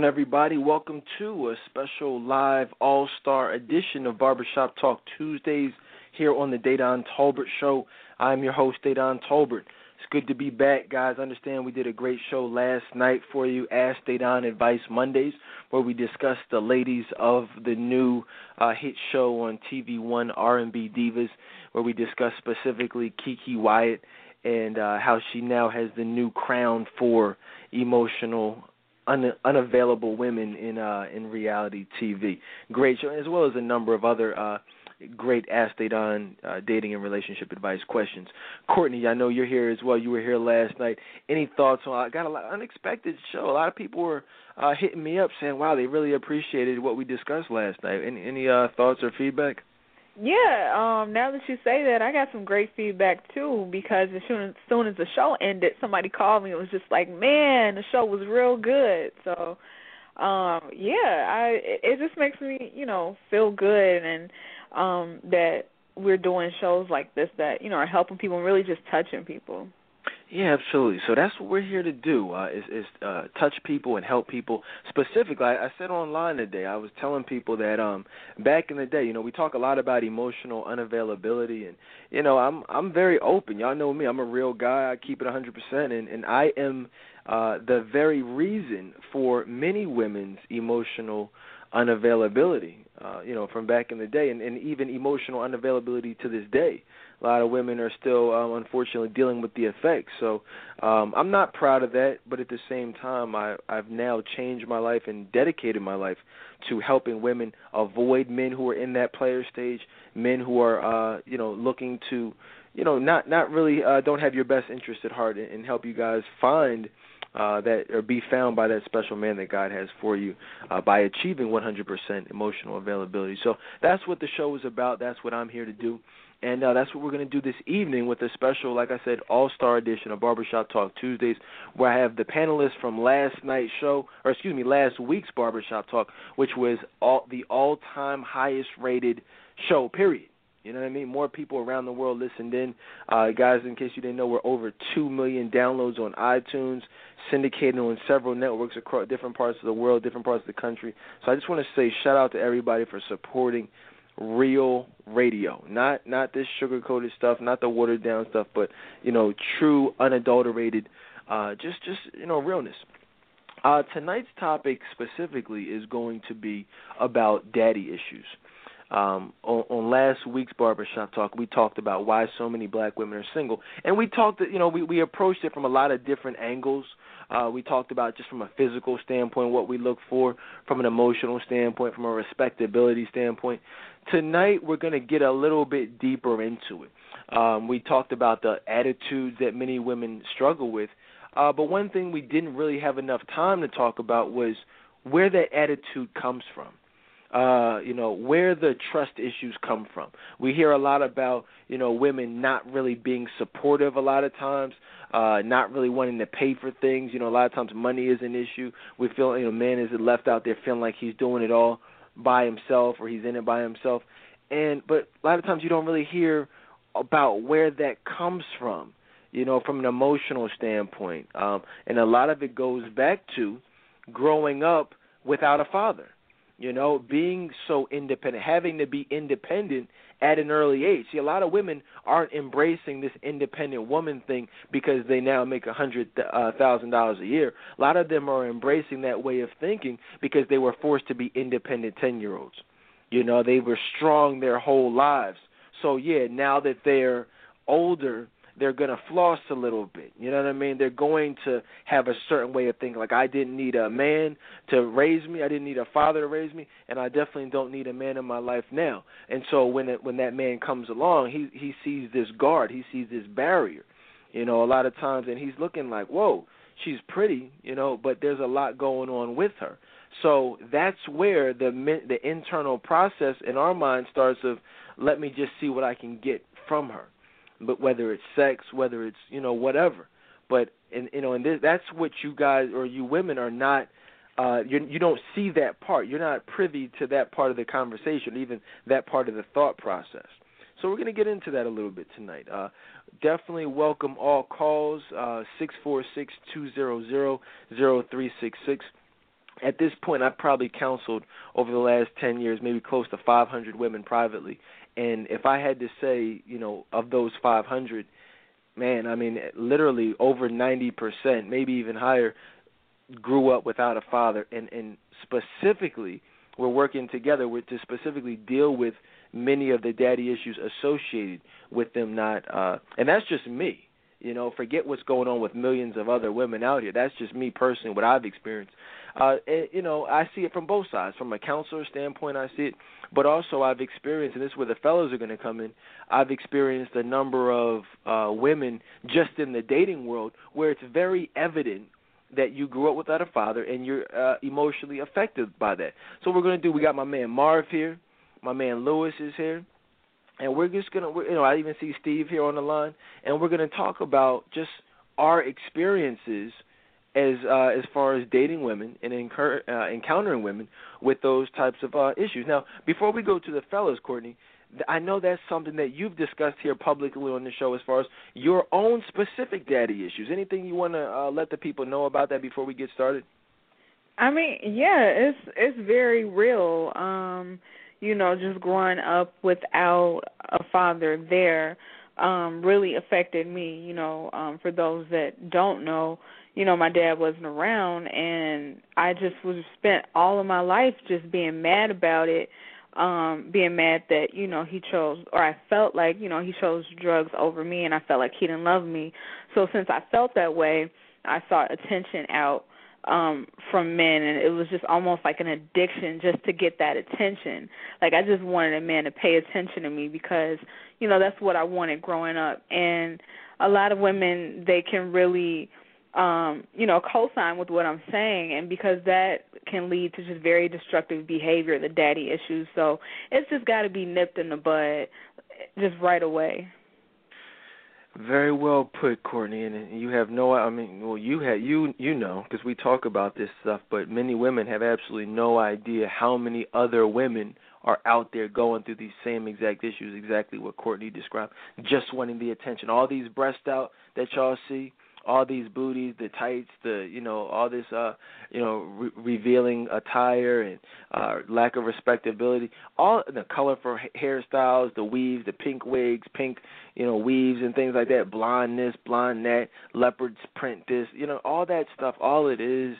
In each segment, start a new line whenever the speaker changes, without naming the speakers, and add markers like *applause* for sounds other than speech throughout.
On, everybody? Welcome to a special live All Star edition of Barbershop Talk Tuesdays here on the Dedan Tolbert Show. I'm your host, Dedan Tolbert. It's good to be back, guys. I understand we did a great show last night for you, Ask Dedan Advice Mondays, where we discussed the ladies of the new uh, hit show on TV One, R&B Divas, where we discussed specifically Keke Wyatt and uh, how she now has the new crown for emotional un- unavailable women in uh, in reality TV. Great show, as well as a number of other uh, great Ask on uh, dating and relationship advice questions. Courtney, I know you're here as well. You were here last night. Any thoughts on? I got a lot unexpected show. A lot of people were uh, hitting me up saying, "Wow, they really appreciated what we discussed last night." Any any uh, thoughts or feedback?
Yeah, um, now that you say that, I got some great feedback too because as soon as, soon as the show ended, somebody called me. It was just like, man, the show was real good. So, um, yeah, I it just makes me, you know, feel good and um that we're doing shows like this that you know are helping people and really just touching people.
Yeah, absolutely. So that's what we're here to do uh, is, is uh, touch people and help people. Specifically, I, I said online today, I was telling people that um, back in the day, you know, we talk a lot about emotional unavailability, and you know, I'm I'm very open. Y'all know me. I'm a real guy. I keep it 100%, and and I am uh, the very reason for many women's emotional unavailability. Uh, you know, from back in the day, and, and even emotional unavailability to this day a lot of women are still um, unfortunately dealing with the effects. So um, I'm not proud of that, but at the same time, I, I've now changed my life and dedicated my life to helping women avoid men who are in that player stage, men who are uh, you know looking to you know not not really uh, don't have your best interest at heart, and, and help you guys find uh, that or be found by that special man that God has for you uh, by achieving 100% emotional availability. So that's what the show is about. That's what I'm here to do. And uh, that's what we're going to do this evening with a special, like I said, all star edition of Barbershop Talk Tuesdays, where I have the panelists from last night's show, or excuse me, last week's Barbershop Talk, which was all the all time highest rated show, period. You know what I mean? More people around the world listened in. Uh, guys, in case you didn't know, we're over 2 million downloads on iTunes, syndicated on several networks across different parts of the world, different parts of the country. So I just want to say shout out to everybody for supporting real radio, not not this sugar coated stuff, not the watered down stuff, but you know, true unadulterated, uh, just just you know, realness. Uh, tonight's topic specifically is going to be about daddy issues. Um, on, on last week's barbershop talk, we talked about why so many black women are single, and we talked, you know, we, we approached it from a lot of different angles. Uh, we talked about just from a physical standpoint what we look for, from an emotional standpoint, from a respectability standpoint. Tonight we're going to get a little bit deeper into it. Um, we talked about the attitudes that many women struggle with, uh, but one thing we didn't really have enough time to talk about was where that attitude comes from uh, you know, where the trust issues come from. We hear a lot about, you know, women not really being supportive a lot of times, uh, not really wanting to pay for things. You know, a lot of times money is an issue. We feel, you know, man is left out there feeling like he's doing it all by himself or he's in it by himself. And but a lot of times you don't really hear about where that comes from, you know, from an emotional standpoint. Um, and a lot of it goes back to growing up without a father you know, being so independent, having to be independent at an early age. See, a lot of women aren't embracing this independent woman thing because they now make a hundred uh, thousand dollars a year. A lot of them are embracing that way of thinking because they were forced to be independent ten year olds. You know, they were strong their whole lives. So yeah, now that they're older they're going to floss a little bit. You know what I mean? They're going to have a certain way of thinking. Like I didn't need a man to raise me. I didn't need a father to raise me, and I definitely don't need a man in my life now. And so when it, when that man comes along, he he sees this guard. He sees this barrier. You know, a lot of times, and he's looking like, whoa, she's pretty. You know, but there's a lot going on with her. So that's where the the internal process in our mind starts of let me just see what I can get from her but whether it's sex, whether it's you know whatever. But and you know, and this, that's what you guys or you women are not. Uh, you you don't see that part. You're not privy to that part of the conversation, even that part of the thought process. So we're going to get into that a little bit tonight. Uh, definitely welcome all calls uh, six four six two zero zero zero three six six. at this point, I've probably counseled over the last 10 years, maybe close to 500 women privately. And if I had to say, you know, of those 500, man, I mean, literally over 90%, maybe even higher, grew up without a father. And, and specifically, we're working together with, to specifically deal with many of the daddy issues associated with them not, uh, and that's just me. You know, forget what's going on with millions of other women out here. That's just me personally, what I've experienced. Uh, and, you know, I see it from both sides. From a counselor standpoint, I see it, but also I've experienced, and this is where the fellows are going to come in. I've experienced a number of uh, women just in the dating world where it's very evident that you grew up without a father and you're uh, emotionally affected by that. So we're going to do. We got my man Marv here, my man Lewis is here and we're just gonna, you know, I even see Steve here on the line, and we're gonna talk about just our experiences as uh, as far as dating women and incur, uh, encountering women with those types of uh, issues. Now, before we go to the fellas, Courtney, I know that's something that you've discussed here publicly on the show as far as your own specific daddy issues. Anything you want to uh, let the people know about that before we get started?
I mean, yeah, it's it's very real. Um you know, just growing up without a father there um really affected me, you know, um for those that don't know, you know, my dad wasn't around and I just was spent all of my life just being mad about it um being mad that you know he chose or I felt like you know he chose drugs over me and I felt like he didn't love me. So since I felt that way I sought attention out um from men and it was just almost like an addiction just to get that attention. Like i just wanted a man to pay attention to me because you know that's what i wanted growing up. And a lot of women they can really um you know co-sign with what i'm saying and because that can lead to just very destructive behavior the daddy issues so it's just got to be nipped in the bud just right away
very well put, Courtney, and you have no. I mean, well, you have you you know because we talk about this stuff, but many women have absolutely no idea how many other women are out there going through these same exact issues, exactly what Courtney described, just wanting the attention. All these breasts out that y'all see, all these booties, the tights, the you know all this uh you know re- revealing attire and uh lack of respectability, all the colorful hairstyles, the weaves, the pink wigs, pink you know weaves and things like that, blonde this, blonde that, leopards print this, you know all that stuff. All it is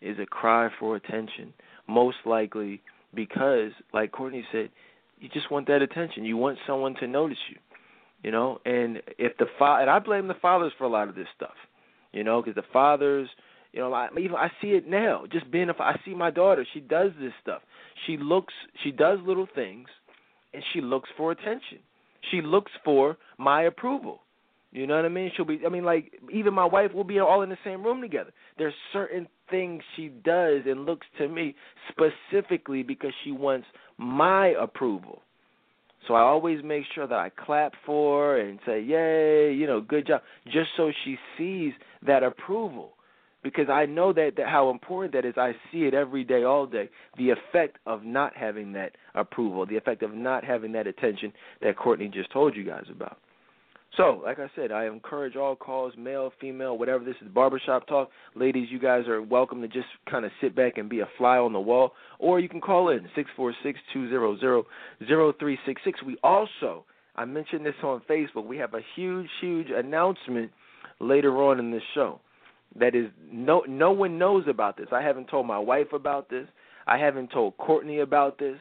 is a cry for attention, most likely because like Courtney said, you just want that attention. You want someone to notice you you know and if the fa- and i blame the fathers for a lot of this stuff you know because the fathers you know I, even i see it now just being a i see my daughter she does this stuff. She looks she does little things and she looks for attention. She looks for my approval. You know what i mean? She'll be i mean like even my wife will be all in the same room together. There's certain things she does and looks to me specifically because she wants my approval so I always make sure that I clap for her and say, "Yay, you know, good job," just so she sees that approval. Because I know that, that how important that is. I see it every day, all day. The effect of not having that approval, the effect of not having that attention that Courtney just told you guys about. So, like I said, I encourage all calls, male, female, whatever this is, barbershop talk. Ladies, you guys are welcome to just kind of sit back and be a fly on the wall, or you can call in six four six two zero zero zero three six six. We also, I mentioned this on Facebook. We have a huge, huge announcement later on in this show. That is, no, no one knows about this. I haven't told my wife about this. I haven't told Courtney about this.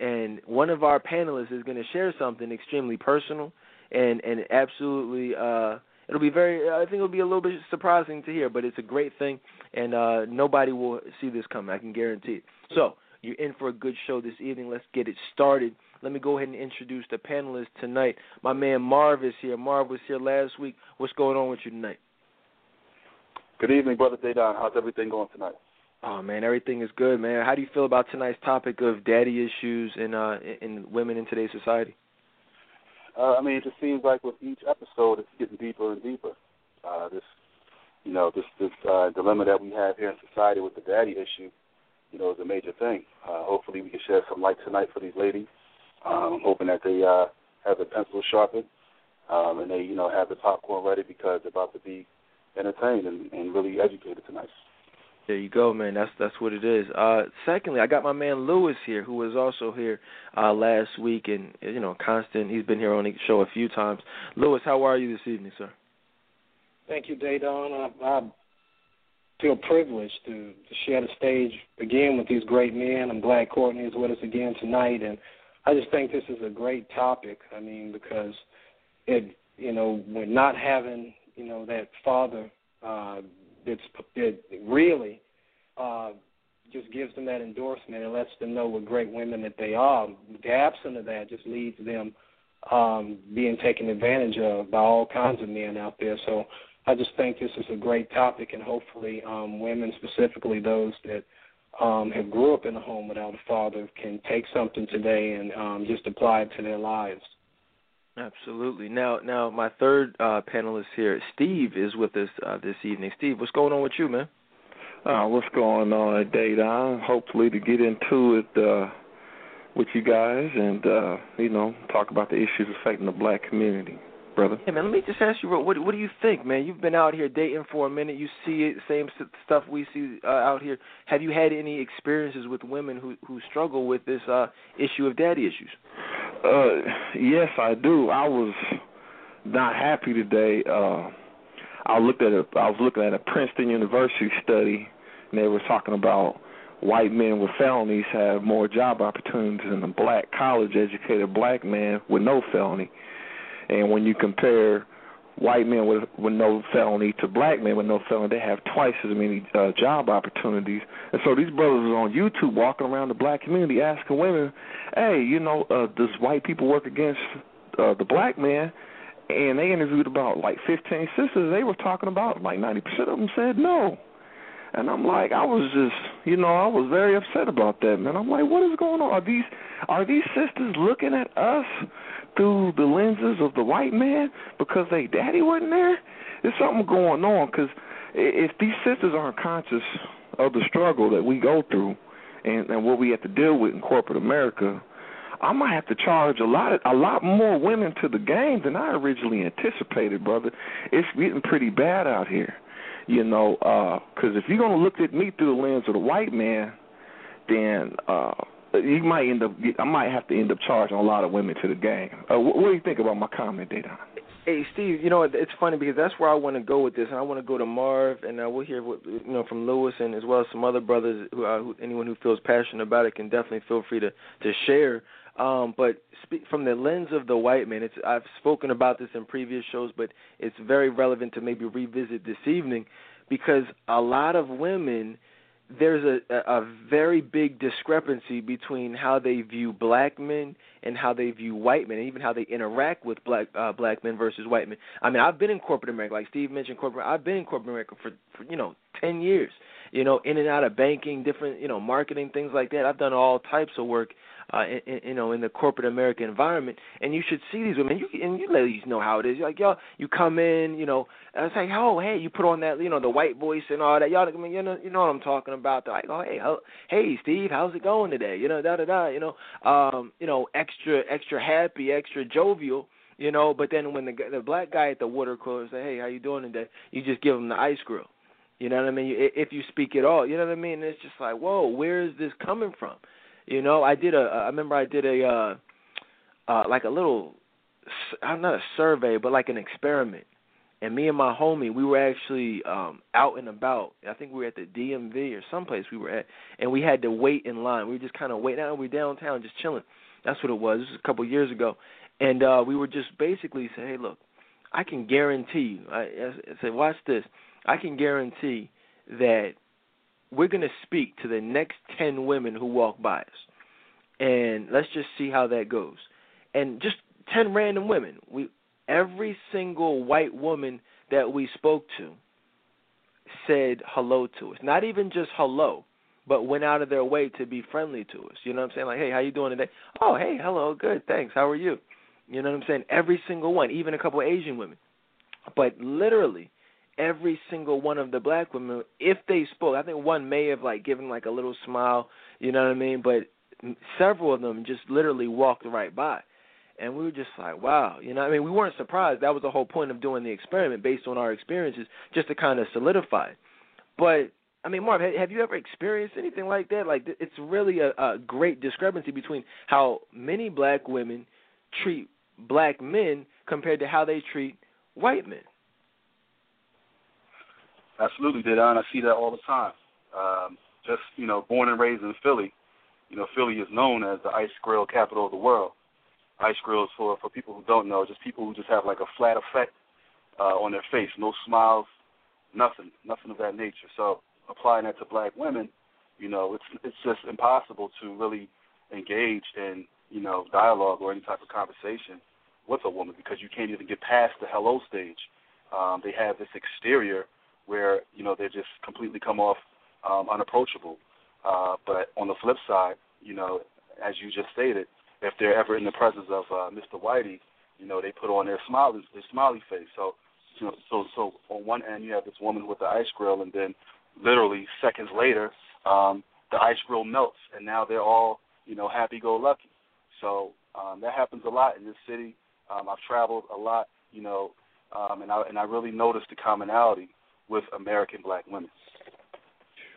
And one of our panelists is going to share something extremely personal and and absolutely uh it'll be very I think it'll be a little bit surprising to hear, but it's a great thing and uh nobody will see this coming, I can guarantee it. So, you're in for a good show this evening. Let's get it started. Let me go ahead and introduce the panelists tonight. My man Marv is here. Marv was here last week. What's going on with you tonight?
Good evening, brother Dedan. How's everything going tonight?
Oh man, everything is good, man. How do you feel about tonight's topic of daddy issues in uh in women in today's society?
Uh, I mean, it just seems like with each episode, it's getting deeper and deeper. Uh, this, you know, this this uh, dilemma that we have here in society with the daddy issue, you know, is a major thing. Uh, hopefully, we can shed some light tonight for these ladies. Um, I'm hoping that they uh, have their pencils sharpened um, and they, you know, have the popcorn ready because they're about to be entertained and, and really educated tonight.
There you go, man. That's that's what it is. Uh, secondly, I got my man Lewis here, who was also here uh, last week, and you know, constant. He's been here on the show a few times. Lewis, how are you this evening, sir?
Thank you, Dedan. I, I feel privileged to, to share the stage again with these great men. I'm glad Courtney is with us again tonight, and I just think this is a great topic. I mean, because it, you know, when not having, you know, that father, uh, it's it really uh, just gives them that endorsement and lets them know what great women that they are. The absence of that just leads them um, being taken advantage of by all kinds of men out there. So I just think this is a great topic, and hopefully, um, women, specifically those that um, have grew up in a home without a father, can take something today and um, just apply it to their lives.
Absolutely. Now, now my third uh, panelist here, Steve, is with us uh, this evening. Steve, what's going on with you, man?
Uh, what's going on at Dedan? Hopefully, to get into it uh, with you guys and uh, you know talk about the issues affecting the black community brother.
Hey man, let me just ask you, what what do you think, man? You've been out here dating for a minute. You see it, same stuff we see uh, out here. Have you had any experiences with women who who struggle with this uh issue of daddy issues?
Uh, yes, I do. I was not happy today. Uh, I looked at a I was looking at a Princeton University study, and they were talking about white men with felonies have more job opportunities than a black college educated black man with no felony. And when you compare white men with with no felony to black men with no felony, they have twice as many uh, job opportunities. And so these brothers are on YouTube walking around the black community asking women, "Hey, you know, uh, does white people work against uh, the black man?" And they interviewed about like 15 sisters. They were talking about like 90% of them said no. And I'm like, I was just, you know, I was very upset about that, man. I'm like, what is going on? Are these are these sisters looking at us through the lenses of the white man because they daddy wasn't there? There's something going on because if these sisters aren't conscious of the struggle that we go through and, and what we have to deal with in corporate America, I might have to charge a lot of, a lot more women to the game than I originally anticipated, brother. It's getting pretty bad out here, you know. Because uh, if you're gonna look at me through the lens of the white man, then uh, you might end up. I might have to end up charging a lot of women to the game. Uh, what, what do you think about my comment, Dedan?
Hey Steve, you know it's funny because that's where I want to go with this, and I want to go to Marv, and uh, we'll hear what, you know from Lewis and as well as some other brothers. Who, uh, who anyone who feels passionate about it can definitely feel free to to share. Um, but speak from the lens of the white man, it's I've spoken about this in previous shows, but it's very relevant to maybe revisit this evening because a lot of women there's a, a very big discrepancy between how they view black men and how they view white men, and even how they interact with black uh, black men versus white men. I mean, I've been in corporate America, like Steve mentioned, corporate. I've been in corporate America for, for you know ten years. You know, in and out of banking, different you know marketing things like that. I've done all types of work uh, in, you know, in the corporate American environment. And you should see these women. You and you ladies know how it is. You're like, yo, you come in, you know, and it's like, oh, hey, you put on that, you know, the white voice and all that. Y'all, I mean, you know, you know what I'm talking about. They're like, oh, hey, how, hey, Steve, how's it going today? You know, da da da. You know, um, you know, extra, extra happy, extra jovial you know. But then when the the black guy at the water cooler say, "Hey, how you doing today?" You just give him the ice grill. You know what I mean? If you speak at all, you know what I mean. It's just like, whoa, where is this coming from? You know, I did a. I remember I did a uh, uh, like a little. I'm not a survey, but like an experiment. And me and my homie, we were actually um out and about. I think we were at the DMV or someplace we were at, and we had to wait in line. We were just kind of waiting. We were downtown, just chilling. That's what it was. This was a couple of years ago, and uh we were just basically saying, "Hey, look, I can guarantee you." I, I said, "Watch this. I can guarantee that we're going to speak to the next 10 women who walk by us. And let's just see how that goes. And just 10 random women. We every single white woman that we spoke to said hello to us. Not even just hello, but went out of their way to be friendly to us. You know what I'm saying? Like, "Hey, how you doing today?" "Oh, hey, hello, good, thanks. How are you?" You know what I'm saying? Every single one, even a couple of Asian women. But literally every single one of the black women, if they spoke, I think one may have like given like a little smile, you know what I mean? But several of them just literally walked right by. And we were just like, wow, you know, I mean, we weren't surprised. That was the whole point of doing the experiment based on our experiences, just to kind of solidify. But I mean, Marv, have you ever experienced anything like that? Like, it's really a, a great discrepancy between how many black women treat black men compared to how they treat white men.
Absolutely, Dedan. I see that all the time. Um, just you know, born and raised in Philly, you know, Philly is known as the ice grill capital of the world. Ice grills for for people who don't know, just people who just have like a flat effect uh, on their face, no smiles, nothing, nothing of that nature. So applying that to black women, you know, it's it's just impossible to really engage in you know dialogue or any type of conversation with a woman because you can't even get past the hello stage. Um, they have this exterior where you know they just completely come off um, unapproachable. Uh, but on the flip side, you know, as you just stated, if they're ever in the presence of uh, Mr. Whitey, you know, they put on their smiley their smiley face. So, you know, so so on one end you have this woman with the ice grill, and then literally seconds later, um, the ice grill melts, and now they're all you know happy-go-lucky. So um, that happens a lot in this city. Um, I've traveled a lot, you know, um, and I and I really noticed the commonality with American black women.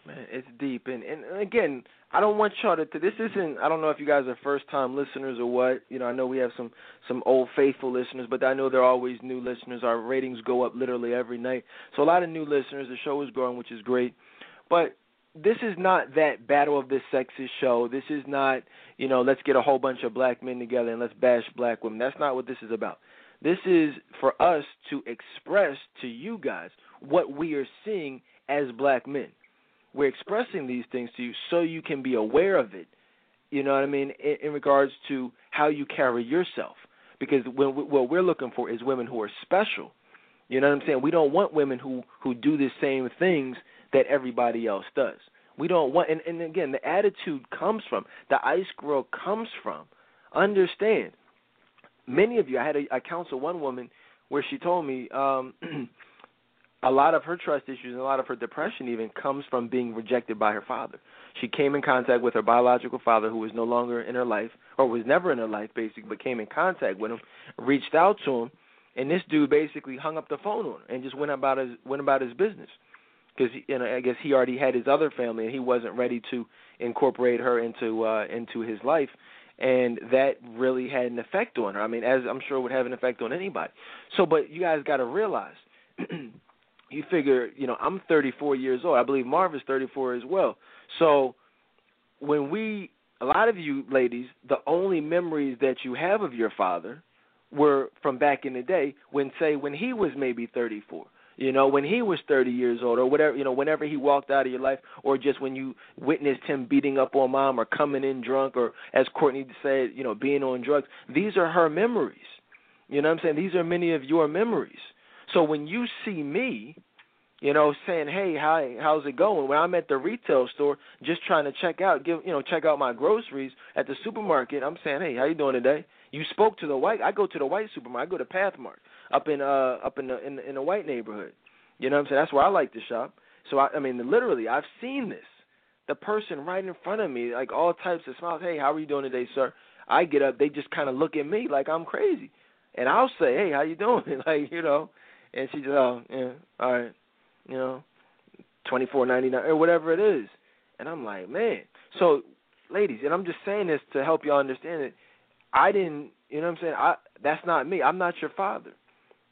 Man, it's deep, and and again, I don't want y'all to. This isn't. I don't know if you guys are first time listeners or what. You know, I know we have some some old faithful listeners, but I know there are always new listeners. Our ratings go up literally every night, so a lot of new listeners. The show is growing, which is great. But this is not that battle of the sexes show. This is not, you know, let's get a whole bunch of black men together and let's bash black women. That's not what this is about. This is for us to express to you guys what we are seeing as black men. We're expressing these things to you so you can be aware of it. You know what I mean? In, in regards to how you carry yourself, because when what we're looking for is women who are special. You know what I'm saying? We don't want women who who do the same things that everybody else does. We don't want, and, and again, the attitude comes from the ice grill comes from. Understand, many of you. I had a, I counsel one woman where she told me um, *clears throat* a lot of her trust issues and a lot of her depression even comes from being rejected by her father. She came in contact with her biological father who was no longer in her life or was never in her life basically, but came in contact with him, reached out to him, and this dude basically hung up the phone on her and just went about his went about his business. Because you know, I guess he already had his other family and he wasn't ready to incorporate her into uh into his life and that really had an effect on her. I mean, as I'm sure would have an effect on anybody. So, but you guys got to realize *clears throat* you figure, you know, I'm 34 years old. I believe Marv is 34 as well. So when we, a lot of you ladies, the only memories that you have of your father were from back in the day when, say, when he was maybe 34. You know, when he was 30 years old, or whatever, you know, whenever he walked out of your life, or just when you witnessed him beating up on mom, or coming in drunk, or as Courtney said, you know, being on drugs. These are her memories. You know what I'm saying? These are many of your memories. So when you see me, you know, saying, "Hey, how how's it going?" When I'm at the retail store, just trying to check out, give you know, check out my groceries at the supermarket, I'm saying, "Hey, how you doing today?" You spoke to the white. I go to the white supermarket. I go to Pathmark up in uh up in the in, in the white neighborhood. You know what I'm saying? That's where I like to shop. So I, I mean, literally, I've seen this. The person right in front of me, like all types of smiles. Hey, how are you doing today, sir? I get up, they just kind of look at me like I'm crazy, and I'll say, Hey, how you doing? *laughs* like you know, and she just, oh, yeah, all right, you know, twenty four ninety nine or whatever it is, and I'm like, man. So, ladies, and I'm just saying this to help y'all understand it. I didn't, you know what I'm saying? I that's not me. I'm not your father.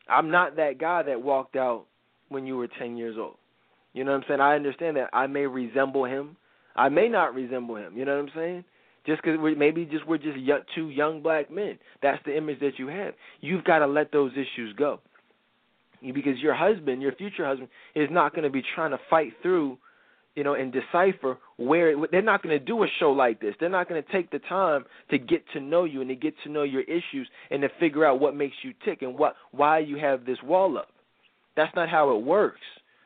I'm not that guy that walked out when you were 10 years old. You know what I'm saying? I understand that I may resemble him. I may not resemble him. You know what I'm saying? Just because we maybe just we're just two young black men. That's the image that you have. You've got to let those issues go because your husband, your future husband, is not going to be trying to fight through, you know, and decipher where they're not going to do a show like this. They're not going to take the time to get to know you and to get to know your issues and to figure out what makes you tick and what why you have this wall up. That's not how it works.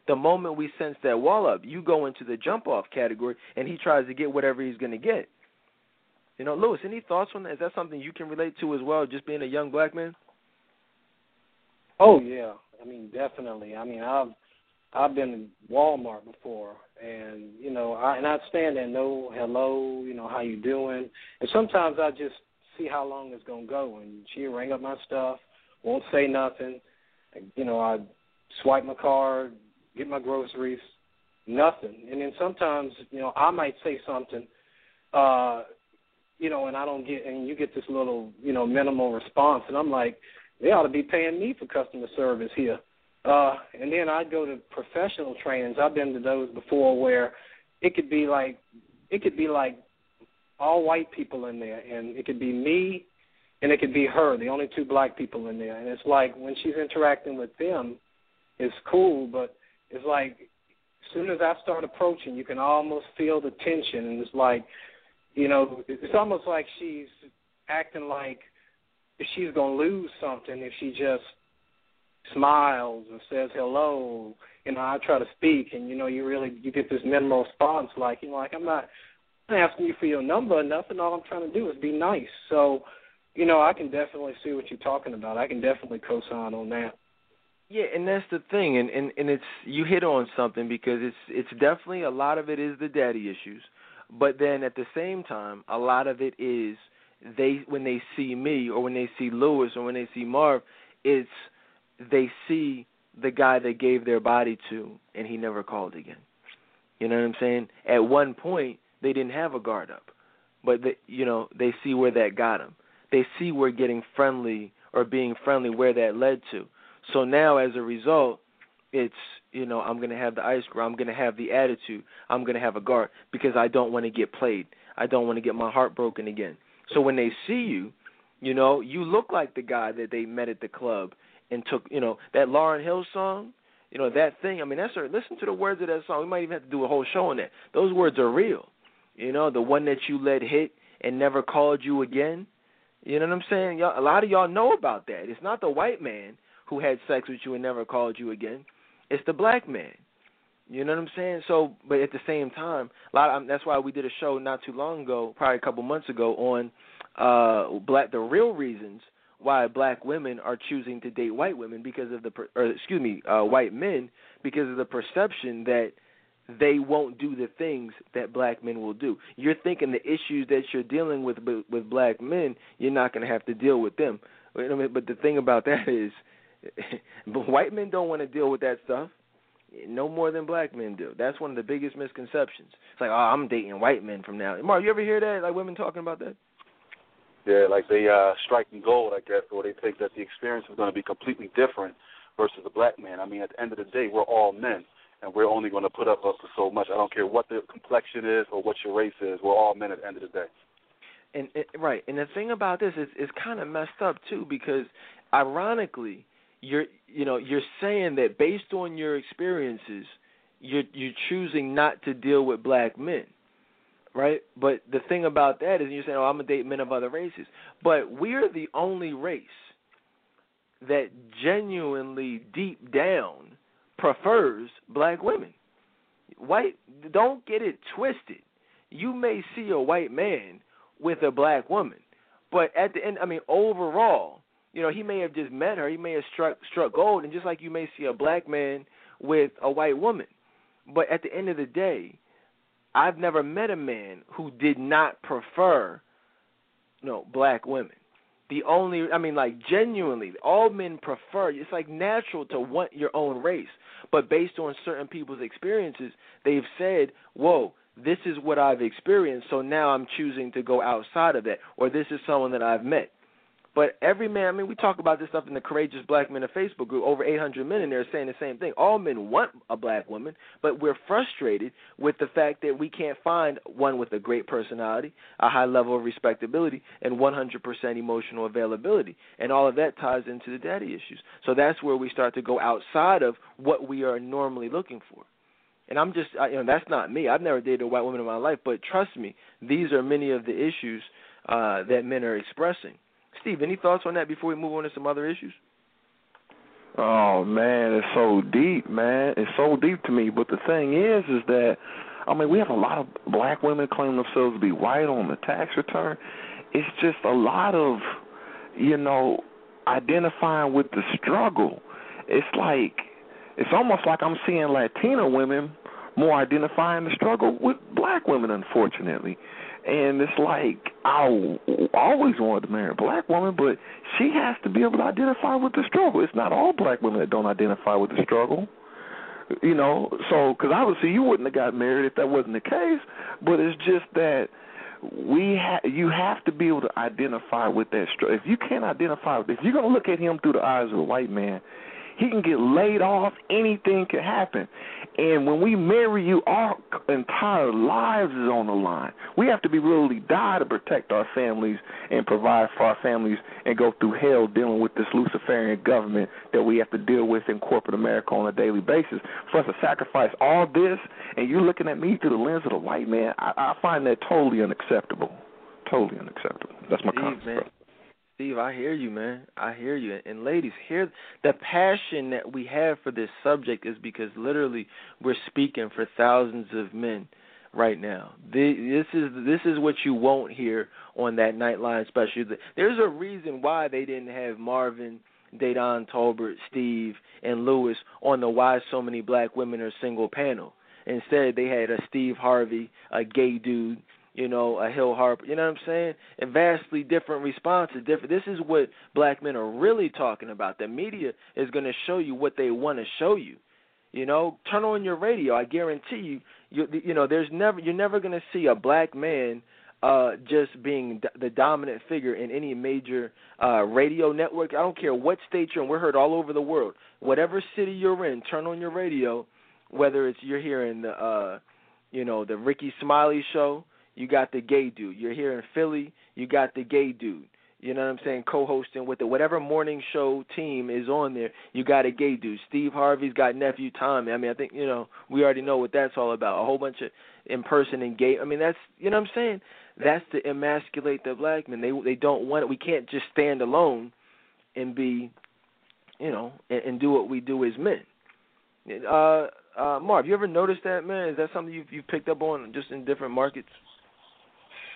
The moment we sense that wall up, you go into the jump off category and he tries to get whatever he's going to get. You know, Lewis, any thoughts on that? Is that something you can relate to as well, just being a young black man?
Oh yeah, I mean, definitely. I mean, I've I've been in Walmart before, and you know, I and I'd stand there, no, hello, you know, how you doing? And sometimes I just see how long it's gonna go, and she ring up my stuff, won't say nothing. You know, I swipe my card, get my groceries, nothing. And then sometimes, you know, I might say something, uh, you know, and I don't get, and you get this little, you know, minimal response, and I'm like, they ought to be paying me for customer service here. Uh, and then I go to professional trainings. I've been to those before where it could be like, it could be like all white people in there, and it could be me, and it could be her, the only two black people in there. And it's like when she's interacting with them, it's cool, but it's like as soon as I start approaching, you can almost feel the tension, and it's like, you know, it's almost like she's acting like she's gonna lose something if she just smiles and says hello. You know, I try to speak, and you know, you really you get this minimal response, like you know, like I'm not asking you for your number or nothing. All I'm trying to do is be nice. So, you know, I can definitely see what you're talking about. I can definitely co-sign on that.
Yeah, and that's the thing, and and and it's you hit on something because it's it's definitely a lot of it is the daddy issues, but then at the same time, a lot of it is they when they see me or when they see Lewis or when they see Marv, it's they see the guy they gave their body to and he never called again. You know what I'm saying? At one point, they didn't have a guard up, but they, you know they see where that got them. They see where getting friendly or being friendly where that led to. So now, as a result, it's you know I'm gonna have the ice cream. I'm gonna have the attitude. I'm gonna have a guard because I don't want to get played. I don't want to get my heart broken again. So when they see you, you know you look like the guy that they met at the club and took. You know that Lauryn Hill song. You know that thing. I mean, that's listen to the words of that song. We might even have to do a whole show on that. Those words are real. You know, the one that you let hit and never called you again. You know what I'm saying? Y'all, a lot of y'all know about that. It's not the white man who had sex with you and never called you again. It's the black man. You know what I'm saying? So, but at the same time, a lot. Of, that's why we did a show not too long ago, probably a couple months ago, on uh black the real reasons why black women are choosing to date white women because of the or excuse me, uh white men because of the perception that they won't do the things that black men will do. You're thinking the issues that you're dealing with with black men, you're not going to have to deal with them. But the thing about that *laughs* is *laughs* white men don't want to deal with that stuff no more than black men do. That's one of the biggest misconceptions. It's like, oh, I'm dating white men from now. Mark, you ever hear that? Like women talking about that?
Yeah, like they uh striking gold, I guess, or they think that the experience is going to be completely different versus a black man. I mean, at the end of the day, we're all men, and we're only going to put up with so much. I don't care what the complexion is or what your race is. We're all men at the end of the day.
And, and right, and the thing about this is it's kind of messed up too because, ironically, you're you know you're saying that based on your experiences you're you're choosing not to deal with black men right? But the thing about that is you're saying oh i'm gonna date men of other races. But we're the only race that genuinely deep down prefers black women. White don't get it twisted. You may see a white man with a black woman but at the end i mean overall you know, he may have just met her. He may have struck struck gold, and just like you may see a black man with a white woman, but at the end of the day, I've never met a man who did not prefer, you know, black women. The only, I mean, like genuinely, all men prefer. It's like natural to want your own race, but based on certain people's experiences, they've said, "Whoa, this is what I've experienced, so now I'm choosing to go outside of that, or this is someone that I've met." But every man, I mean, we talk about this stuff in the Courageous Black Men of Facebook group. Over 800 men in there saying the same thing. All men want a black woman, but we're frustrated with the fact that we can't find one with a great personality, a high level of respectability, and 100% emotional availability. And all of that ties into the daddy issues. So that's where we start to go outside of what we are normally looking for. And I'm just, you know, that's not me. I've never dated a white woman in my life, but trust me, these are many of the issues uh, that men are expressing. Steve, any thoughts on that before we move on to some other issues?
Oh man, it's so deep, man. It's so deep to me. But the thing is, is that I mean, we have a lot of black women claim themselves to be white on the tax return. It's just a lot of, you know, identifying with the struggle. It's like it's almost like I'm seeing Latino women more identifying the struggle with black women, unfortunately. And it's like I always wanted to marry a black woman, but she has to be able to identify with the struggle. It's not all black women that don't identify with the struggle. You know, so because obviously you wouldn't have got married if that wasn't the case. But it's just that we ha- you have to be able to identify with that struggle. If you can't identify, if you're gonna look at him through the eyes of a white man, he can get laid off. Anything can happen. And when we marry you, our entire lives is on the line. We have to be really die to protect our families and provide for our families and go through hell dealing with this Luciferian government that we have to deal with in corporate America on a daily basis. For us to sacrifice all this and you're looking at me through the lens of the white man, I, I find that totally unacceptable. Totally unacceptable. That's my comment.
Steve, I hear you, man. I hear you. And ladies, hear the passion that we have for this subject is because literally we're speaking for thousands of men right now. This is this is what you won't hear on that Nightline special. There's a reason why they didn't have Marvin, Dedan Tolbert, Steve, and Lewis on the Why So Many Black Women Are Single panel. Instead, they had a Steve Harvey, a gay dude, you know, a Hill Harper, you know what I'm saying? And vastly different responses. Different. This is what black men are really talking about. The media is going to show you what they want to show you. You know, turn on your radio. I guarantee you, you, you know, there's never you're never going to see a black man uh just being the dominant figure in any major uh radio network. I don't care what state you're in. We're heard all over the world. Whatever city you're in, turn on your radio. Whether it's you're hearing the uh you know the Rickey Smiley show you got the gay dude. You're here in Philly, you got the gay dude. You know what I'm saying? Co-hosting with the whatever morning show team is on there. You got a gay dude. Steve Harvey's got nephew Tommy. I mean, I think you know we already know what that's all about. A whole bunch of impersonating gay. I mean, that's you know what I'm saying. That's to emasculate the black men. They they don't want it. We can't just stand alone and be, you know, and, and do what we do as men. Uh, uh, Marv, you ever noticed that, man? Is that something you've you've picked up on just in different markets?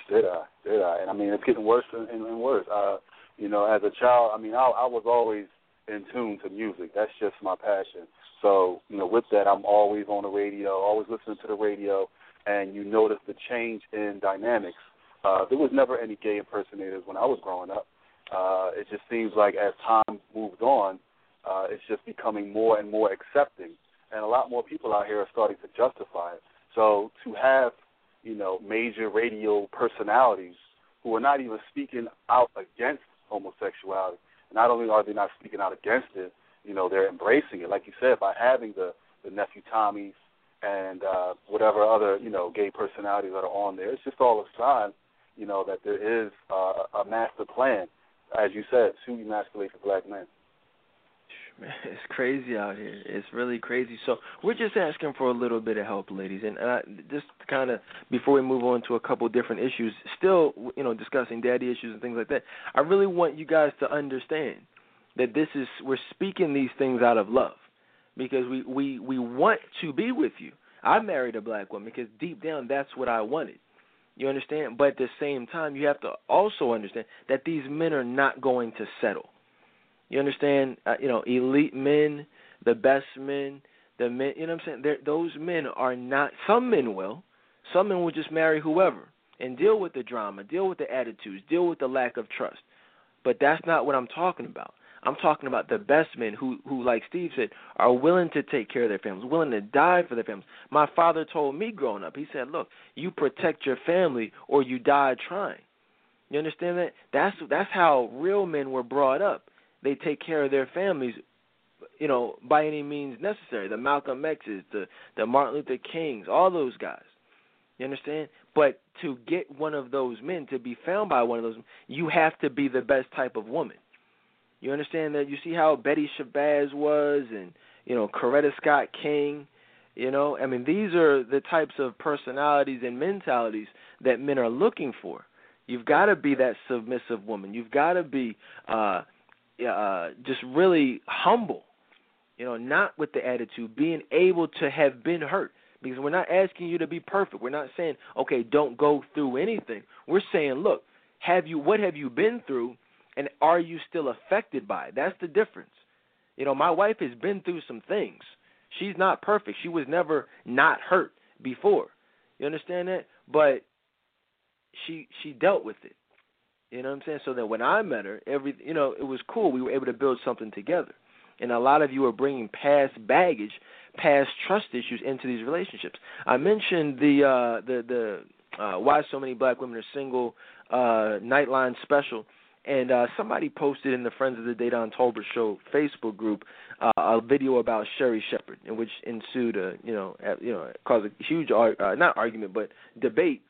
Did I? Did I? And I mean, it's getting worse and, and, and worse. Uh, you know, as a child, I mean, I, I was always in tune to music. That's just my passion. So, you know, with that, I'm always on the radio, always listening to the radio, and you notice the change in dynamics. Uh, there was never any gay impersonators when I was growing up. Uh, it just seems like as time moves on, uh, it's just becoming more and more accepting, and a lot more people out here are starting to justify it. So to have you know, major radio personalities who are not even speaking out against homosexuality. Not only are they not speaking out against it, you know, they're embracing it. Like you said, by having the the nephew Tommies and uh, whatever other you know gay personalities that are on there, it's just all a sign, you know, that there is uh, a master plan, as you said, to emasculate the black man. *laughs*
It's crazy out here. It's really crazy. So we're just asking for a little bit of help, ladies, and uh, just kind of before we move on to a couple different issues, still you know discussing daddy issues and things like that. I really want you guys to understand that this is we're speaking these things out of love because we we we want to be with you. I married a black woman because deep down that's what I wanted. You understand? But at the same time, you have to also understand that these men are not going to settle you understand? Uh, you know, elite men, the best men, the men. You know what I'm saying? They're, those men are not. Some men will. Some men will just marry whoever and deal with the drama, deal with the attitudes, deal with the lack of trust. But that's not what I'm talking about. I'm talking about the best men who, who, like Steve said, are willing to take care of their families, willing to die for their families. My father told me growing up, he said, "Look, you protect your family or you die trying." You understand that? That's that's how real men were brought up they take care of their families you know, by any means necessary. The Malcolm X's, the the Martin Luther Kings, all those guys. You understand? But to get one of those men, to be found by one of those, you have to be the best type of woman. You understand that? You see how Betty Shabazz was, and you know Coretta Scott King. You know, I mean, these are the types of personalities and mentalities that men are looking for. You've got to be that submissive woman. You've got to be uh, uh, just really humble, you know, not with the attitude, being able to have been hurt. Because we're not asking you to be perfect. We're not saying, okay, don't go through anything. We're saying, look, have you what have you been through and are you still affected by it? That's the difference. You know, my wife has been through some things. She's not perfect. She was never not hurt before. You understand that? But she she dealt with it. You know what I'm saying? So that when I met her, every you know, it was cool. We were able to build something together. and a lot of you are bringing past baggage, past trust issues into these relationships. I mentioned the uh, the the uh, why so many black women are single uh, Nightline special. And uh, somebody posted in the Friends of the Dedan Tolbert Show Facebook group uh, a video about Sherri Shepherd, in which ensued a you know a, you know caused a huge uh, not argument but debate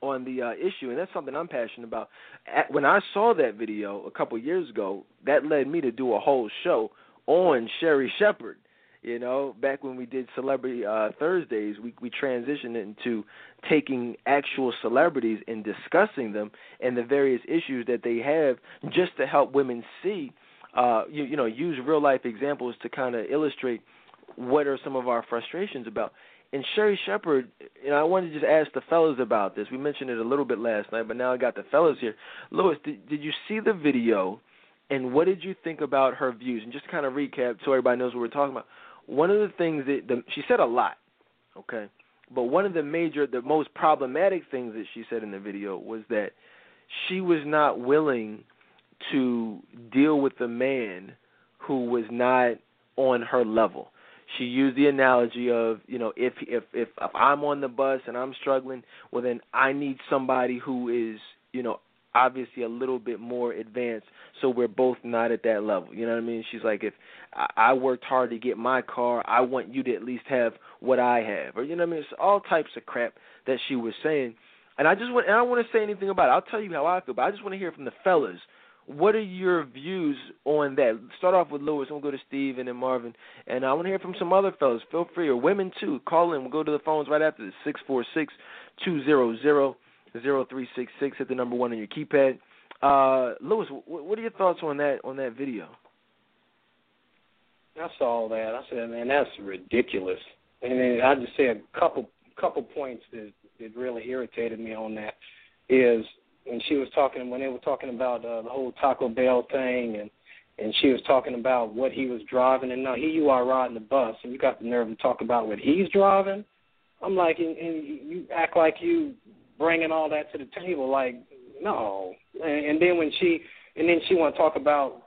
on the uh, issue, and that's something I'm passionate about. At, when I saw that video a couple years ago, that led me to do a whole show on Sherri Shepherd you know, back when we did Celebrity uh, Thursdays, we we transitioned into taking actual celebrities and discussing them and the various issues that they have, just to help women see, uh, you you know, use real life examples to kind of illustrate what are some of our frustrations about. And Sherri Shepherd, you know, I wanted to just ask the fellas about this. We mentioned it a little bit last night, but now I got the fellas here. Lewis, did, did you see the video? And what did you think about her views? And just to kind of recap so everybody knows what we're talking about one of the things that the, she said a lot, okay, but one of the major, the most problematic things that she said in the video was that she was not willing to deal with a man who was not on her level. She used the analogy of, you know, if if if, if I'm on the bus and I'm struggling, well then I need somebody who is, you know, obviously a little bit more advanced, so we're both not at that level. You know what I mean? She's like, if I worked hard to get my car, I want you to at least have what I have, or you know what I mean? It's all types of crap that she was saying, and I just want, and I don't want to say anything about it. I'll tell you how I feel, but I just want to hear from the fellas. What are your views on that? Start off with Lewis, and we'll go to Steve and then Marvin, and I want to hear from some other fellas. Feel free, or women too. Call in. We'll go to the phones right after this. Six four six two zero zero zero three six six. Hit the number one on your keypad. Uh, Lewis, what are your thoughts on that on that video?
I saw that. I said, man, that's ridiculous. And then I just say a couple couple points that that really irritated me on that is when she was talking when they were talking about uh, the whole Taco Bell thing and and she was talking about what he was driving and now here you are riding the bus and you got the nerve to talk about what he's driving. I'm like, and, and you act like you bringing all that to the table. Like, no. And, and then when she, and then she want to talk about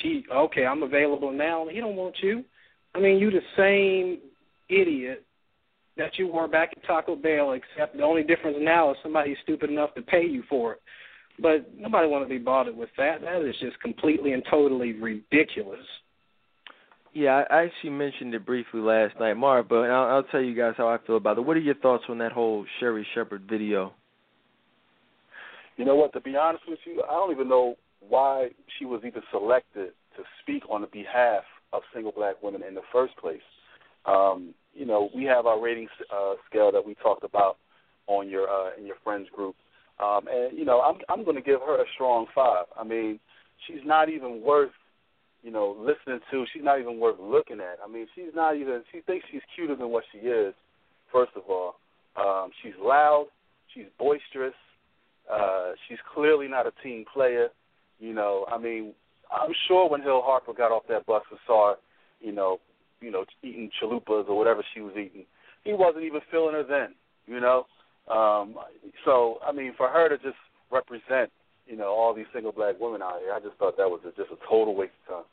she, okay, I'm available now. He don't want you. I mean, you the same idiot that you were back at Taco Bell, except the only difference now is somebody's stupid enough to pay you for it. But nobody want to be bothered with that. That is just completely and totally ridiculous.
Yeah, I actually mentioned it briefly last night, Marv, but I'll, I'll tell you guys how I feel about it. What are your thoughts on that whole Sherri Shepherd video?
You know what? To be honest with you, I don't even know why she was even selected to speak on the behalf of single black women in the first place. Um, you know, we have our ratings uh, scale that we talked about on your uh, in your friends group, um, and you know, I'm I'm going to give her a strong five. I mean, she's not even worth you know, listening to. She's not even worth looking at. I mean, she's not even. She thinks she's cuter than what she is. First of all, um, she's loud. She's boisterous. Uh, she's clearly not a team player. You know, I mean, I'm sure when Hill Harper got off that bus and saw you know, you know, eating chalupas or whatever she was eating, he wasn't even feeling her then. You know, um, so I mean, for her to just represent you know all these single black women out here. I just thought that was a, just a total waste of time.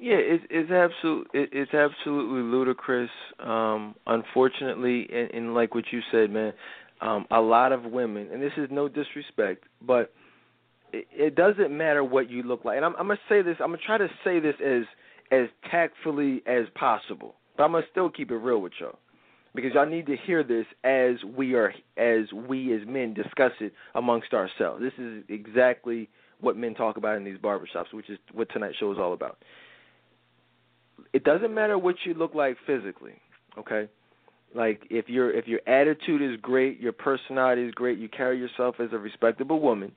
Yeah, it's it's absolute it, it's absolutely ludicrous. Um, unfortunately, and, and like what you said, man, um, a lot of women, and this is no disrespect, but it, it doesn't matter what you look like. And I'm, I'm gonna say this. I'm gonna try to say this as as tactfully as possible, but I'm gonna still keep it real with y'all because y'all need to hear this as we are as we as men discuss it amongst ourselves. This is exactly what men talk about in these barbershops, which is what tonight's show is all about. It doesn't matter what you look like physically, okay? Like if your if your attitude is great, your personality is great, you carry yourself as a respectable woman,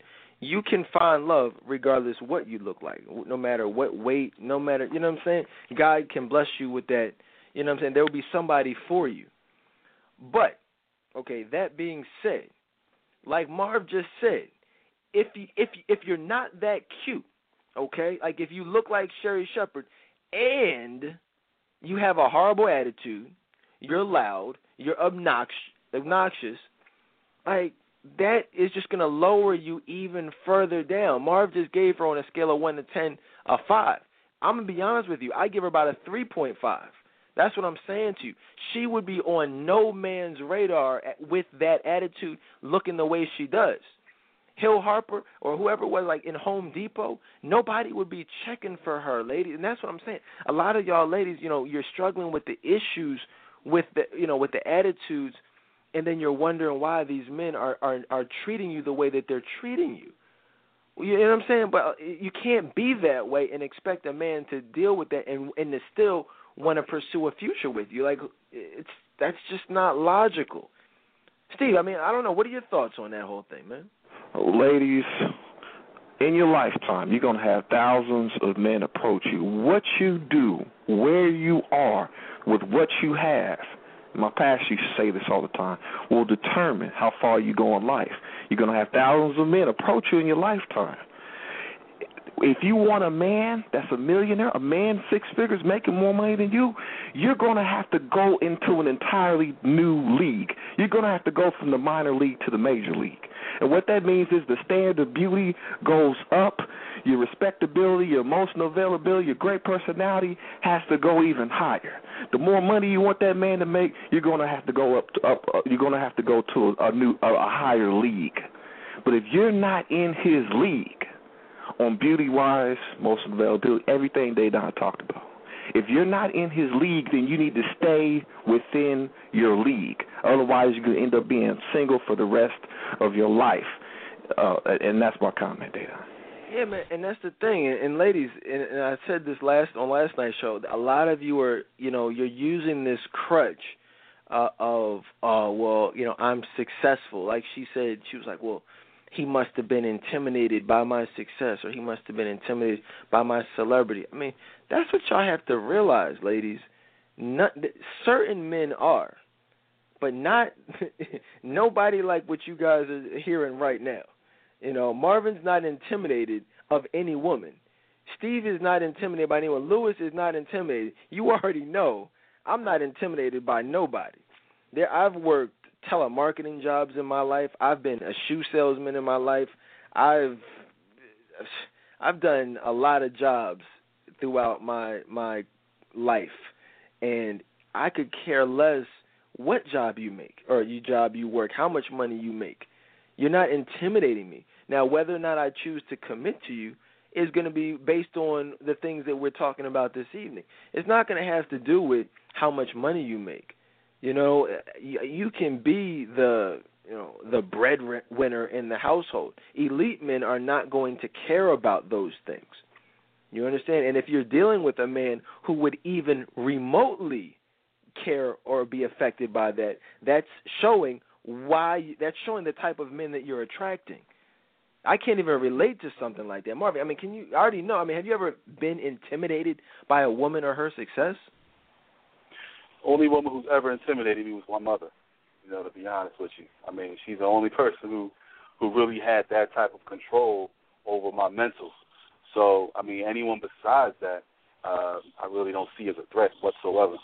you can find love regardless what you look like, no matter what weight, no matter you know what I'm saying. God can bless you with that. You know what I'm saying. There will be somebody for you. But okay, that being said, like Marv just said, if you if if you're not that cute, okay, like if you look like Sherri Shepherd and you have a horrible attitude, you're loud, you're obnoxious, obnoxious, like that is just going to lower you even further down. Marv just gave her on a scale of 1 to 10 a 5. I'm gonna be honest with you. I give her about a 3.5. That's what I'm saying to you. She would be on no man's radar with that attitude, looking the way she does. Hill Harper or whoever was like in Home Depot, nobody would be checking for her, ladies. And that's what I'm saying. A lot of y'all ladies, you know, you're struggling with the issues with the you know, with the attitudes and then you're wondering why these men are are are treating you the way that they're treating you. You know what I'm saying? But uh, you can't be that way and expect a man to deal with that and and to still want to pursue a future with you. Like it's that's just not logical. Steve, I mean, I don't know. What are your thoughts on that whole thing, man?
ladies, in your lifetime, you're going to have thousands of men approach you. What you do, where you are, with what you have, my past used to say this all the time, will determine how far you go in life. You're going to have thousands of men approach you in your lifetime. If you want a man that's a millionaire, a man six figures making more money than you, you're going to have to go into an entirely new league. You're going to have to go from the minor league to the major league. And what that means is the standard of beauty goes up. Your respectability, your emotional availability, your great personality has to go even higher. The more money you want that man to make, you're going to have to go up. To, up uh, you're going to have to go to a, a new, a, a higher league. But if you're not in his league, on beauty wise, most availability, everything they done talked about. If you're not in his league, then you need to stay within your league. Otherwise, you're going to end up being single for the rest of your life. Uh, and that's my comment, Data.
Yeah, man, and that's the thing. And, and ladies, and, and I said this last on last night's show. A lot of you are, you know, you're using this crutch uh, of, uh, well, you know, I'm successful. Like she said, she was like, well, he must have been intimidated by my success, or he must have been intimidated by my celebrity. I mean, that's what y'all have to realize, ladies. Not, certain men are but not *laughs* nobody like what you guys are hearing right now. You know, Marvin's not intimidated of any woman. Steve is not intimidated by anyone. Lewis is not intimidated. You already know I'm not intimidated by nobody. There I've worked telemarketing jobs in my life. I've been a shoe salesman in my life. I've I've done a lot of jobs throughout my my life and I could care less what job you make or you job you work, how much money you make. You're not intimidating me. Now, whether or not I choose to commit to you is going to be based on the things that we're talking about this evening. It's not going to have to do with how much money you make. You know, you can be the you know the breadwinner in the household. Elite men are not going to care about those things. You understand? And if you're dealing with a man who would even remotely care or be affected by that. That's showing why that's showing the type of men that you're attracting. I can't even relate to something like that, Marvin. I mean, can you I already know? I mean, have you ever been intimidated by a woman or her success?
Only woman who's ever intimidated me was my mother. You know, to be honest with you, I mean, she's the only person who who really had that type of control over my mental. So, I mean, anyone besides that, uh, I really don't see as a threat whatsoever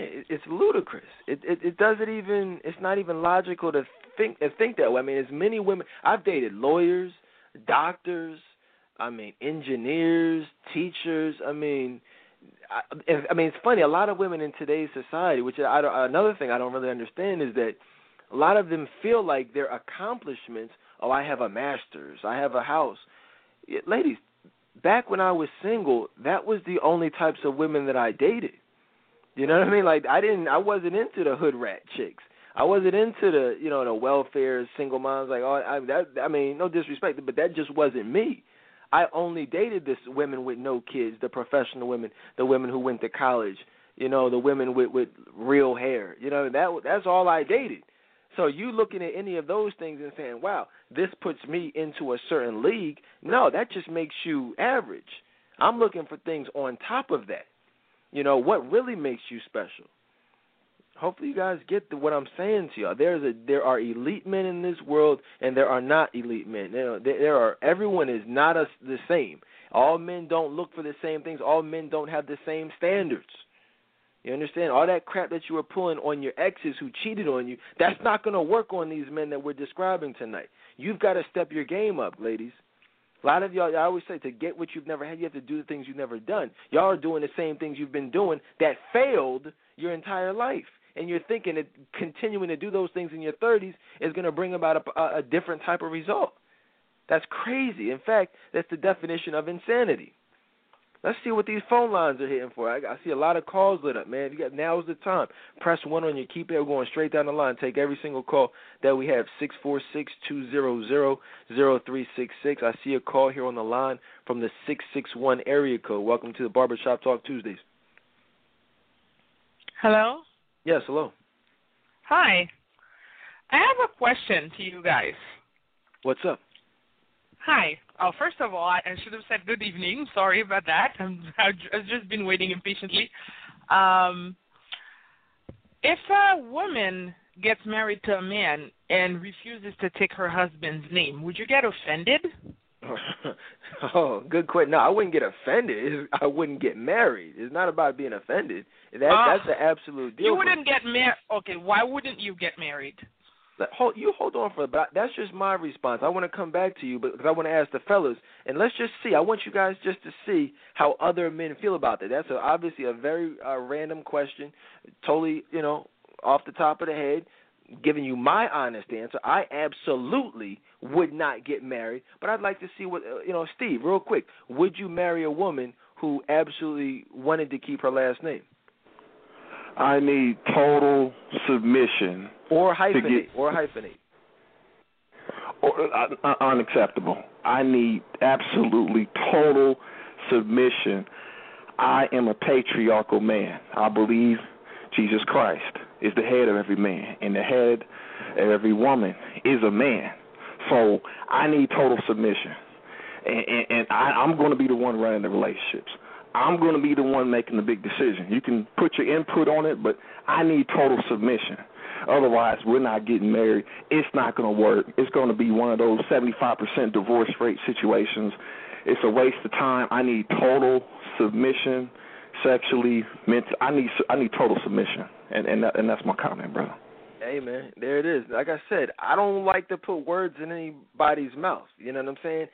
it's ludicrous. It, it it doesn't even it's not even logical to think to think that way. I mean, as many women I've dated lawyers, doctors, I mean engineers, teachers. I mean, I, I mean it's funny. A lot of women in today's society, which I don't, another thing I don't really understand is that a lot of them feel like their accomplishments. Oh, I have a master's. I have a house. Ladies, back when I was single, that was the only types of women that I dated. You know what I mean? Like I didn't, I wasn't into the hood rat chicks. I wasn't into the, you know, the welfare single moms. Like, oh, I, that, I mean, no disrespect, but that just wasn't me. I only dated this women with no kids, the professional women, the women who went to college, you know, the women with with real hair. You know, that that's all I dated. So you looking at any of those things and saying, "Wow, this puts me into a certain league." No, that just makes you average. I'm looking for things on top of that. You know what really makes you special. Hopefully, you guys get the, what I'm saying to y'all. There's a there are elite men in this world, and there are not elite men. There, there are everyone is not a, the same. All men don't look for the same things. All men don't have the same standards. You understand? All that crap that you were pulling on your exes who cheated on you, that's not going to work on these men that we're describing tonight. You've got to step your game up, ladies. A lot of y'all, I always say, to get what you've never had, you have to do the things you've never done. Y'all are doing the same things you've been doing that failed your entire life, and you're thinking that continuing to do those things in your 30s is going to bring about a, a different type of result. That's crazy. In fact, that's the definition of insanity. Let's see what these phone lines are hitting for. I, I see a lot of calls lit up, man. You got now's the time. Press one on your keypad. going straight down the line. Take every single call that we have. Six four six two zero zero zero three six six. I see a call here on the line from the six six one area code. Welcome to the Barbershop Talk Tuesdays.
Hello.
Yes. Hello.
Hi. I have a question to you guys.
What's up?
Hi. Oh, first of all, I, should have said good evening. Sorry about that. *laughs* I'm, I've just been waiting impatiently. Um, if a woman gets married to a man and refuses to take her husband's name, would you get offended? *laughs*
oh, good question. No, I wouldn't get offended. I wouldn't get married. It's not about being offended. That uh, that's the absolute deal.
You wouldn't get married. Okay, why wouldn't you get married?
hold you hold on for but that's just my response. I want to come back to you, but because I want to ask the fellas, and let's just see. I want you guys just to see how other men feel about that. That's a, obviously a very uh, random question, totally you know off the top of the head. Giving you my honest answer, I absolutely would not get married, but I'd like to see what uh, you know, Steve. Real quick, would you marry a woman who absolutely wanted to keep her last name?
I need total submission.
Or hyphenate. Get, or hyphenate.
Or, uh, uh, unacceptable. I need absolutely total submission. I am a patriarchal man. I believe Jesus Christ is the head of every man, and the head of every woman is a man. So I need total submission, and, and, and I, I'm going to be the one running the relationships. I'm going to be the one making the big decision. You can put your input on it, but I need total submission. Otherwise, we're not getting married. It's not going to work. It's going to be one of those 75% divorce rate situations. It's a waste of time. I need total submission, sexually, mental. I need I need total submission, and and and that's my comment, brother.
Hey man, there it is. Like I said, I don't like to put words in anybody's mouth. You know what I'm saying?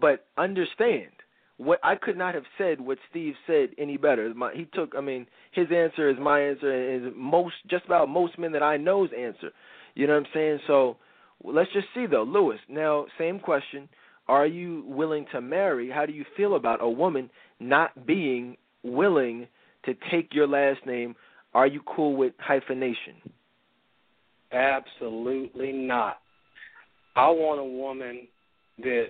But understand what I could not have said what Steve said any better. My, he took, I mean, his answer is my answer, and is most just about most men that I know's answer. You know what I'm saying? So let's just see though, Lewis. Now, same question: Are you willing to marry? How do you feel about a woman not being willing to take your last name? Are you cool with hyphenation?
Absolutely not. I want a woman that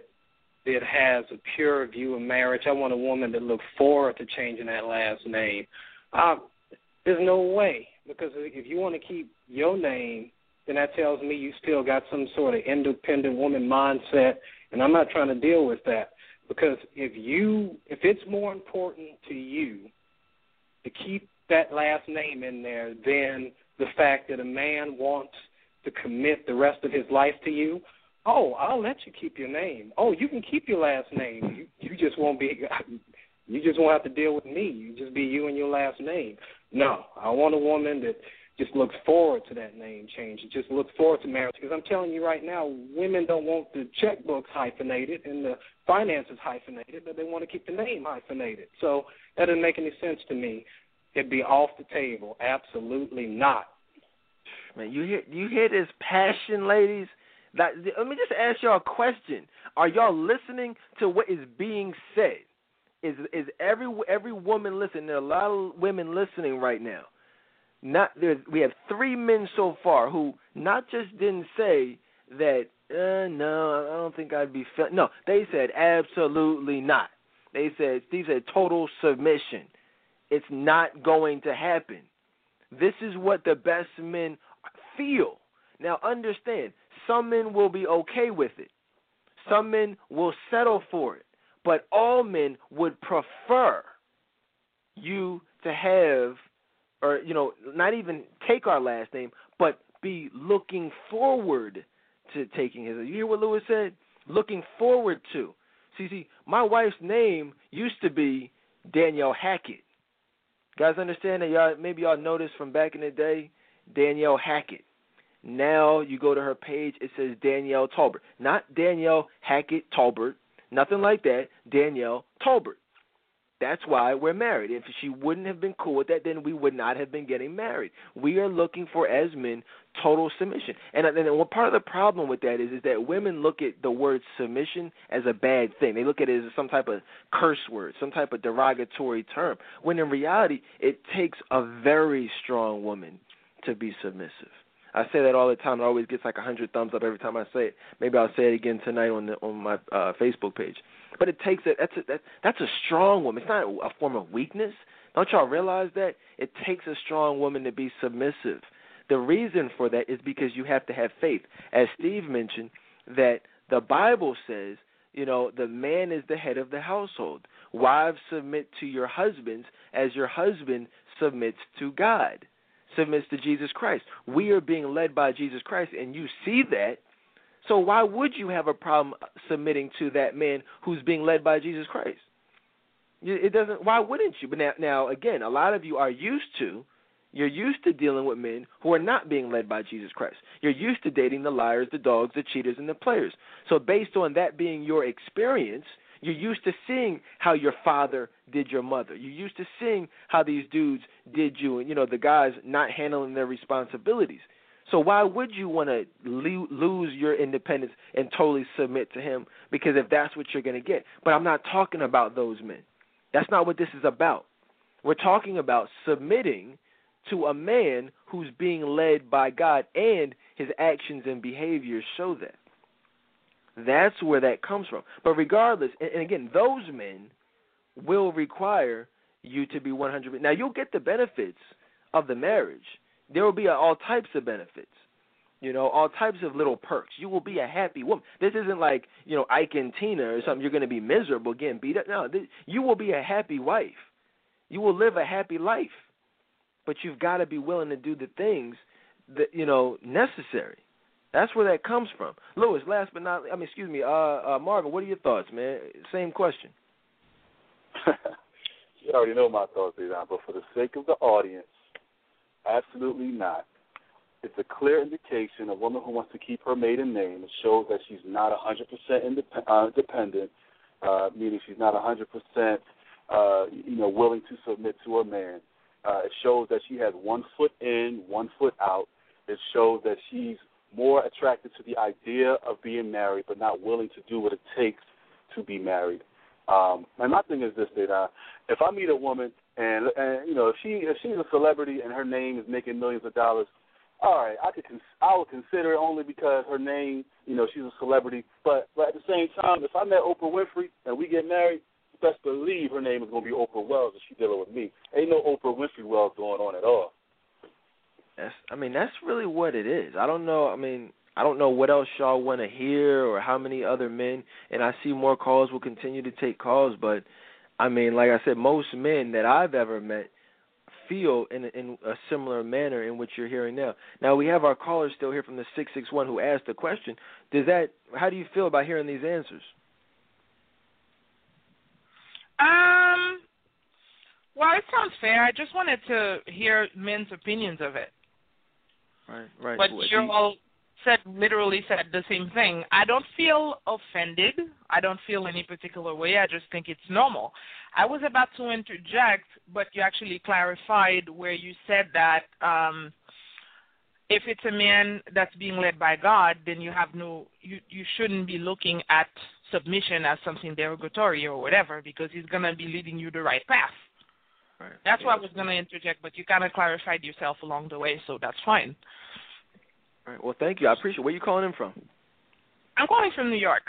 that has a pure view of marriage. I want a woman that looks forward to changing that last name. Uh, there's no way because if you want to keep your name, then that tells me you still got some sort of independent woman mindset, and I'm not trying to deal with that because if you if it's more important to you to keep that last name in there than the fact that a man wants to commit the rest of his life to you, oh, I'll let you keep your name. Oh, you can keep your last name. You you just won't be. *laughs* You just won't have to deal with me. You just be you and your last name. No, I want a woman that just looks forward to that name change. Just looks forward to marriage. Because I'm telling you right now, women don't want the checkbooks hyphenated and the finances hyphenated, but they want to keep the name hyphenated. So that doesn't make any sense to me. It'd be off the table. Absolutely not.
Man, you hear you hear this passion, ladies? That, let me just ask y'all a question. Are y'all listening to what is being said? Is is every every woman listening? There are a lot of women listening right now. Not there. We have three men so far who not just didn't say that. Uh, no, I don't think I'd be. Fe-. No, they said absolutely not. They said Steve said total submission. It's not going to happen. This is what the best men feel. Now understand, some men will be okay with it. Some men will settle for it. But all men would prefer you to have, or, you know, not even take our last name, but be looking forward to taking his. You hear what Lewis said? Looking forward to. See, see, my wife's name used to be Danielle Hackett. Guys understand that? Y'all maybe y'all noticed from back in the day, Danielle Hackett. Now you go to her page, it says Danielle Tolbert. Not Danielle Hackett Tolbert, Nothing like that. Danielle Tolbert. That's why we're married. If she wouldn't have been cool with that, then we would not have been getting married. We are looking for, as men, total submission. And, and one part of the problem with that is, is that women look at the word submission as a bad thing. They look at it as some type of curse word, some type of derogatory term. When in reality, it takes a very strong woman to be submissive. I say that all the time. It always gets like a hundred thumbs up every time I say it. Maybe I'll say it again tonight on the on my uh, Facebook page. But it takes a that's a that, that's a strong woman. It's not a form of weakness. Don't y'all realize that? It takes a strong woman to be submissive. The reason for that is because you have to have faith. As Steve mentioned, that the Bible says, you know, the man is the head of the household. Wives submit to your husbands as your husband submits to God submits to Jesus Christ. We are being led by Jesus Christ, and you see that. So why would you have a problem submitting to that man who's being led by Jesus Christ? It doesn't. Why wouldn't you? But now, now again, a lot of you are used to. You're used to dealing with men who are not being led by Jesus Christ. You're used to dating the liars, the dogs, the cheaters, and the players. So, based on that being your experience, you're used to seeing how your father did your mother. You're used to seeing how these dudes did you, and you know the guys not handling their responsibilities. So why would you want to lose your independence and totally submit to him? Because if that's what you're going to get. But I'm not talking about those men. That's not what this is about. We're talking about submitting to a man who's being led by God and his actions and behaviors show that. That's where that comes from. But regardless, and, and again, those men will require you to be 100. Now you'll get the benefits of the marriage. There will be a, all types of benefits. You know, all types of little perks. You will be a happy woman. This isn't like you know Ike and Tina or something. You're going to be miserable, getting beat up. No, this, you will be a happy wife. You will live a happy life, but you've got to be willing to do the things that you know necessary. That's where that comes from. Lewis, last but not I mean excuse me, uh, uh Marvin, what are your thoughts, man? Same question. *laughs*
you already know my thoughts, Adon, but for the sake of the audience, absolutely not. It's a clear indication a woman who wants to keep her maiden name. It shows that she's not 100% independent, uh, dependent, uh, meaning she's not 100%, uh, you know, willing to submit to a man. Uh, it shows that she has one foot in, one foot out. It shows that she's more attracted to the idea of being married, but not willing to do what it takes to be married. Um, and my thing is this: uh, if I meet a woman and and you know if she if she's a celebrity and her name is making millions of dollars, all right, I could cons- I would consider it only because her name, you know, she's a celebrity. But but at the same time, if I met Oprah Winfrey and we get married, best believe her name is going to be Oprah Wells if she's dealing with me. Ain't no Oprah Winfrey Wells going on at all.
That's I mean that's really what it is. I don't know. I mean I don't know what else y'all want to hear or how many other men. And I see more calls will continue to take calls, but I mean, like I said, most men that I've ever met feel in in a similar manner in which you're hearing now. Now we have our caller still here from the six six one who asked the question. Does that? How do you feel about hearing these answers?
Um. Well, it sounds fair. I just wanted to hear men's opinions of it.
Right, right.
But you're all said literally said the same thing. I don't feel offended. I don't feel any particular way. I just think it's normal. I was about to interject, but you actually clarified where you said that um if it's a man that's being led by God, then you have no you you shouldn't be looking at submission as something derogatory or whatever because he's going to be leading you the right path.
Right.
That's yeah. why I was going to interject, but you kind of clarified yourself along the way, so that's fine.
All right. Well, thank you. I appreciate. Where you calling in from?
I'm calling from New York.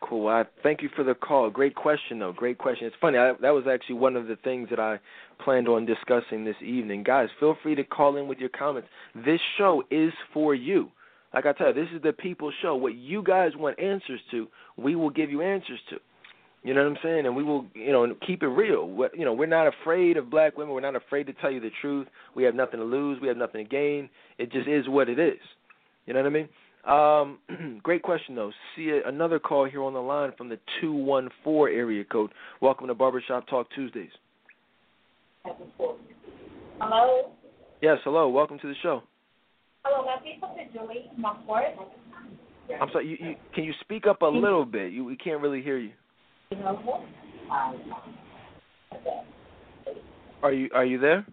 Cool. I thank you for the call. Great question, though. Great question. It's funny. I, that was actually one of the things that I planned on discussing this evening. Guys, feel free to call in with your comments. This show is for you. Like I tell you, this is the people's show. What you guys want answers to, we will give you answers to. You know what I'm saying? And we will, you know, keep it real. What, you know, we're not afraid of black women. We're not afraid to tell you the truth. We have nothing to lose. We have nothing to gain. It just is what it is. You know what I mean? Um, *clears throat* great question though. See a, another call here on the line from the two one four area code. Welcome to Barbershop Talk Tuesdays.
Hello.
Yes, hello. Welcome to the show.
Hello, my people to Julie McCourt.
I'm sorry. You, you, can you speak up a little bit? You, we can't really hear you. Are you are you there?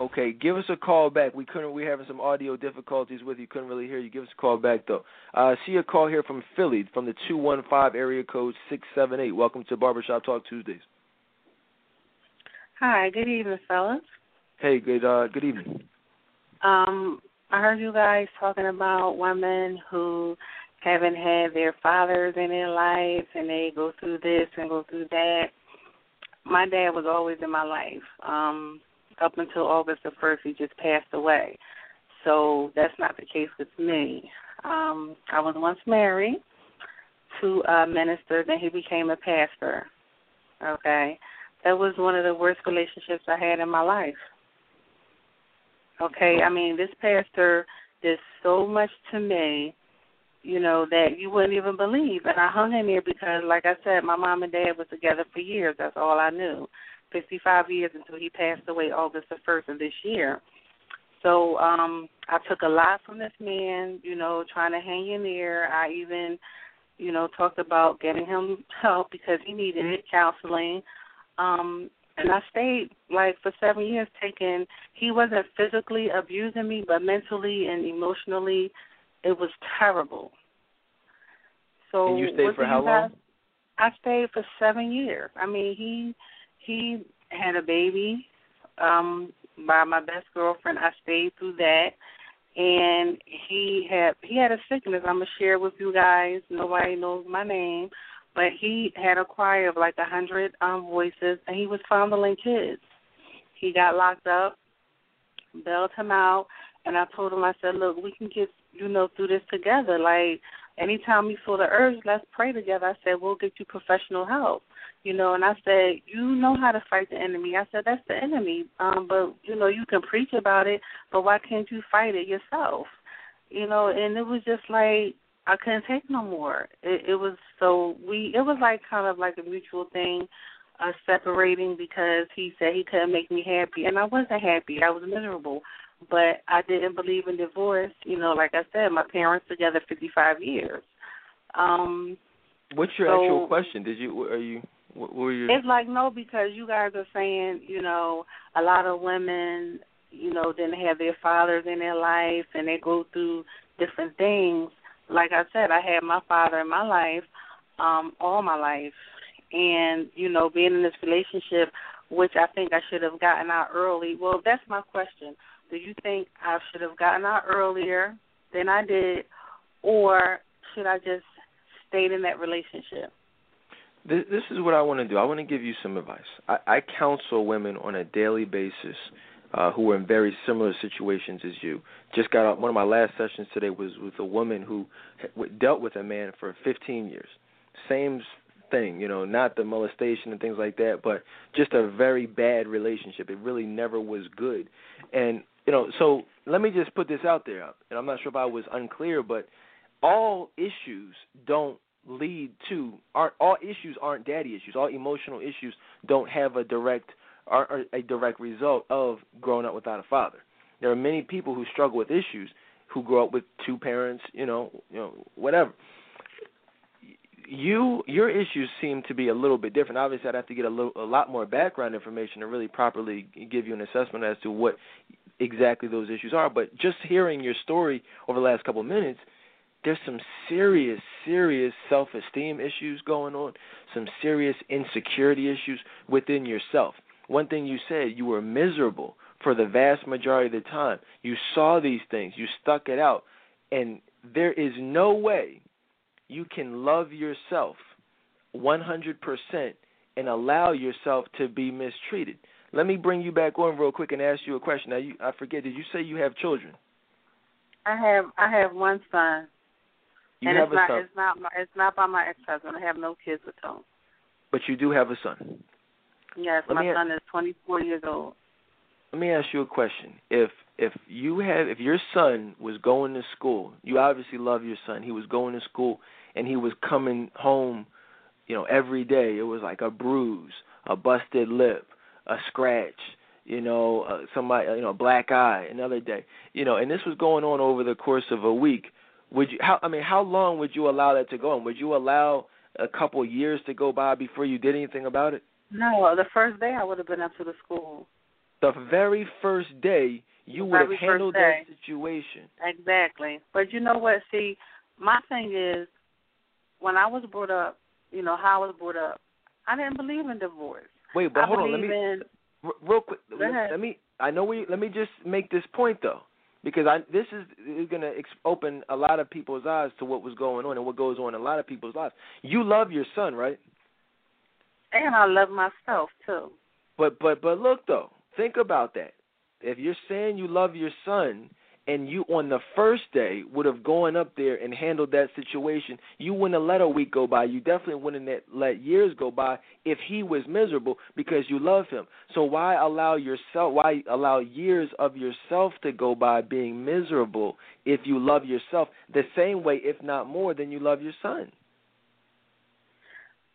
Okay, give us a call back. We couldn't. We having some audio difficulties with you. Couldn't really hear you. Give us a call back though. Uh, see a call here from Philly from the two one five area code six seven eight. Welcome to Barbershop Talk Tuesdays.
Hi, good evening, fellas.
Hey, good uh, good evening.
Um, I heard you guys talking about women who haven't had their fathers in their lives and they go through this and go through that. My dad was always in my life. Um, up until August the first he just passed away. So that's not the case with me. Um, I was once married to a minister, then he became a pastor. Okay. That was one of the worst relationships I had in my life. Okay, I mean this pastor did so much to me you know, that you wouldn't even believe. And I hung in there because, like I said, my mom and dad was together for years. That's all I knew. 55 years until he passed away August the 1st of this year. So um I took a lot from this man, you know, trying to hang in there. I even, you know, talked about getting him *laughs* help because he needed it, counseling. Um and I stayed like for seven years taking he wasn't physically abusing me but mentally and emotionally it was terrible. So
and you stayed for how long?
I stayed for seven years. I mean, he he had a baby um by my best girlfriend. I stayed through that, and he had he had a sickness. I'm gonna share with you guys. Nobody knows my name, but he had a choir of like a hundred um voices, and he was fondling kids. He got locked up, bailed him out, and I told him, I said, look, we can get you know, through this together. Like anytime you feel the urge, let's pray together. I said, We'll get you professional help. You know, and I said, You know how to fight the enemy. I said, That's the enemy. Um, but you know, you can preach about it, but why can't you fight it yourself? You know, and it was just like I couldn't take no more. It, it was so we it was like kind of like a mutual thing, uh separating because he said he couldn't make me happy and I wasn't happy. I was miserable but I didn't believe in divorce. You know, like I said, my parents together 55 years. Um,
What's your
so,
actual question? Did you are you what were you?
It's like no, because you guys are saying, you know, a lot of women, you know, didn't have their fathers in their life, and they go through different things. Like I said, I had my father in my life, um, all my life, and you know, being in this relationship, which I think I should have gotten out early. Well, that's my question do you think I should have gotten out earlier than I did, or should I just stayed in that relationship?
This, this is what I want to do. I want to give you some advice. I, I counsel women on a daily basis uh, who are in very similar situations as you. Just got out. One of my last sessions today was with a woman who dealt with a man for 15 years. Same thing, you know, not the molestation and things like that, but just a very bad relationship. It really never was good. And you know, so let me just put this out there, and I'm not sure if I was unclear, but all issues don't lead to aren't all issues aren't daddy issues. All emotional issues don't have a direct are a direct result of growing up without a father. There are many people who struggle with issues who grow up with two parents, you know, you know, whatever. You your issues seem to be a little bit different. Obviously, I'd have to get a little a lot more background information to really properly give you an assessment as to what exactly those issues are. But just hearing your story over the last couple of minutes, there's some serious, serious self esteem issues going on, some serious insecurity issues within yourself. One thing you said, you were miserable for the vast majority of the time. You saw these things, you stuck it out, and there is no way you can love yourself 100% and allow yourself to be mistreated. Let me bring you back on real quick and ask you a question. Now, you, I forget. Did you say you have children?
I have. I have one son.
You
and
have
it's
a
not,
son.
It's not. My, it's not by my ex-husband. I have no kids with him.
But you do have a son.
Yes,
Let
my
me,
son is 24 years old.
Let me ask you a question. If if you have if your son was going to school, you obviously love your son. He was going to school and he was coming home, you know, every day. It was like a bruise, a busted lip, a scratch, you know, uh, somebody, you know, a black eye another day, you know, and this was going on over the course of a week. would you how I mean how long would you allow that to go and would you allow a couple years to go by before you did anything about it?
No, the first day I would have been up to the school.
The very first day you would have handled that situation.
Exactly. But you know what? See, my thing is, when I was brought up, you know how I was brought up, I didn't believe in divorce.
Wait, but
I
hold on. Let me
in,
real quick.
let,
let me. I know we. Let me just make this point though, because I this is, is going to open a lot of people's eyes to what was going on and what goes on in a lot of people's lives. You love your son, right?
And I love myself too.
But but but look though, think about that. If you're saying you love your son and you on the first day would have gone up there and handled that situation, you wouldn't have let a week go by. You definitely wouldn't have let years go by if he was miserable because you love him. So why allow yourself why allow years of yourself to go by being miserable if you love yourself the same way, if not more, than you love your son?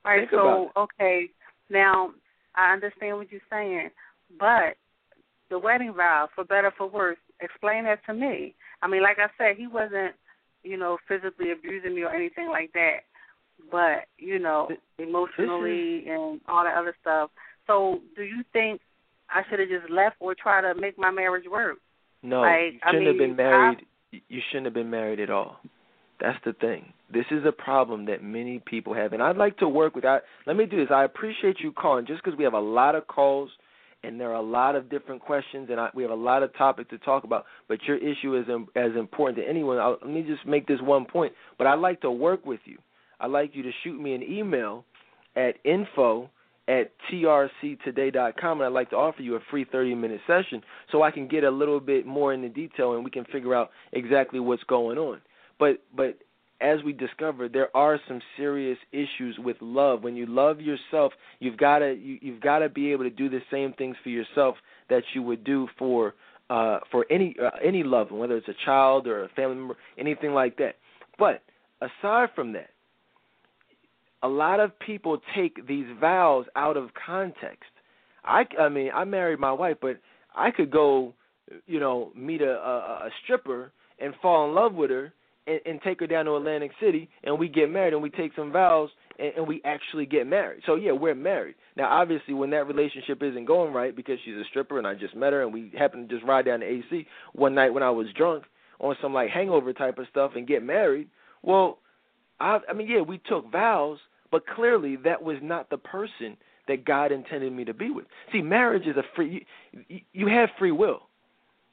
All right, Think so okay. Now I understand what you're saying, but the wedding vow, for better for worse, explain that to me. I mean, like I said, he wasn't, you know, physically abusing me or anything like that, but you know, emotionally is... and all that other stuff. So, do you think I should have just left or try to make my marriage work?
No,
like,
you shouldn't
I mean,
have been married.
I...
You shouldn't have been married at all. That's the thing. This is a problem that many people have, and I'd like to work with. I, let me do this. I appreciate you calling, just because we have a lot of calls and there are a lot of different questions, and I, we have a lot of topics to talk about. But your issue is um, as important to anyone. I'll, let me just make this one point. But I'd like to work with you. I'd like you to shoot me an email at info at trctoday.com, and I'd like to offer you a free 30-minute session so I can get a little bit more into detail and we can figure out exactly what's going on. But but as we discovered, there are some serious issues with love. When you love yourself, you've got to you, you've got to be able to do the same things for yourself that you would do for uh, for any uh, any loved one, whether it's a child or a family member, anything like that. But aside from that, a lot of people take these vows out of context. I, I mean, I married my wife, but I could go, you know, meet a, a, a stripper and fall in love with her and, and take her down to Atlantic City, and we get married, and we take some vows, and, and we actually get married. So yeah, we're married. Now, obviously, when that relationship isn't going right because she's a stripper and I just met her, and we happen to just ride down to AC one night when I was drunk on some like hangover type of stuff and get married. Well, I, I mean, yeah, we took vows, but clearly that was not the person that God intended me to be with. See, marriage is a free. You, you have free will.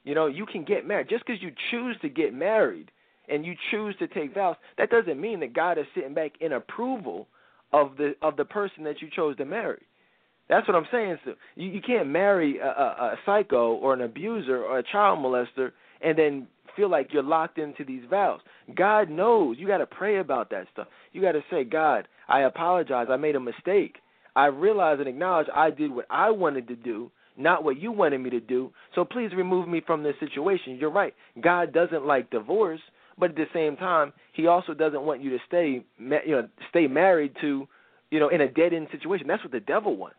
You know, you can get married just because you choose to get married and you choose to take vows, that doesn't mean that God is sitting back in approval of the of the person that you chose to marry. That's what I'm saying. So you, you can't marry a, a, a psycho or an abuser or a child molester and then feel like you're locked into these vows. God knows. You got to pray about that stuff. You got to say, God, I apologize. I made a mistake. I realize and acknowledge I did what I wanted to do, not what you wanted me to do. So please remove me from this situation. You're right. God doesn't like divorce, but at the same time, he also doesn't want you to stay, you know, stay married to, you know, in a dead end situation. That's what the devil wants.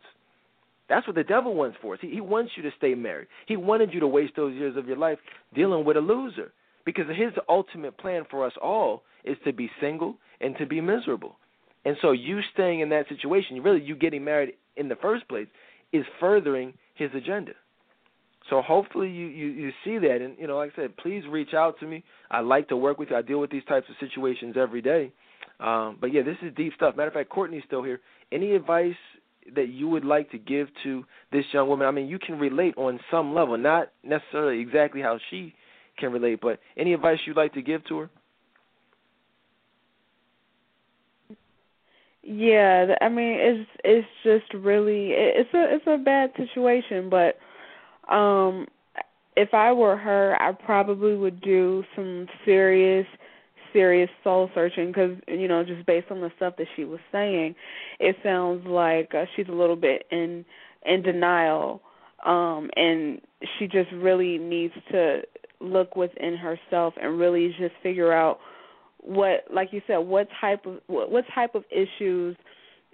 That's what the devil wants for us. He, he wants you to stay married. He wanted you to waste those years of your life dealing with a loser because his ultimate plan for us all is to be single and to be miserable. And so you staying in that situation, really you getting married in the first place, is furthering his agenda. So hopefully you, you you see that, and you know, like I said, please reach out to me. I like to work with you. I deal with these types of situations every day. Um, but yeah, this is deep stuff. Matter of fact, Courtney's still here. Any advice that you would like to give to this young woman? I mean, you can relate on some level, not necessarily exactly how she can relate, but any advice you'd like to give to her?
Yeah, I mean, it's it's just really it's a it's a bad situation, but um, if I were her, I probably would do some serious, serious soul searching because you know just based on the stuff that she was saying, it sounds like uh, she's a little bit in in denial, um, and she just really needs to look within herself and really just figure out what, like you said, what type of what, what type of issues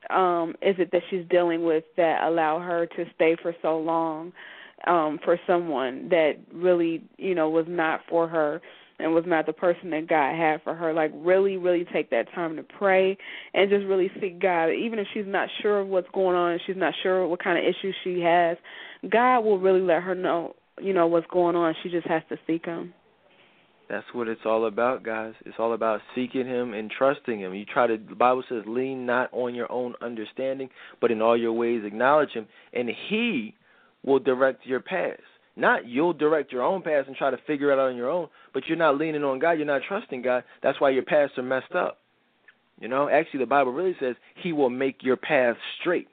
um is it that she's dealing with that allow her to stay for so long um for someone that really you know was not for her and was not the person that God had for her. Like really, really take that time to pray and just really seek God. Even if she's not sure of what's going on and she's not sure what kind of issues she has, God will really let her know, you know, what's going on. She just has to seek him.
That's what it's all about, guys. It's all about seeking Him and trusting Him. You try to. The Bible says, "Lean not on your own understanding, but in all your ways acknowledge Him, and He will direct your paths." Not you'll direct your own paths and try to figure it out on your own, but you're not leaning on God. You're not trusting God. That's why your paths are messed up. You know, actually, the Bible really says He will make your path straight.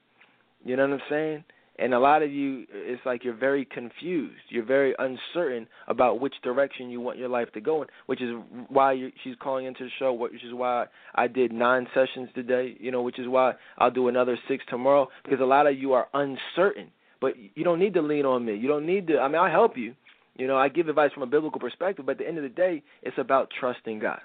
You know what I'm saying? and a lot of you it's like you're very confused you're very uncertain about which direction you want your life to go in which is why you, she's calling into the show which is why i did nine sessions today you know which is why i'll do another six tomorrow because a lot of you are uncertain but you don't need to lean on me you don't need to i mean i'll help you you know i give advice from a biblical perspective but at the end of the day it's about trusting god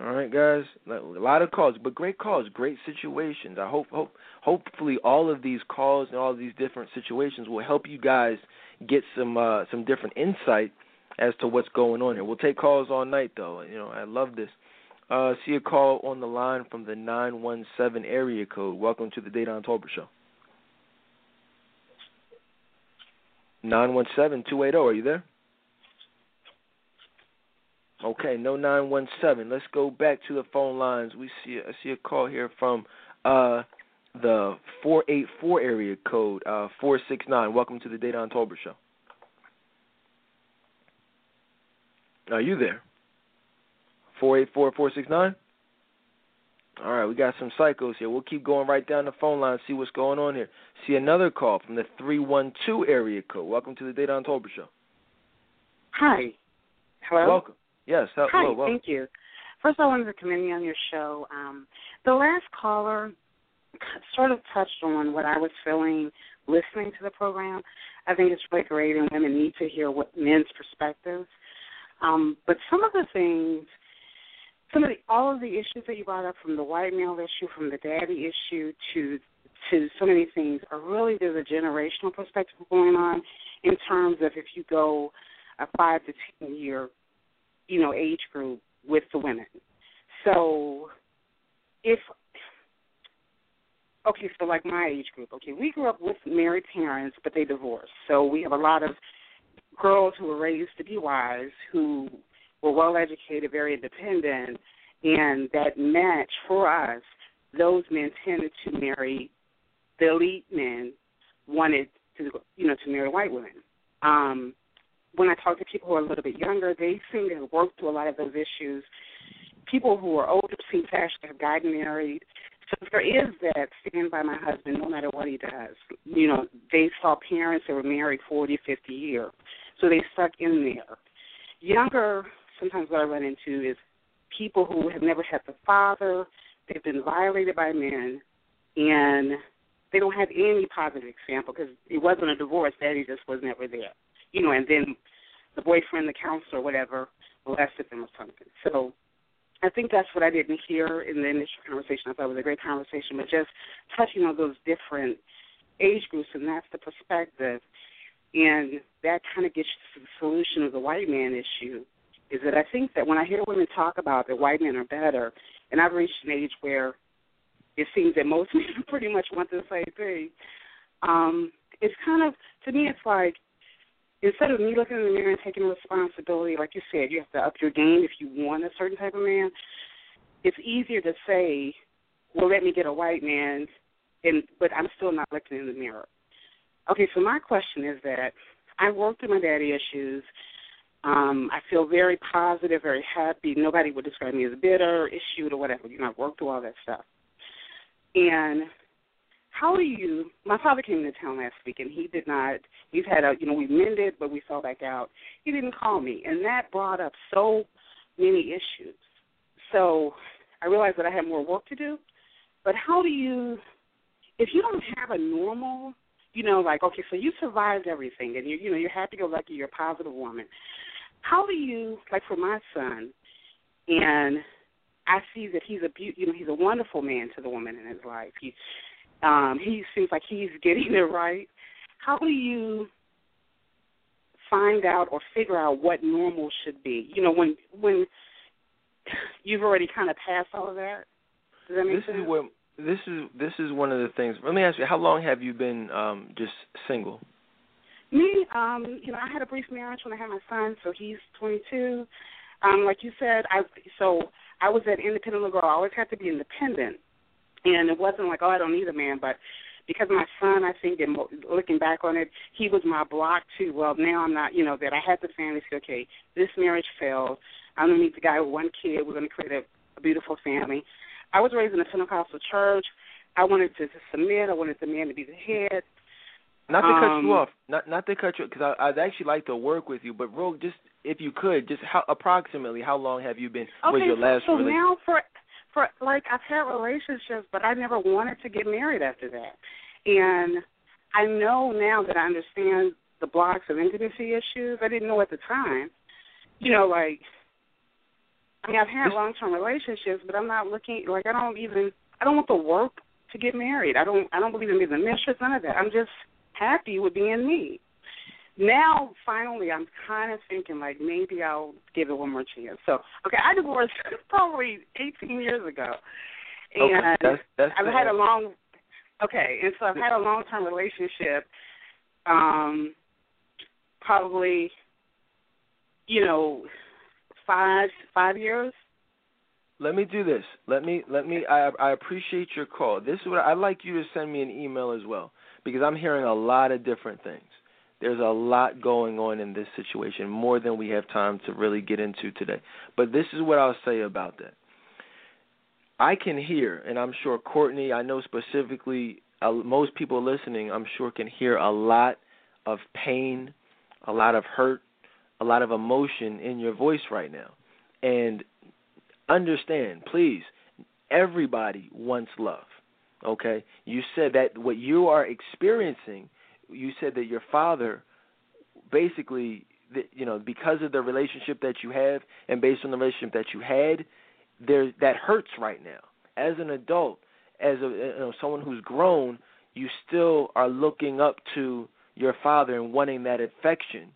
all right, guys. A lot of calls, but great calls, great situations. I hope, hope, hopefully, all of these calls and all of these different situations will help you guys get some uh, some different insight as to what's going on here. We'll take calls all night, though. You know, I love this. Uh, see a call on the line from the nine one seven area code. Welcome to the Dedan Tolbert Show. Nine one seven two eight zero. Are you there? Okay, no nine one seven. Let's go back to the phone lines. We see I see a call here from uh the four eight four area code, uh four six nine. Welcome to the Dedan Tolbert Show. Are you there? Four eight four four six nine? All right, we got some psychos here. We'll keep going right down the phone line, see what's going on here. See another call from the three one two area code. Welcome to the Dedan Tolbert Show.
Hi. Hello.
Welcome. Yes. Hello.
Hi.
Welcome.
Thank you. First, I wanted to commend you on your show. Um, the last caller sort of touched on what I was feeling listening to the program. I think it's really great, and women need to hear what men's perspectives. Um, but some of the things, some of the all of the issues that you brought up, from the white male issue, from the daddy issue, to to so many things, are really there's a generational perspective going on in terms of if you go a five to ten year you know, age group with the women. So if okay, so like my age group, okay, we grew up with married parents, but they divorced. So we have a lot of girls who were raised to be wives, who were well educated, very independent, and that match for us, those men tended to marry the elite men wanted to you know to marry white women. Um, when I talk to people who are a little bit younger, they seem to have worked through a lot of those issues. People who are older seem to actually have gotten married. So there is that stand by my husband no matter what he does. You know, they saw parents that were married 40, 50 years. So they stuck in there. Younger, sometimes what I run into is people who have never had the father, they've been violated by men, and they don't have any positive example because it wasn't a divorce. Daddy just was never there you know, and then the boyfriend, the counselor, whatever, molested them or something. So I think that's what I didn't hear in the initial conversation. I thought it was a great conversation, but just touching on those different age groups, and that's the perspective. And that kind of gets to the solution of the white man issue. Is that I think that when I hear women talk about that white men are better, and I've reached an age where it seems that most *laughs* men pretty much want the same thing. Um, it's kind of to me, it's like instead of me looking in the mirror and taking responsibility, like you said, you have to up your game if you want a certain type of man. It's easier to say, "Well, let me get a white man," and but I'm still not looking in the mirror. Okay, so my question is that I worked through my daddy issues. Um, I feel very positive, very happy. Nobody would describe me as bitter, issued, or whatever. You know, I've worked through all that stuff. And how do you? My father came to town last week, and he did not. We've had a, you know, we mended, but we fell back out. He didn't call me, and that brought up so many issues. So I realized that I had more work to do. But how do you, if you don't have a normal, you know, like okay, so you survived everything, and you, you know, you're happy-go-lucky, you're a positive woman. How do you, like for my son, and I see that he's a, you know, he's a wonderful man to the woman in his life. He um, he seems like he's *laughs* getting it right. How do you find out or figure out what normal should be. You know, when when you've already kind of passed all of that. Does that make
this
sense?
is what this is this is one of the things. Let me ask you, how long have you been um just single?
Me, um, you know, I had a brief marriage when I had my son, so he's 22. Um, like you said, I so I was that independent little girl. I always had to be independent, and it wasn't like, oh, I don't need a man, but because my son, I think, and looking back on it, he was my block too. Well, now I'm not, you know, that I had the family. Say, okay, this marriage failed. I'm gonna meet the guy with one kid. We're gonna create a, a beautiful family. I was raised in a Pentecostal church. I wanted to, to submit. I wanted the man to be the head.
Not to cut
Um,
you off, not not to cut you, off, because I'd actually like to work with you. But, real just if you could, just how approximately how long have you been?
Okay,
was your last
so
relationship?
now for for like I've had relationships, but I never wanted to get married after that. And I know now that I understand the blocks of intimacy issues. I didn't know at the time. You know, like I mean, I've had long term relationships, but I'm not looking like I don't even I don't want the work to get married. I don't I don't believe in being the mistress, none of that. I'm just happy with being me. Now, finally, I'm kind of thinking like maybe I'll give it one more chance. So, okay, I divorced *laughs* probably 18 years ago,
Okay,
and
that's that's
I've had a long okay, and so I've had a long term relationship, um, probably, you know, five five years.
Let me do this. Let me let me. I I appreciate your call. This is what I'd like you to send me an email as well because I'm hearing a lot of different things. There's a lot going on in this situation, more than we have time to really get into today. But this is what I'll say about that. I can hear, and I'm sure Courtney, I know specifically, uh, most people listening, I'm sure can hear a lot of pain, a lot of hurt, a lot of emotion in your voice right now. And understand, please, everybody wants love. Okay? You said that what you are experiencing, you said that your father basically you know because of the relationship that you have and based on the relationship that you had there that hurts right now. As an adult as a you know someone who's grown you still are looking up to your father and wanting that affection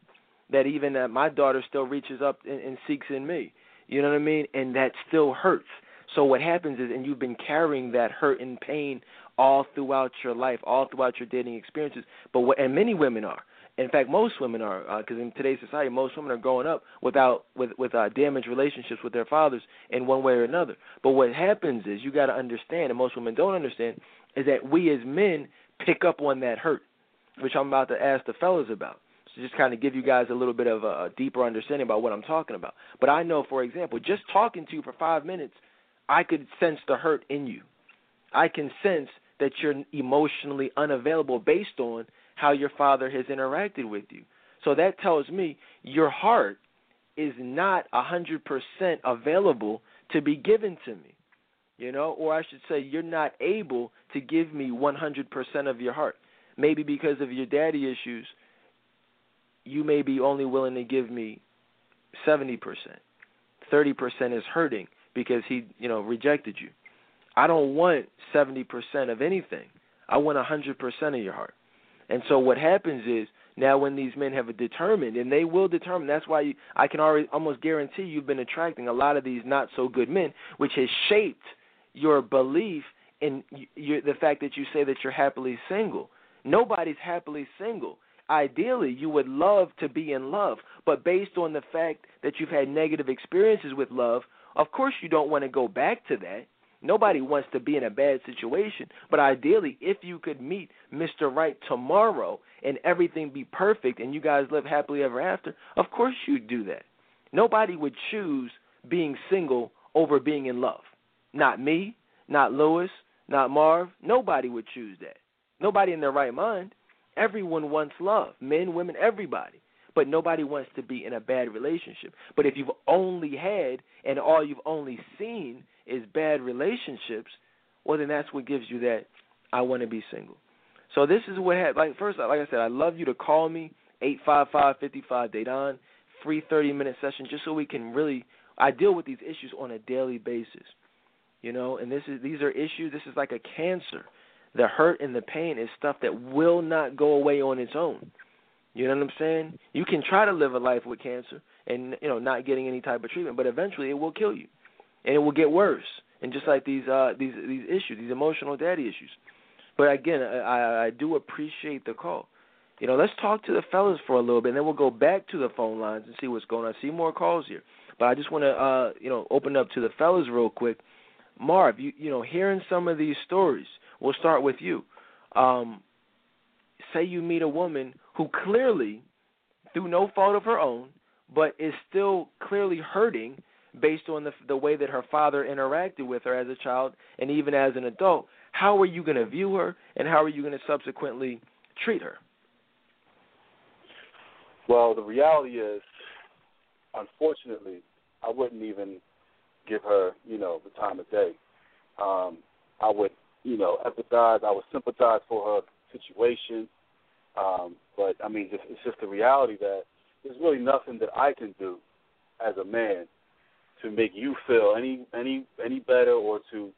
that even that my daughter still reaches up and, and seeks in me. You know what i mean? And that still hurts so what happens is and you've been carrying that hurt and pain all throughout your life all throughout your dating experiences but what and many women are in fact, most women are, because in today's society, most women are growing up without with with uh, damaged relationships with their fathers in one way or another. But what happens is you got to understand, and most women don't understand, is that we as men pick up on that hurt, which I'm about to ask the fellas about. So just kind of give you guys a little bit of a, a deeper understanding about what I'm talking about. But I know, for example, just talking to you for five minutes, I could sense the hurt in you. I can sense that you're emotionally unavailable based on how your father has interacted with you. So that tells me your heart is not a hundred percent available to be given to me. You know, or I should say you're not able to give me one hundred percent of your heart. Maybe because of your daddy issues, you may be only willing to give me seventy percent. Thirty percent is hurting because he, you know, rejected you. I don't want seventy percent of anything. I want a hundred percent of your heart. And so what happens is now when these men have determined, and they will determine, that's why you, I can already almost guarantee you've been attracting a lot of these not so good men, which has shaped your belief in your, the fact that you say that you're happily single. Nobody's happily single. Ideally, you would love to be in love, but based on the fact that you've had negative experiences with love, of course you don't want to go back to that. Nobody wants to be in a bad situation, but ideally, if you could meet Mr. Right tomorrow and everything be perfect and you guys live happily ever after, of course you'd do that. Nobody would choose being single over being in love. Not me, not Lewis, not Marv. Nobody would choose that. Nobody in their right mind. Everyone wants love men, women, everybody. But nobody wants to be in a bad relationship. But if you've only had and all you've only seen is bad relationships, well then that's what gives you that I want to be single. So this is what happened. Like first, like I said, I love you to call me eight five five fifty five Dedan, free thirty minute session, just so we can really. I deal with these issues on a daily basis, you know, and this is these are issues. This is like a cancer. The hurt and the pain is stuff that will not go away on its own. You know what I'm saying? You can try to live a life with cancer and you know not getting any type of treatment, but eventually it will kill you, and it will get worse. And just like these uh these these issues, these emotional daddy issues. But again, I I do appreciate the call. You know, let's talk to the fellas for a little bit, and then we'll go back to the phone lines and see what's going on. I see more calls here, but I just want to uh you know open up to the fellas real quick. Marv, you you know, hearing some of these stories, we'll start with you. Um, say you meet a woman who clearly, through no fault of her own, but is still clearly hurting based on the the way that her father interacted with her as a child and even as an adult. How are you going to view her, and how are you going to subsequently treat her?
Well, the reality is, unfortunately, I wouldn't even give her, you know, the time of day. Um, I would, you know, empathize. I would sympathize for her situation. Um, but I mean, just, it's just the reality that there's really nothing that I can do as a man to make you feel any any any better or to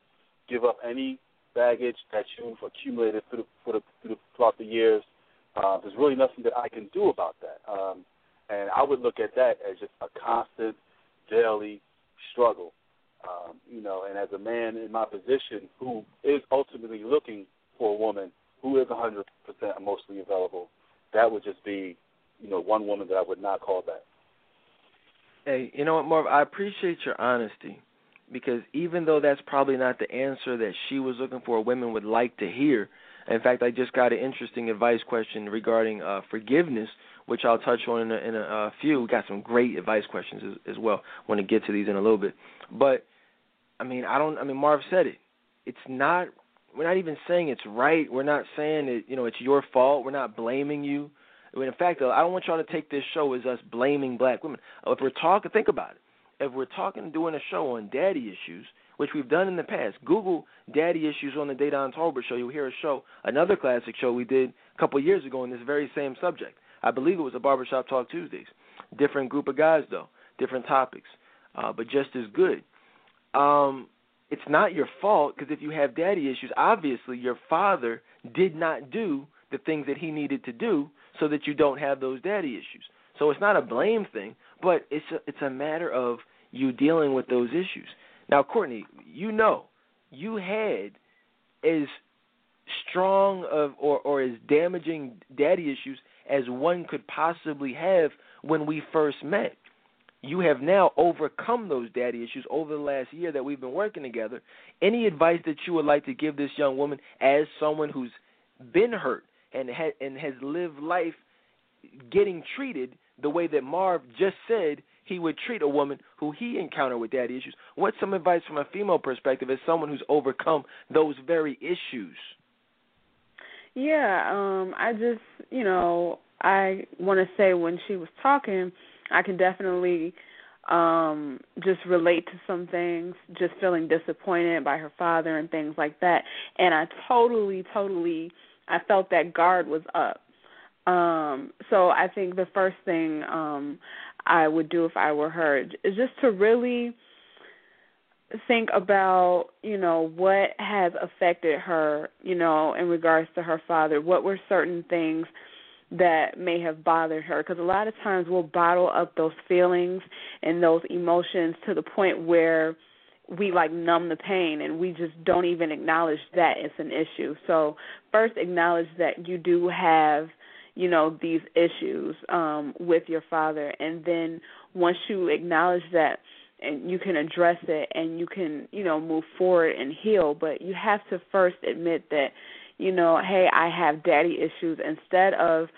give up any baggage that you've accumulated through the, through the, through the, throughout the years. Uh, there's really nothing that I can do about that. Um, and I would look at that as just a constant, daily struggle. Um, you know, and as a man in my position who is ultimately looking for a woman who is 100% emotionally available, that would just be, you know, one woman that I would not call that.
Hey, you know what, Marv? I appreciate your honesty because even though that's probably not the answer that she was looking for, women would like to hear. In fact, I just got an interesting advice question regarding uh, forgiveness, which I'll touch on in a, in a, a few. We got some great advice questions as, as well. Want to get to these in a little bit, but I mean, I don't. I mean, Marv said it. It's not we're not even saying it's right. We're not saying it, you know, it's your fault. We're not blaming you. I mean, in fact, I don't want y'all to take this show as us blaming black women. If we're talking, think about it. If we're talking, doing a show on daddy issues, which we've done in the past, Google daddy issues on the Dedan Tolbert show. You'll hear a show, another classic show we did a couple of years ago on this very same subject. I believe it was a Barbershop Talk Tuesdays. Different group of guys, though, different topics, uh, but just as good. Um, it's not your fault because if you have daddy issues, obviously your father did not do the things that he needed to do so that you don't have those daddy issues. So it's not a blame thing, but it's a, it's a matter of you dealing with those issues. Now, Courtney, you know, you had as strong of or or as damaging daddy issues as one could possibly have when we first met you have now overcome those daddy issues over the last year that we've been working together. Any advice that you would like to give this young woman as someone who's been hurt and ha- and has lived life getting treated the way that Marv just said he would treat a woman who he encountered with daddy issues? What's some advice from a female perspective as someone who's overcome those very issues?
Yeah, um I just, you know, I want to say when she was talking I can definitely um just relate to some things just feeling disappointed by her father and things like that. And i totally totally i felt that guard was up. Um so i think the first thing um i would do if i were her is just to really think about you know what has affected her you know in regards to her father. What were certain things that may have bothered her because a lot of times we'll bottle up those feelings and those emotions to the point where we like numb the pain and we just don't even acknowledge that it's an issue. So first acknowledge that you do have, you know, these issues um with your father and then once you acknowledge that and you can address it and you can, you know, move forward and heal, but you have to first admit that you know, hey, I have daddy issues instead of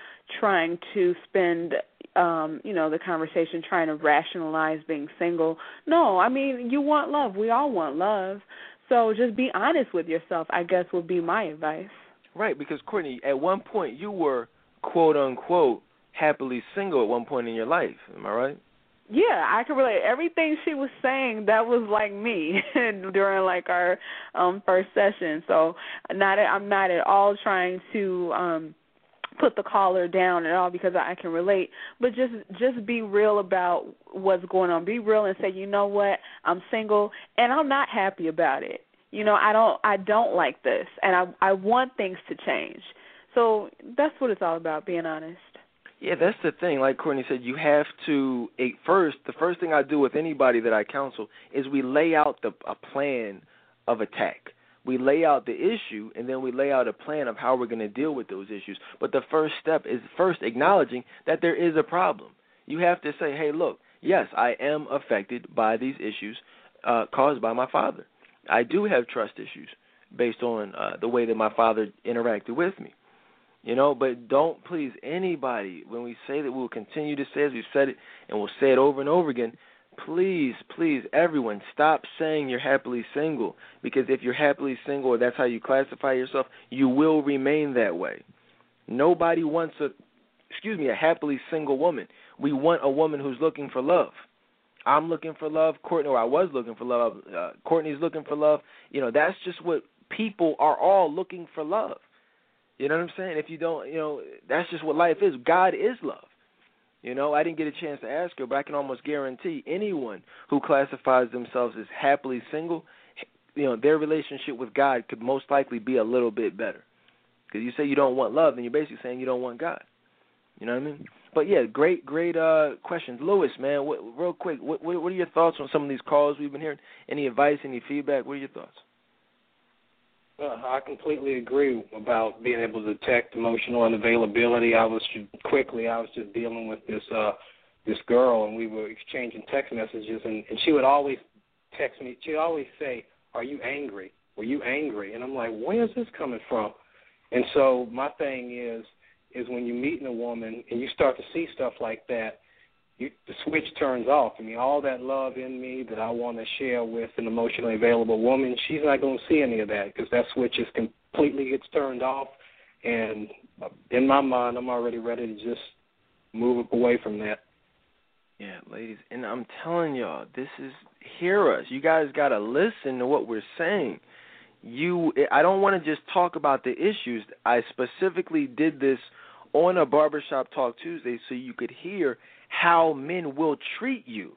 trying to spend um, you know, the conversation trying to rationalize being single. No, I mean, you want love. We all want love. So just be honest with yourself, I guess would be my advice.
Right, because Courtney, at one point you were quote unquote happily single at one point in your life. Am I right?
Yeah, I can relate. Everything she was saying that was like me *laughs* during like our um first session. So not I'm not at all trying to um put the caller down at all because I can relate, but just just be real about what's going on. Be real and say, "You know what? I'm single and I'm not happy about it. You know, I don't I don't like this and I I want things to change." So that's what it's all about, being honest.
Yeah, that's the thing. Like Courtney said, you have to first. The first thing I do with anybody that I counsel is we lay out the a plan of attack. We lay out the issue, and then we lay out a plan of how we're going to deal with those issues. But the first step is first acknowledging that there is a problem. You have to say, "Hey, look, yes, I am affected by these issues uh, caused by my father. I do have trust issues based on uh, the way that my father interacted with me." You know, but don't please anybody when we say that we'll continue to say as we've said it and we'll say it over and over again. Please, please, everyone, stop saying you're happily single because if you're happily single or that's how you classify yourself, you will remain that way. Nobody wants a, excuse me, a happily single woman. We want a woman who's looking for love. I'm looking for love. Courtney, or I was looking for love. Uh, Courtney's looking for love. You know, that's just what people are all looking for love. You know what I'm saying? If you don't, you know, that's just what life is. God is love. You know, I didn't get a chance to ask her, but I can almost guarantee anyone who classifies themselves as happily single, you know, their relationship with God could most likely be a little bit better. Because you say you don't want love, then you're basically saying you don't want God. You know what I mean? But yeah, great, great uh questions, Lewis. Man, what, real quick, what, what are your thoughts on some of these calls we've been hearing? Any advice, any feedback? What are your thoughts?
Uh, I completely agree about being able to detect emotional unavailability. I was quickly, I was just dealing with this uh this girl, and we were exchanging text messages, and, and she would always text me. She'd always say, "Are you angry? Were you angry?" And I'm like, "Where is this coming from?" And so my thing is, is when you're meeting a woman and you start to see stuff like that, you, the switch turns off. I mean, all that love in me that I want to share with an emotionally available woman, she's not going to see any of that because that switch is completely gets turned off. And in my mind, I'm already ready to just move away from that.
Yeah, ladies, and I'm telling y'all, this is hear us. You guys got to listen to what we're saying. You, I don't want to just talk about the issues. I specifically did this on a barbershop talk Tuesday so you could hear how men will treat you.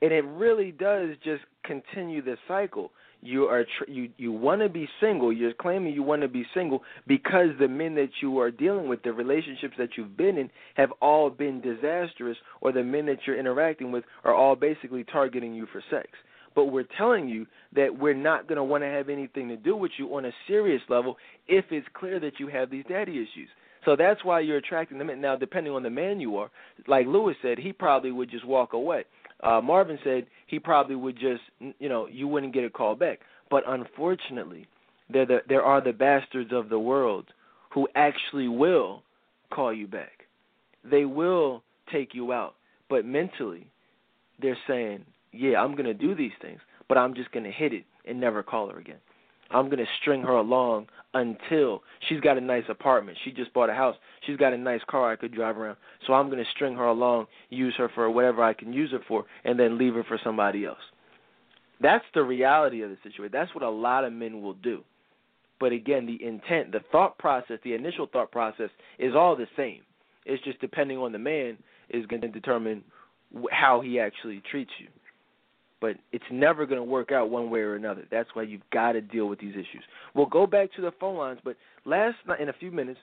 And it really does just continue the cycle. You are tr- you you want to be single. You're claiming you want to be single because the men that you are dealing with, the relationships that you've been in, have all been disastrous, or the men that you're interacting with are all basically targeting you for sex. But we're telling you that we're not going to want to have anything to do with you on a serious level if it's clear that you have these daddy issues. So that's why you're attracting them. Now, depending on the man you are, like Lewis said, he probably would just walk away. Uh, Marvin said he probably would just, you know, you wouldn't get a call back. But unfortunately, there the, there are the bastards of the world who actually will call you back. They will take you out, but mentally, they're saying, "Yeah, I'm going to do these things, but I'm just going to hit it and never call her again." I'm going to string her along until she's got a nice apartment. She just bought a house. She's got a nice car I could drive around. So I'm going to string her along, use her for whatever I can use her for, and then leave her for somebody else. That's the reality of the situation. That's what a lot of men will do. But again, the intent, the thought process, the initial thought process is all the same. It's just depending on the man is going to determine how he actually treats you but it's never going to work out one way or another. That's why you've got to deal with these issues. We'll go back to the phone lines, but last night, in a few minutes,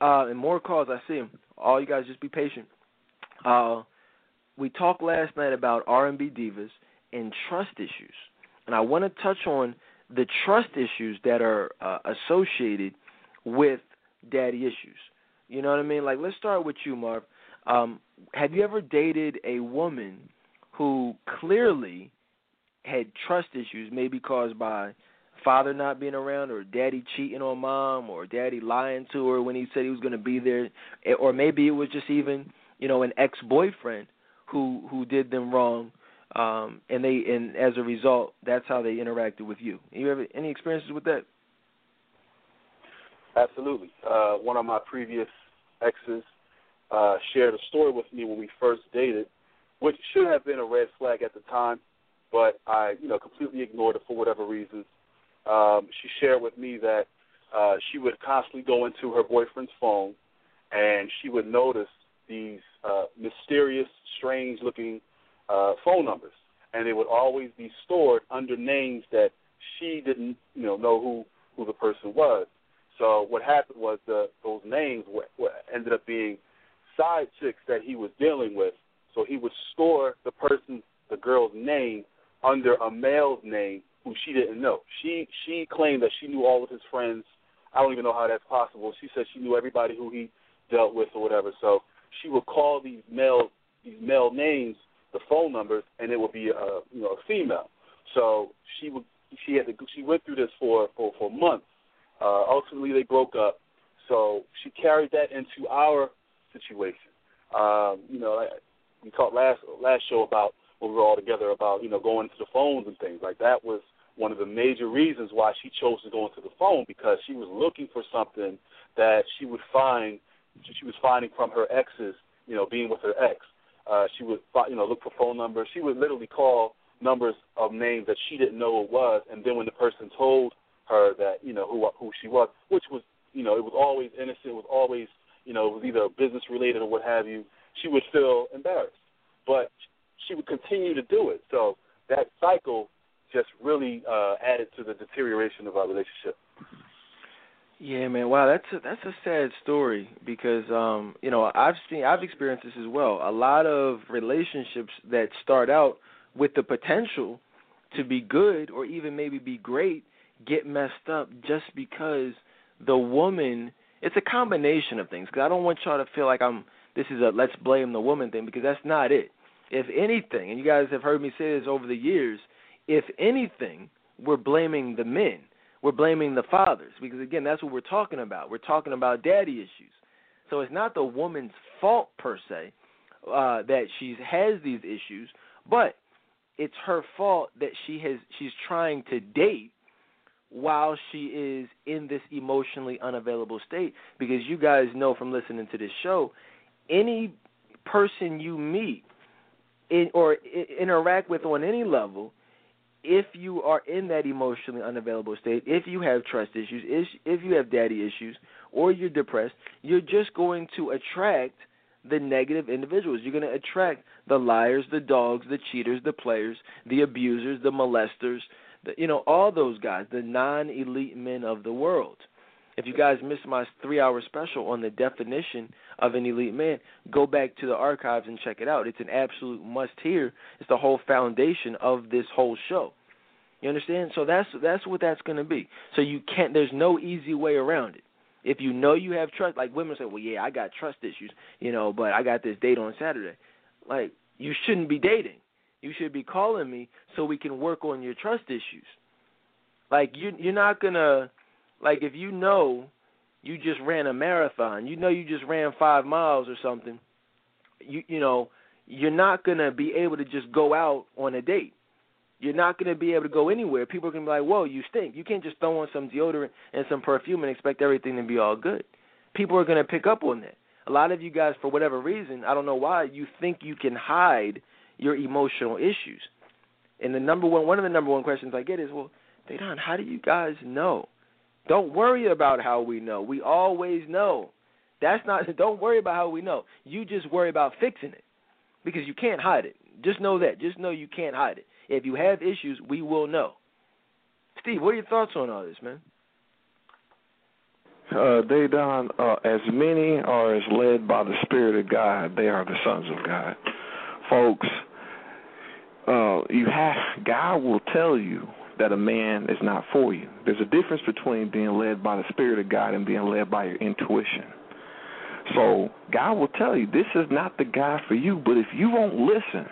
uh, and more calls, I see them. All you guys just be patient. Uh, we talked last night about R&B divas and trust issues, and I want to touch on the trust issues that are uh, associated with daddy issues. You know what I mean? Like, let's start with you, Marv. Um, have you ever dated a woman who clearly had trust issues, maybe caused by father not being around or daddy cheating on mom or daddy lying to her when he said he was going to be there or maybe it was just even you know an ex-boyfriend who who did them wrong um and they and as a result that's how they interacted with you. You have any experiences with that?
Absolutely. Uh one of my previous exes uh shared a story with me when we first dated which should have been a red flag at the time but I, you know, completely ignored it for whatever reasons. Um, she shared with me that uh, she would constantly go into her boyfriend's phone, and she would notice these uh, mysterious, strange-looking uh, phone numbers, and they would always be stored under names that she didn't, you know, know who who the person was. So what happened was the those names were, were ended up being side side chicks that he was dealing with. So he would store the person, the girl's name, under a male's name who she didn't know. She she claimed that she knew all of his friends. I don't even know how that's possible. She said she knew everybody who he dealt with or whatever. So she would call these male these male names, the phone numbers, and it would be a you know a female. So she would she had to she went through this for for for months. Uh, ultimately, they broke up. So she carried that into our situation. Um, you know, we talked last last show about when we were all together about you know going to the phones and things like that was one of the major reasons why she chose to go into the phone because she was looking for something that she would find she was finding from her exes, you know, being with her ex. Uh, she would you know look for phone numbers. She would literally call numbers of names that she didn't know it was, and then when the person told her that you know who who she was, which was you know it was always innocent, it was always you know it was either business related or what have you, she would feel embarrassed, but she would continue to do it. So that cycle just really uh, added to the deterioration of our relationship.
Yeah, man. Wow, that's a, that's a sad story because um, you know I've seen I've experienced this as well. A lot of relationships that start out with the potential to be good or even maybe be great get messed up just because the woman. It's a combination of things. Because I don't want y'all to feel like I'm. This is a let's blame the woman thing because that's not it. If anything, and you guys have heard me say this over the years, if anything, we're blaming the men. We're blaming the fathers because again, that's what we're talking about. We're talking about daddy issues. So it's not the woman's fault per se uh, that she has these issues, but it's her fault that she has she's trying to date while she is in this emotionally unavailable state because you guys know from listening to this show any person you meet in, or interact with on any level if you are in that emotionally unavailable state, if you have trust issues, if you have daddy issues, or you're depressed, you're just going to attract the negative individuals. You're going to attract the liars, the dogs, the cheaters, the players, the abusers, the molesters, the, you know, all those guys, the non-elite men of the world. If you guys missed my three-hour special on the definition of an elite man, go back to the archives and check it out. It's an absolute must-hear. It's the whole foundation of this whole show. You understand? So that's that's what that's going to be. So you can't. There's no easy way around it. If you know you have trust, like women say, well, yeah, I got trust issues, you know, but I got this date on Saturday. Like you shouldn't be dating. You should be calling me so we can work on your trust issues. Like you, you're not gonna, like if you know you just ran a marathon, you know you just ran five miles or something. You you know you're not gonna be able to just go out on a date you're not to be able to go anywhere. People are to be like, "Whoa, you stink." You can't just throw on some deodorant and some perfume and expect everything to be all good. People are to pick up on that. A lot of you guys, for whatever reason, I don't know why, you think you can hide your emotional issues. And the number one, one of the number one questions I get is, "Well, Dedan, how do you guys know?" Don't worry about how we know. We always know. That's not. *laughs* Don't worry about how we know. You just worry about fixing it because you can't hide it. Just know that. Just know you can't hide it. If you have issues, we will know. Steve, what are your thoughts on all this, man?
Uh, Dedan uh, as many are as led by the Spirit of God, they are the sons of God. Folks, uh, you have God will tell you that a man is not for you. There's a difference between being led by the Spirit of God and being led by your intuition. So God will tell you this is not the guy for you, but if you won't listen,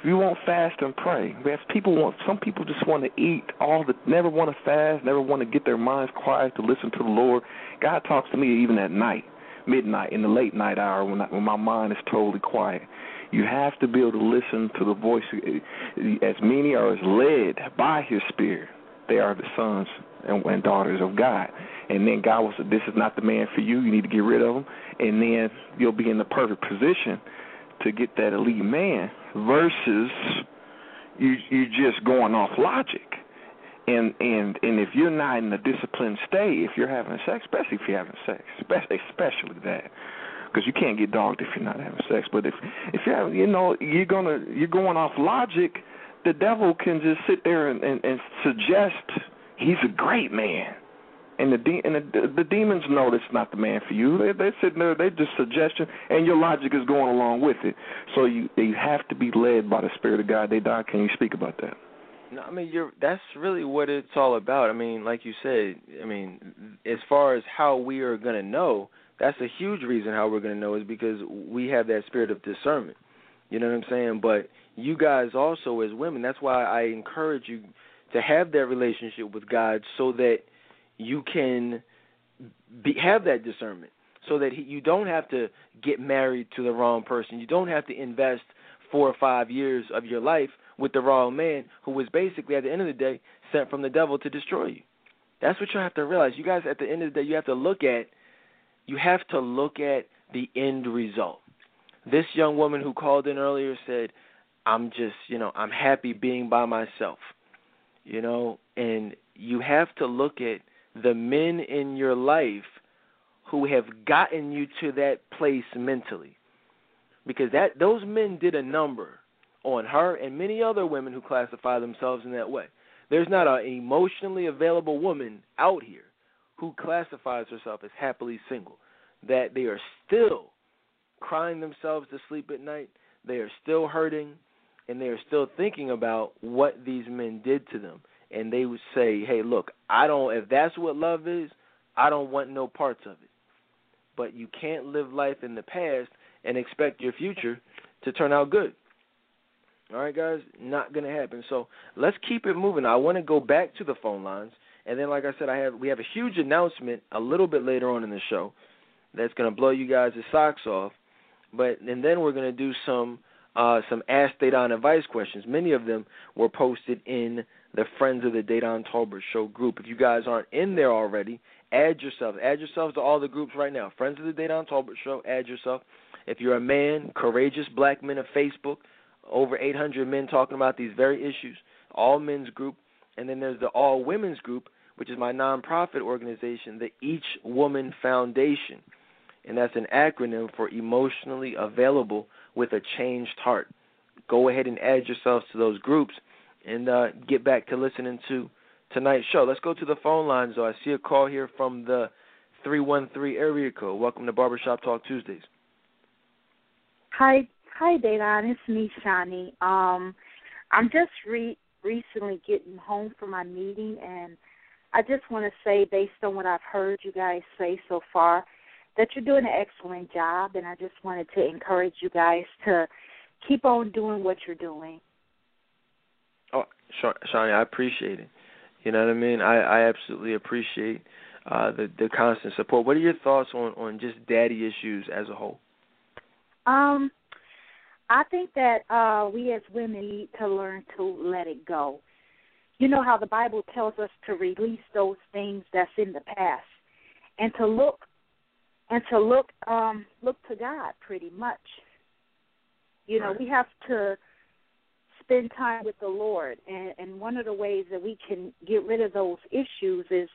if you won't fast and pray, have people want some people just want to eat all the never want to fast, never want to get their minds quiet to listen to the Lord. God talks to me even at night, midnight, in the late night hour when I, when my mind is totally quiet. You have to be able to listen to the voice. As many are as led by His Spirit, they are the sons and, daughters of God. And then God will say, "This is not the man for you. You need to get rid of him." And then you'll be in the perfect position to get that elite man versus you you're just going off logic. And and and if you're not in a disciplined state, if you're having sex, especially if you're having sex, especially especially that, because you can't get dogged if you're not having sex. But if if you have, you know, you're gonna you're going off logic, the devil can just sit there and and, and suggest he's a great man. and the de- and the, the demons know that's not the man for you. They they're sitting there, they just suggestion, and your logic is going along with it. So you you have to be led by the spirit of God. Dedan. Can you speak about that?
No, I mean you're that's really what it's all about. I mean, like you said, I mean, as far as how we are to know, that's a huge reason how we're going to know is because we have that spirit of discernment. You know what I'm saying? But you guys also as women, that's why I encourage you to have that relationship with God so that you can be, have that discernment so that he, you don't have to get married to the wrong person. You don't have to invest four or five years of your life with the wrong man who was basically at the end of the day sent from the devil to destroy you. That's what you have to realize. You guys at the end of the day you have to look at you have to look at the end result. This young woman who called in earlier said, I'm just, you know, I'm happy being by myself. You know, and you have to look at the men in your life who have gotten you to that place mentally. Because that those men did a number on her and many other women who classify themselves in that way. There's not an emotionally available woman out here who classifies herself as happily single that they are still crying themselves to sleep at night, they are still hurting, and they are still thinking about what these men did to them and they would say, "Hey, look, I don't. If that's what love is, I don't want no parts of it." But you can't live life in the past and expect your future to turn out good. All right, guys, not gonna happen. So let's keep it moving. I want to go back to the phone lines, and then, like I said, I have we have a huge announcement a little bit later on in the show that's gonna blow you guys' socks off. But and then we're gonna do some uh, some Ask Dedan advice questions. Many of them were posted in the Friends of the Dedan Tolbert Show group. If you guys aren't in there already, add yourself. Add yourselves to all the groups right now. Friends of the Dedan Tolbert Show, add yourself. If you're a man, courageous black men of Facebook, over 800 men talking about these very issues, all men's group. And then there's the all women's group, which is my nonprofit organization, the Each Woman Foundation. And that's an acronym for emotionally available with a changed heart. Go ahead and add yourselves to those groups and uh, get back to listening to tonight's show. Let's go to the phone lines, though. I see a call here from the 313 area code. Welcome to Barbershop Talk Tuesdays.
Hi, hi, Dedan. It's me, Shani. Um, I'm just re- recently getting home from my meeting, and I just want to say, based on what I've heard you guys say so far, that you're doing an excellent job, and I just wanted to encourage you guys to keep on doing what you're doing.
Oh, Shawnee, I appreciate it. You know what I mean? I, I absolutely appreciate uh, the the constant support. What are your thoughts on on just daddy issues as a whole?
Um, I think that uh, we as women need to learn to let it go. You know how the Bible tells us to release those things that's in the past, and to look and to look um look to God pretty much. You know,
right.
we have to spend time with the Lord. And, and one of the ways that we can get rid of those issues is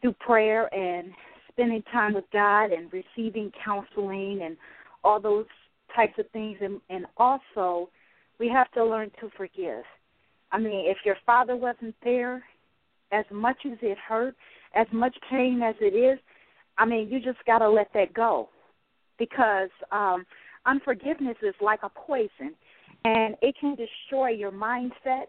through prayer and spending time with God and receiving counseling and all those types of things. And, and also, we have to learn to forgive. I mean, if your father wasn't there, as much as it hurt, as much pain as it is, I mean, you just got to let that go because um, unforgiveness is like a poison and it can destroy your mindset.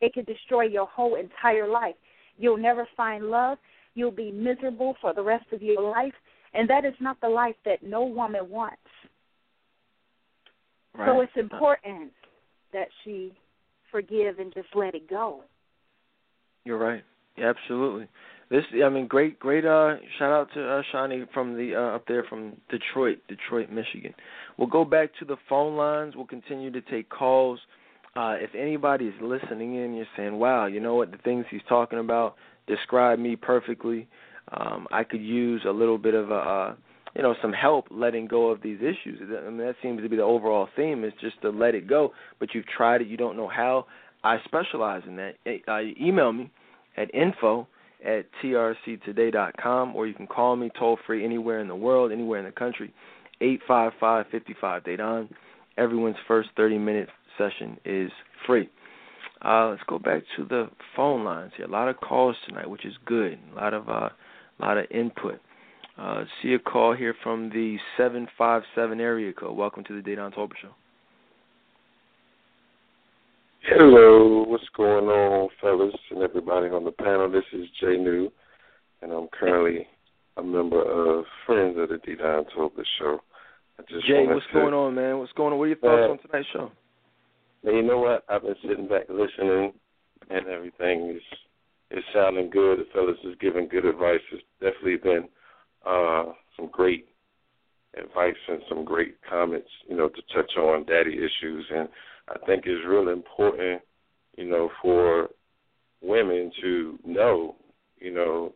It can destroy your whole entire life. You'll never find love. You'll be miserable for the rest of your life, and that is not the life that no woman wants.
Right.
So it's important that she forgive and just let it go.
You're right. Yeah, absolutely. This, I mean, great, great. Uh, shout out to uh, Shawnee from the uh, up there from Detroit, Detroit, Michigan. We'll go back to the phone lines. We'll continue to take calls. Uh, if anybody's listening in, you're saying, "Wow, you know what? The things he's talking about describe me perfectly." Um, I could use a little bit of a, uh, you know, some help letting go of these issues. I mean, that seems to be the overall theme is just to let it go. But you've tried it, you don't know how. I specialize in that. Uh, email me at info at trctoday.com, or you can call me toll free anywhere in the world, anywhere in the country, eight five five fifty five Dedan. Everyone's first 30 minute session is free. Uh, let's go back to the phone lines here. A lot of calls tonight, which is good. A lot of uh, A lot of input. Uh, see a call here from the 757 area code. Welcome to the Dedan Tolbert Show.
Hello, what's going on, fellas, and everybody on the panel? This is Jay New, and I'm currently a member of Friends of the Dedan Tolbert Show.
Jay, what's
to,
going on, man? What's going on? What are your thoughts
Uh,
on tonight's show?
Now, you know what? I've been sitting back listening, and everything is is sounding good. The fellas is giving good advice. It's definitely been uh, some great advice and some great comments, you know, to touch on daddy issues. And I think it's really important, you know, for women to know, you know,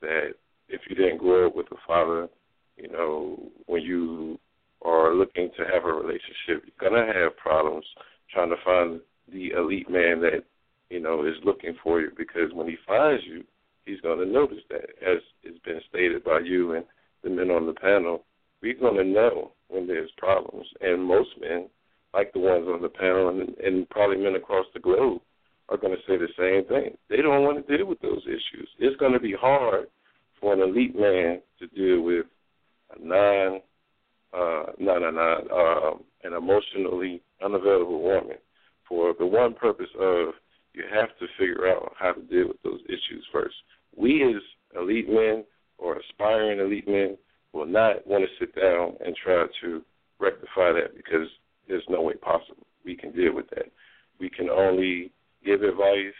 that if you didn't grow up with a father, you know, when you are looking to have a relationship, you're gonna have problems trying to find the elite man that you know is looking for you because when he finds you, he's going to notice that, as has been stated by you and the men on the panel. We're going to know when there's problems, and most men, like the ones on the panel, and, and probably men across the globe, are going to say the same thing. They don't want to deal with those issues. It's going to be hard for an elite man to deal with a non, uh, non, non, non, um, an emotionally unavailable woman for the one purpose of you have to figure out how to deal with those issues first. We as elite men or aspiring elite men will not want to sit down and try to rectify that because there's no way possible we can deal with that. We can only give advice,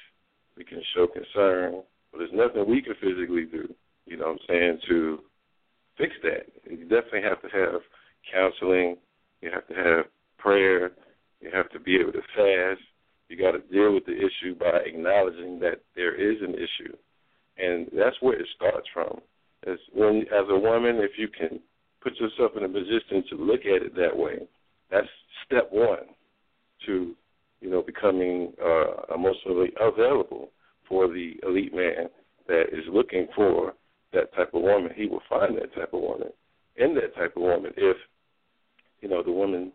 we can show concern, but there's nothing we can physically do, you know what I'm saying, to fix that. You definitely have to have counseling, you have to have prayer, you have to be able to fast. You got to deal with the issue by acknowledging that there is an issue, and that's where it starts from. As when, as a woman, if you can put yourself in a position to look at it that way, that's step one to, you know, becoming uh, emotionally available for the elite man that is looking for that type of woman. He will find that type of woman in that type of woman if, you know, the woman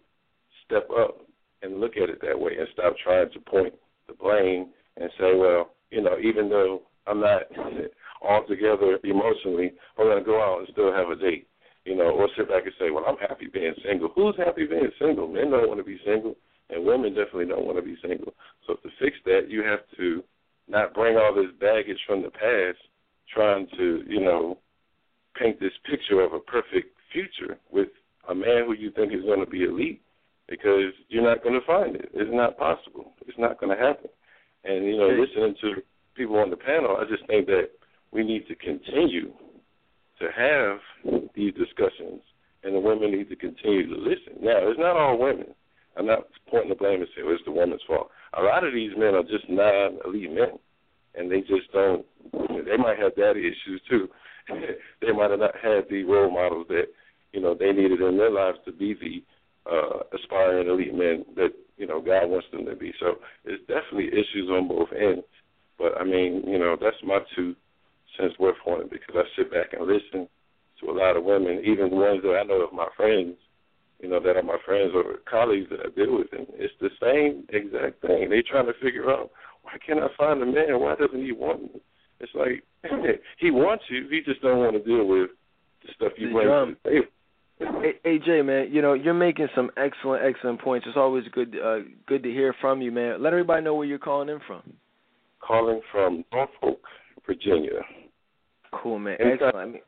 step up and look at it that way and stop trying to point the blame and say, well, you know, even though I'm not *laughs* altogether emotionally, I'm going to go out and still have a date, you know, or sit back and say, well, I'm happy being single. Who's happy being single? Men don't want to be single, and women definitely don't want to be single. So to fix that, you have to not bring all this baggage from the past, trying to, you know, paint this picture of a perfect future with a man who you think is going to be elite because you're not going to find it. It's not possible. It's not going to happen. And you know, listening to people on the panel, I just think that we need to continue to have these discussions, and the women need to continue to listen. Now, it's not all women. I'm not pointing the blame and saying well, it's the woman's fault. A lot of these men are just non-elite men, and they just don't. They might have daddy issues too. *laughs* they might have not had the role models that you know they needed in their lives to be the uh, aspiring elite men that you know God wants them to be. So it's definitely issues on both ends. But I mean, you know, that's my two cents worth on it because I sit back and listen to a lot of women, even ones that I know of my friends, you know, that are my friends or colleagues that I deal with, and it's the same exact thing. They're trying to figure out why can't I find a man? Why doesn't he want me? It's like *clears throat* he wants you, he just don't want to deal with the stuff you bring to the table.
Jay, man, you know you're making some excellent, excellent points. It's always good, uh, good to hear from you, man. Let everybody know where you're calling in from.
Calling from Norfolk, Virginia.
Cool, man.
Anytime.
Excellent. I mean,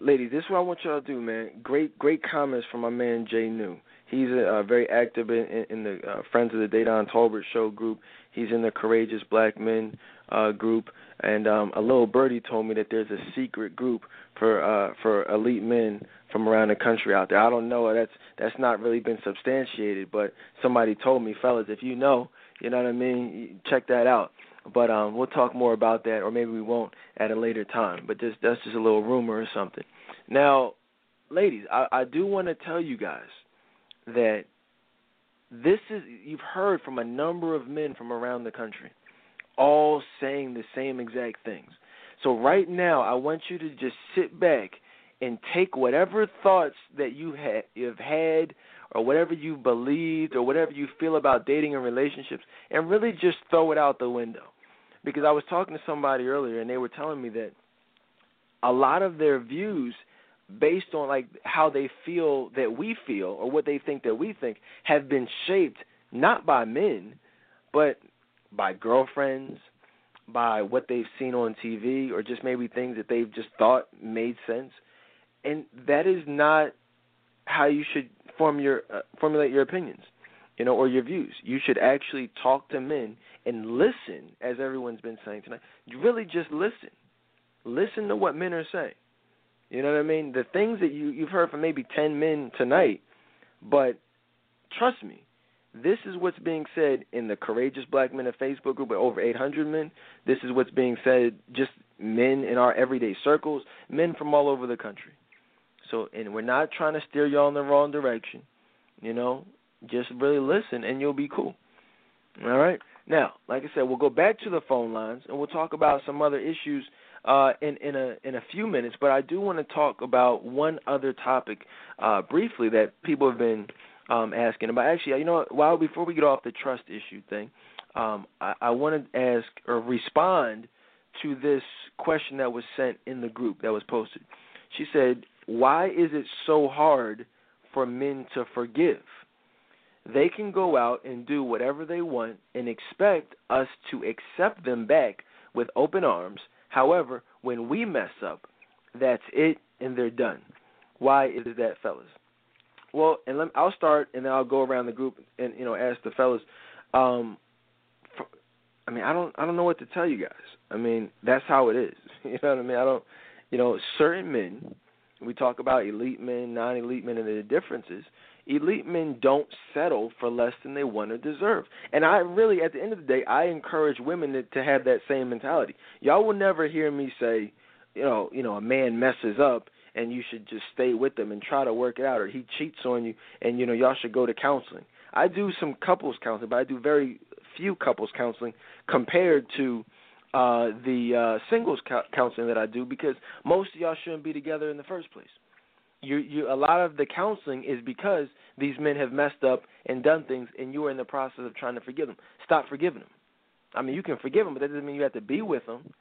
ladies, this is what I want y'all to do, man. Great, great comments from my man Jay New. He's uh, very active in, in, in the uh, Friends of the Dedan Tolbert Show group. He's in the Courageous Black Men uh, group, and um, a little birdie told me that there's a secret group for uh, for elite men from around the country out there. I don't know. That's that's not really been substantiated, but somebody told me, fellas, if you know, you know what I mean, check that out. But um, we'll talk more about that, or maybe we won't at a later time. But just that's just a little rumor or something. Now, ladies, I, I do want to tell you guys that this is you've heard from a number of men from around the country, all saying the same exact things. So right now, I want you to just sit back and take whatever thoughts that you ha- have had or whatever you believed or whatever you feel about dating and relationships and really just throw it out the window. Because I was talking to somebody earlier and they were telling me that a lot of their views based on like how they feel that we feel or what they think that we think have been shaped not by men but by girlfriends by what they've seen on TV or just maybe things that they've just thought made sense and that is not how you should form your uh, formulate your opinions you know or your views you should actually talk to men and listen as everyone's been saying tonight you really just listen listen to what men are saying you know what I mean? The things that you you've heard from maybe ten men tonight, but trust me, this is what's being said in the Courageous Black Men of Facebook group with over 800 men. This is what's being said just men in our everyday circles, men from all over the country. So, and we're not trying to steer y'all in the wrong direction. You know, just really listen and you'll be cool. All right. Now, like I said, we'll go back to the phone lines and we'll talk about some other issues uh, in in a in a few minutes, but I do want to talk about one other topic uh, briefly that people have been um, asking about. Actually, you know, while before we get off the trust issue thing, um, I, I want to ask or respond to this question that was sent in the group that was posted. She said, "Why is it so hard for men to forgive?" They can go out and do whatever they want and expect us to accept them back with open arms However, when we mess up, that's it and they're done. Why is that, fellas? Well, and let, I'll start and then I'll go around the group and you know ask the fellas. Um, for, I mean, I don't I don't know what to tell you guys. I mean, that's how it is. *laughs* You know what I mean? I don't. You know, certain men. We talk about elite men, non-elite men, and the differences elite men don't settle for less than they want or deserve. And I really, at the end of the day, I encourage women to, to have that same mentality. Y'all will never hear me say, you know, you know, a man messes up and you should just stay with them and try to work it out, or he cheats on you and you know y'all should go to counseling. I do some couples counseling, but I do very few couples counseling compared to uh the uh singles counseling that I do because most of y'all shouldn't be together in the first place you you a lot of the counseling is because these men have messed up and done things and you are in the process of trying to forgive them. Stop forgiving them. I mean, you can forgive them, but that doesn't mean you have to be with them.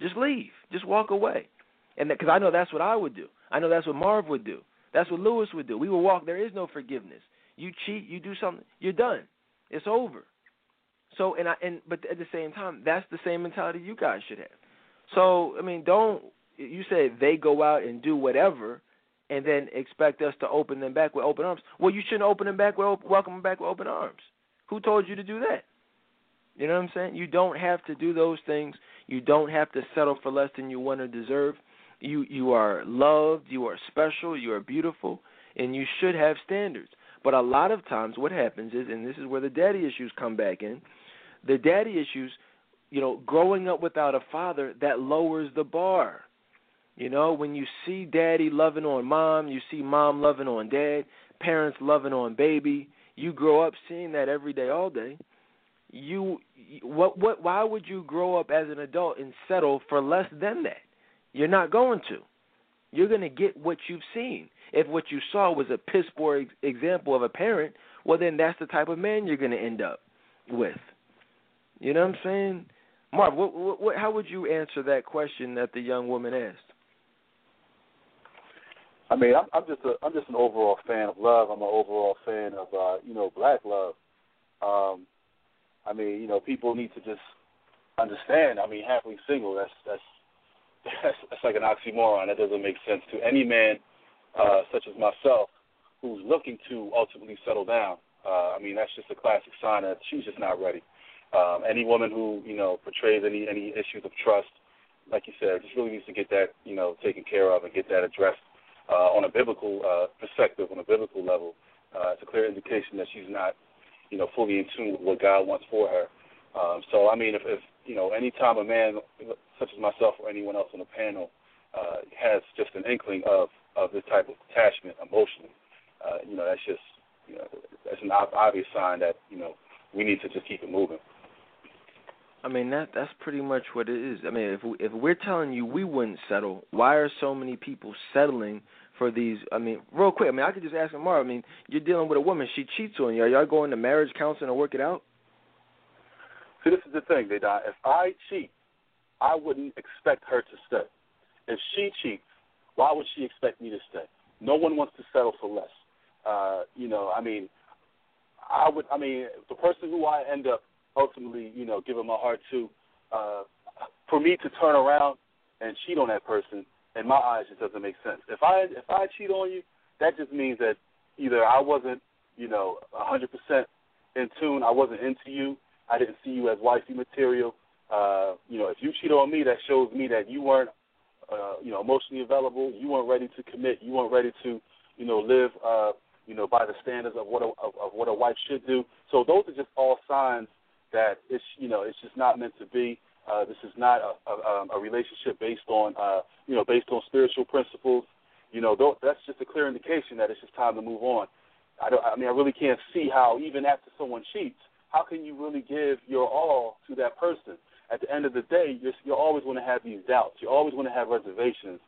Just leave. Just walk away. And because I know that's what I would do. I know that's what Marv would do. That's what Lewis would do. We would walk. There is no forgiveness. You cheat, you do something, you're done. It's over. So and I and but at the same time, that's the same mentality you guys should have. So I mean, don't you said they go out and do whatever and then expect us to open them back with open arms. Well, you shouldn't open them back with welcome them back with open arms. Who told you to do that? You know what I'm saying? You don't have to do those things. You don't have to settle for less than you want or deserve. You you are loved, you are special, you are beautiful, and you should have standards. But a lot of times what happens is and this is where the daddy issues come back in. The daddy issues, you know, growing up without a father, that lowers the bar you know, when you see daddy loving on mom, you see mom loving on dad, parents loving on baby, you grow up seeing that every day all day. You what what why would you grow up as an adult and settle for less than that? You're not going to. You're going to get what you've seen. If what you saw was a piss poor example of a parent, well then that's the type of man you're going to end up with. You know what I'm saying? Marv, what, what, what, how would you answer that question that the young woman asked?
I mean, I'm, I'm just a I'm just an overall fan of love. I'm an overall fan of uh, you know black love. Um, I mean, you know, people need to just understand. I mean, happily single. That's that's *laughs* that's, that's like an oxymoron. That doesn't make sense to any man uh, such as myself who's looking to ultimately settle down. Uh, I mean, that's just a classic sign that she's just not ready. Um, any woman who you know portrays any any issues of trust, like you said, just really needs to get that you know taken care of and get that addressed uh, on a biblical uh, perspective, on a biblical level, uh, it's a clear indication that she's not, you know, fully in tune with what God wants for her. Um, so, I mean, if, if you know, any time a man such as myself or anyone else on the panel uh, has just an inkling of of this type of attachment emotionally, uh, you know, that's just, you know, that's an obvious sign that you know we need to just keep it moving.
I mean that that's pretty much what it is. I mean, if we, if we're telling you we wouldn't settle, why are so many people settling for these? I mean, real quick. I mean, I could just ask Amara. I mean, you're dealing with a woman. She cheats on you. Are y'all going to marriage counseling to work it out?
See, this is the thing, Dedan. If I cheat, I wouldn't expect her to stay. if she cheats, why would she expect me to stay? No one wants to settle for less. Uh, you know, I mean, I would. I mean, the person who I end up ultimately, you know, giving my heart to, uh, for me to turn around and cheat on that person, in my eyes, it doesn't make sense. If I if I cheat on you, that just means that either I wasn't, you know, hundred percent in tune. I wasn't into you. I didn't see you as wifey material. Uh, you know, if you cheat on me, that shows me that you weren't, uh, you know, emotionally available. You weren't ready to commit. You weren't ready to, you know, live, uh, you know, by the standards of what a of, of what a wife should do. So those are just all signs that it's, you know, it's just not meant to be. Uh, this is not a, a, um, a relationship based on, uh, you know, based on spiritual principles. You know, that's just a clear indication that it's just time to move on. I, don't, I mean, I really can't see how even after someone cheats, how can you really give your all to that person? At the end of the day, you're, you're always going to have these doubts. You're always going to have reservations.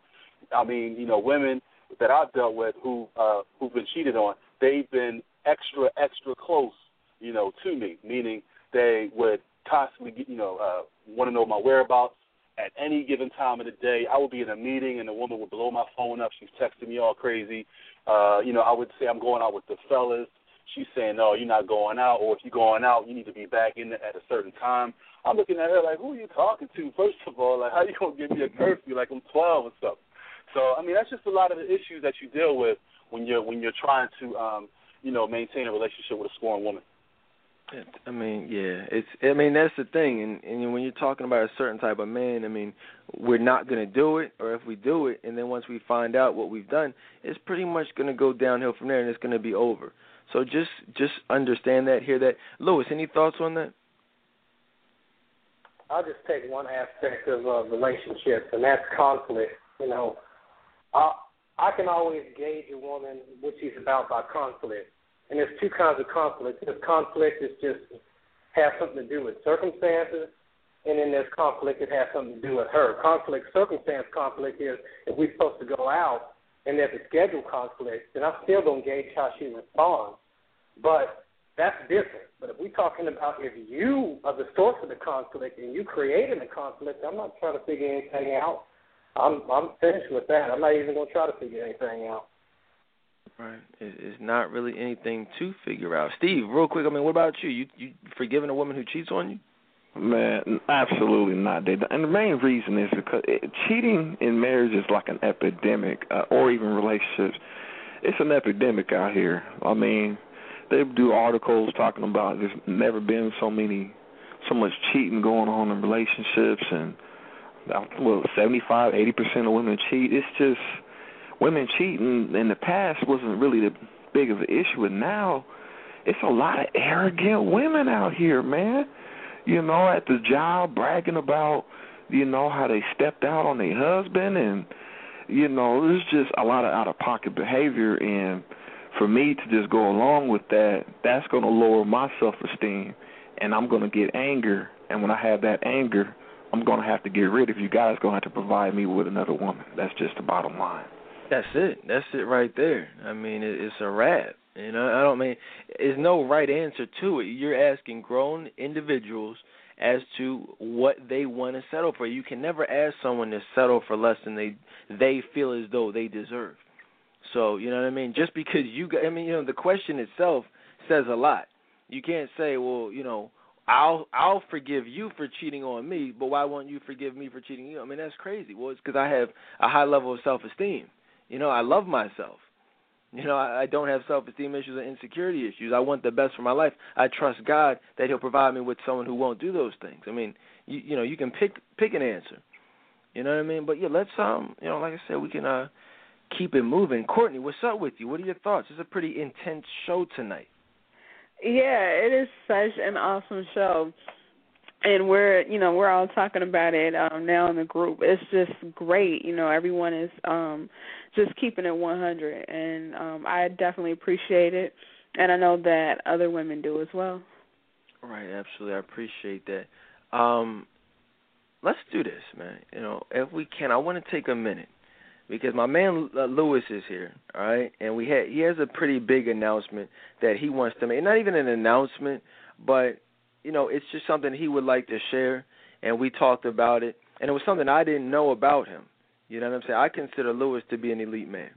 I mean, you know, women that I've dealt with who uh, who've been cheated on, they've been extra extra close, you know, to me. Meaning they would constantly, you know, uh, want to know my whereabouts at any given time of the day. I would be in a meeting and the woman would blow my phone up. She's texting me all crazy. Uh, you know, I would say I'm going out with the fellas. She's saying, no, you're not going out, or if you're going out, you need to be back in at a certain time. I'm looking at her like, who are you talking to? First of all, like, how you gonna give me a curfew like I'm 12 or something? So, I mean, that's just a lot of the issues that you deal with when you're when you're trying to, um, you know, maintain a relationship with a scorned woman.
I mean, yeah, it's. I mean, that's the thing, and and when you're talking about a certain type of man, I mean, we're not to do it, or if we do it, and then once we find out what we've done, it's pretty much to go downhill from there, and it's to be over. So just just understand that, hear that. Lewis, any thoughts on that?
I'll just take one aspect of uh, relationships, and that's conflict. You know, I I can always gauge a woman what she's about by conflict and there's two kinds of conflict. There's conflict that just has something to do with circumstances, and then there's conflict that has something to do with her. Conflict, circumstance conflict is if we're supposed to go out and there's a schedule conflict, then I'm still going to gauge how she responds. But that's different. But if we're talking about if you are the source of the conflict and you creating the conflict, I'm not trying to figure anything out. I'm I'm finished with that. I'm not even going to try to figure anything out.
Right. It's not really anything to figure out. Steve, real quick, I mean, what about you? You you forgiving a woman who cheats on you?
Man, absolutely not. And the main reason is because it, cheating in marriage is like an epidemic, uh, or even relationships. It's an epidemic out here. I mean, they do articles talking about there's never been so many, so much cheating going on in relationships, and well, seventy-five, eighty percent of women cheat. It's just women cheating in the past wasn't really the big of an issue, and now it's a lot of arrogant women out here, man. You know, at the job bragging about, you know, how they stepped out on their husband, and you know, there's just a lot of out of pocket behavior, and for me to just go along with that, that's going to lower my self esteem, and I'm going to get anger, and when I have that anger. I'm going to have to get rid of you guys. Going to have to provide me with another woman. That's just the bottom line.
That's it. That's it right there. I mean, it, it's a wrap. You know, I don't mean there's no right answer to it. You're asking grown individuals as to what they want to settle for. You can never ask someone to settle for less than they they feel as though they deserve. So, you know what I mean? Just because you got I mean, you know, the question itself says a lot. You can't say, well, you know, I'll I'll forgive you for cheating on me, but why won't you forgive me for cheating you? I mean, that's crazy. Well, it's because I have a high level of self-esteem. You know, I love myself. You know, I, I don't have self esteem issues or insecurity issues. I want the best for my life. I trust God that He'll provide me with someone who won't do those things. I mean, you you know, you can pick pick an answer. You know what I mean? But yeah, let's um, you know, like I said, we can uh keep it moving. Courtney, what's up with you? What are your thoughts? It's a pretty intense show tonight.
Yeah, it is such an awesome show and we're you know we're all talking about it um now in the group it's just great you know everyone is um just keeping it 100 and um i definitely appreciate it and i know that other women do as well
right absolutely i appreciate that um let's do this man you know if we can i want to take a minute because my man uh, Lewis is here, all right, and we had he has a pretty big announcement that he wants to make. Not even an announcement, but you know, it's just something he would like to share, and we talked about it, and it was something I didn't know about him. You know what I'm saying? I consider Lewis to be an elite man.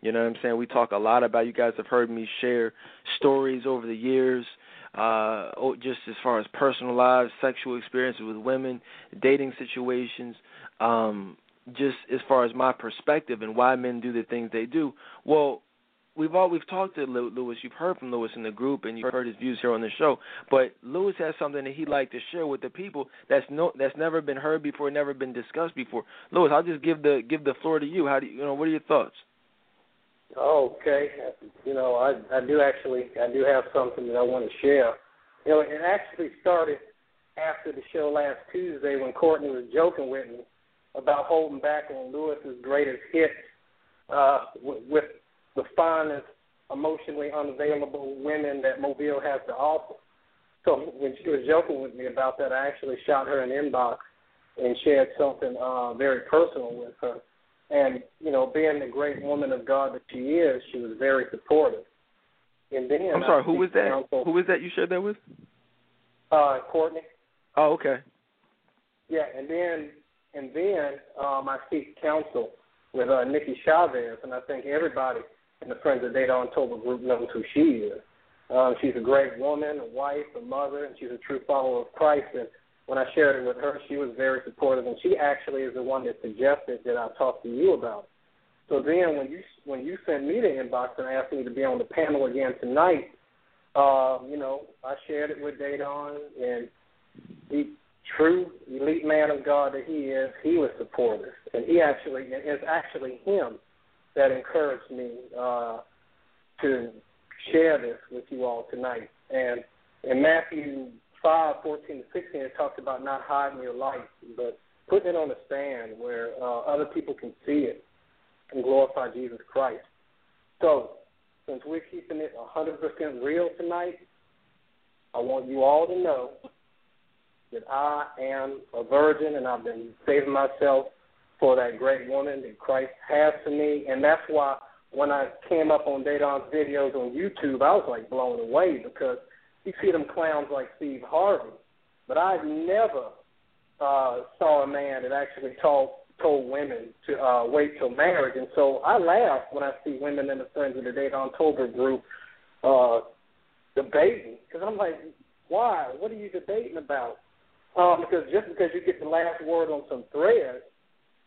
You know what I'm saying? We talk a lot about. You guys have heard me share stories over the years, uh, just as far as personal lives, sexual experiences with women, dating situations, um, just as far as my perspective and why men do the things they do. Well, we've all we've talked to Lewis. You've heard from Lewis in the group, and you've heard his views here on the show. But Lewis has something that he'd like to share with the people that's no that's never been heard before, never been discussed before. Lewis, I'll just give the give the floor to you. How do you, you know? What are your thoughts?
Okay, you know, I I do actually I do have something that I want to share. You know, it actually started after the show last Tuesday when Courtney was joking with me about holding back on Lewis's greatest hits uh, with, with the finest emotionally unavailable women that Mobile has to offer. So when she was joking with me about that, I actually shot her an inbox and shared something uh, very personal with her. And you know, being the great woman of God that she is, she was very supportive. And then
I'm sorry, who was that? Counsel, who was that you shared that with?
Uh, Courtney.
Oh, okay.
Yeah, and then and then um, I seek counsel with uh, Nikki Chavez, and I think everybody in the Friends of Dedan Tolbert group knows who she is. Um, she's a great woman, a wife, a mother, and she's a true follower of Christ. And when I shared it with her, she was very supportive, and she actually is the one that suggested that I talk to you about it. So then, when you when you sent me the inbox and asked me to be on the panel again tonight, uh, you know, I shared it with Dedan, and the true elite man of God that he is, he was supportive, and he actually it's actually him that encouraged me uh, to share this with you all tonight. And in Matthew 5, 14 to 16, it talks about not hiding your light, but putting it on a stand where uh, other people can see it and glorify Jesus Christ. So, since we're keeping it 100% real tonight, I want you all to know that I am a virgin and I've been saving myself for that great woman that Christ has for me. And that's why when I came up on Dedan's videos on YouTube, I was like blown away because you see them clowns like Steve Harvey. But I never uh, saw a man that actually told told women to uh, wait till marriage. And so I laugh when I see women in the Friends of the Dedan Tolbert group uh, debating because I'm like, why? What are you debating about? Um, because just because you get the last word on some thread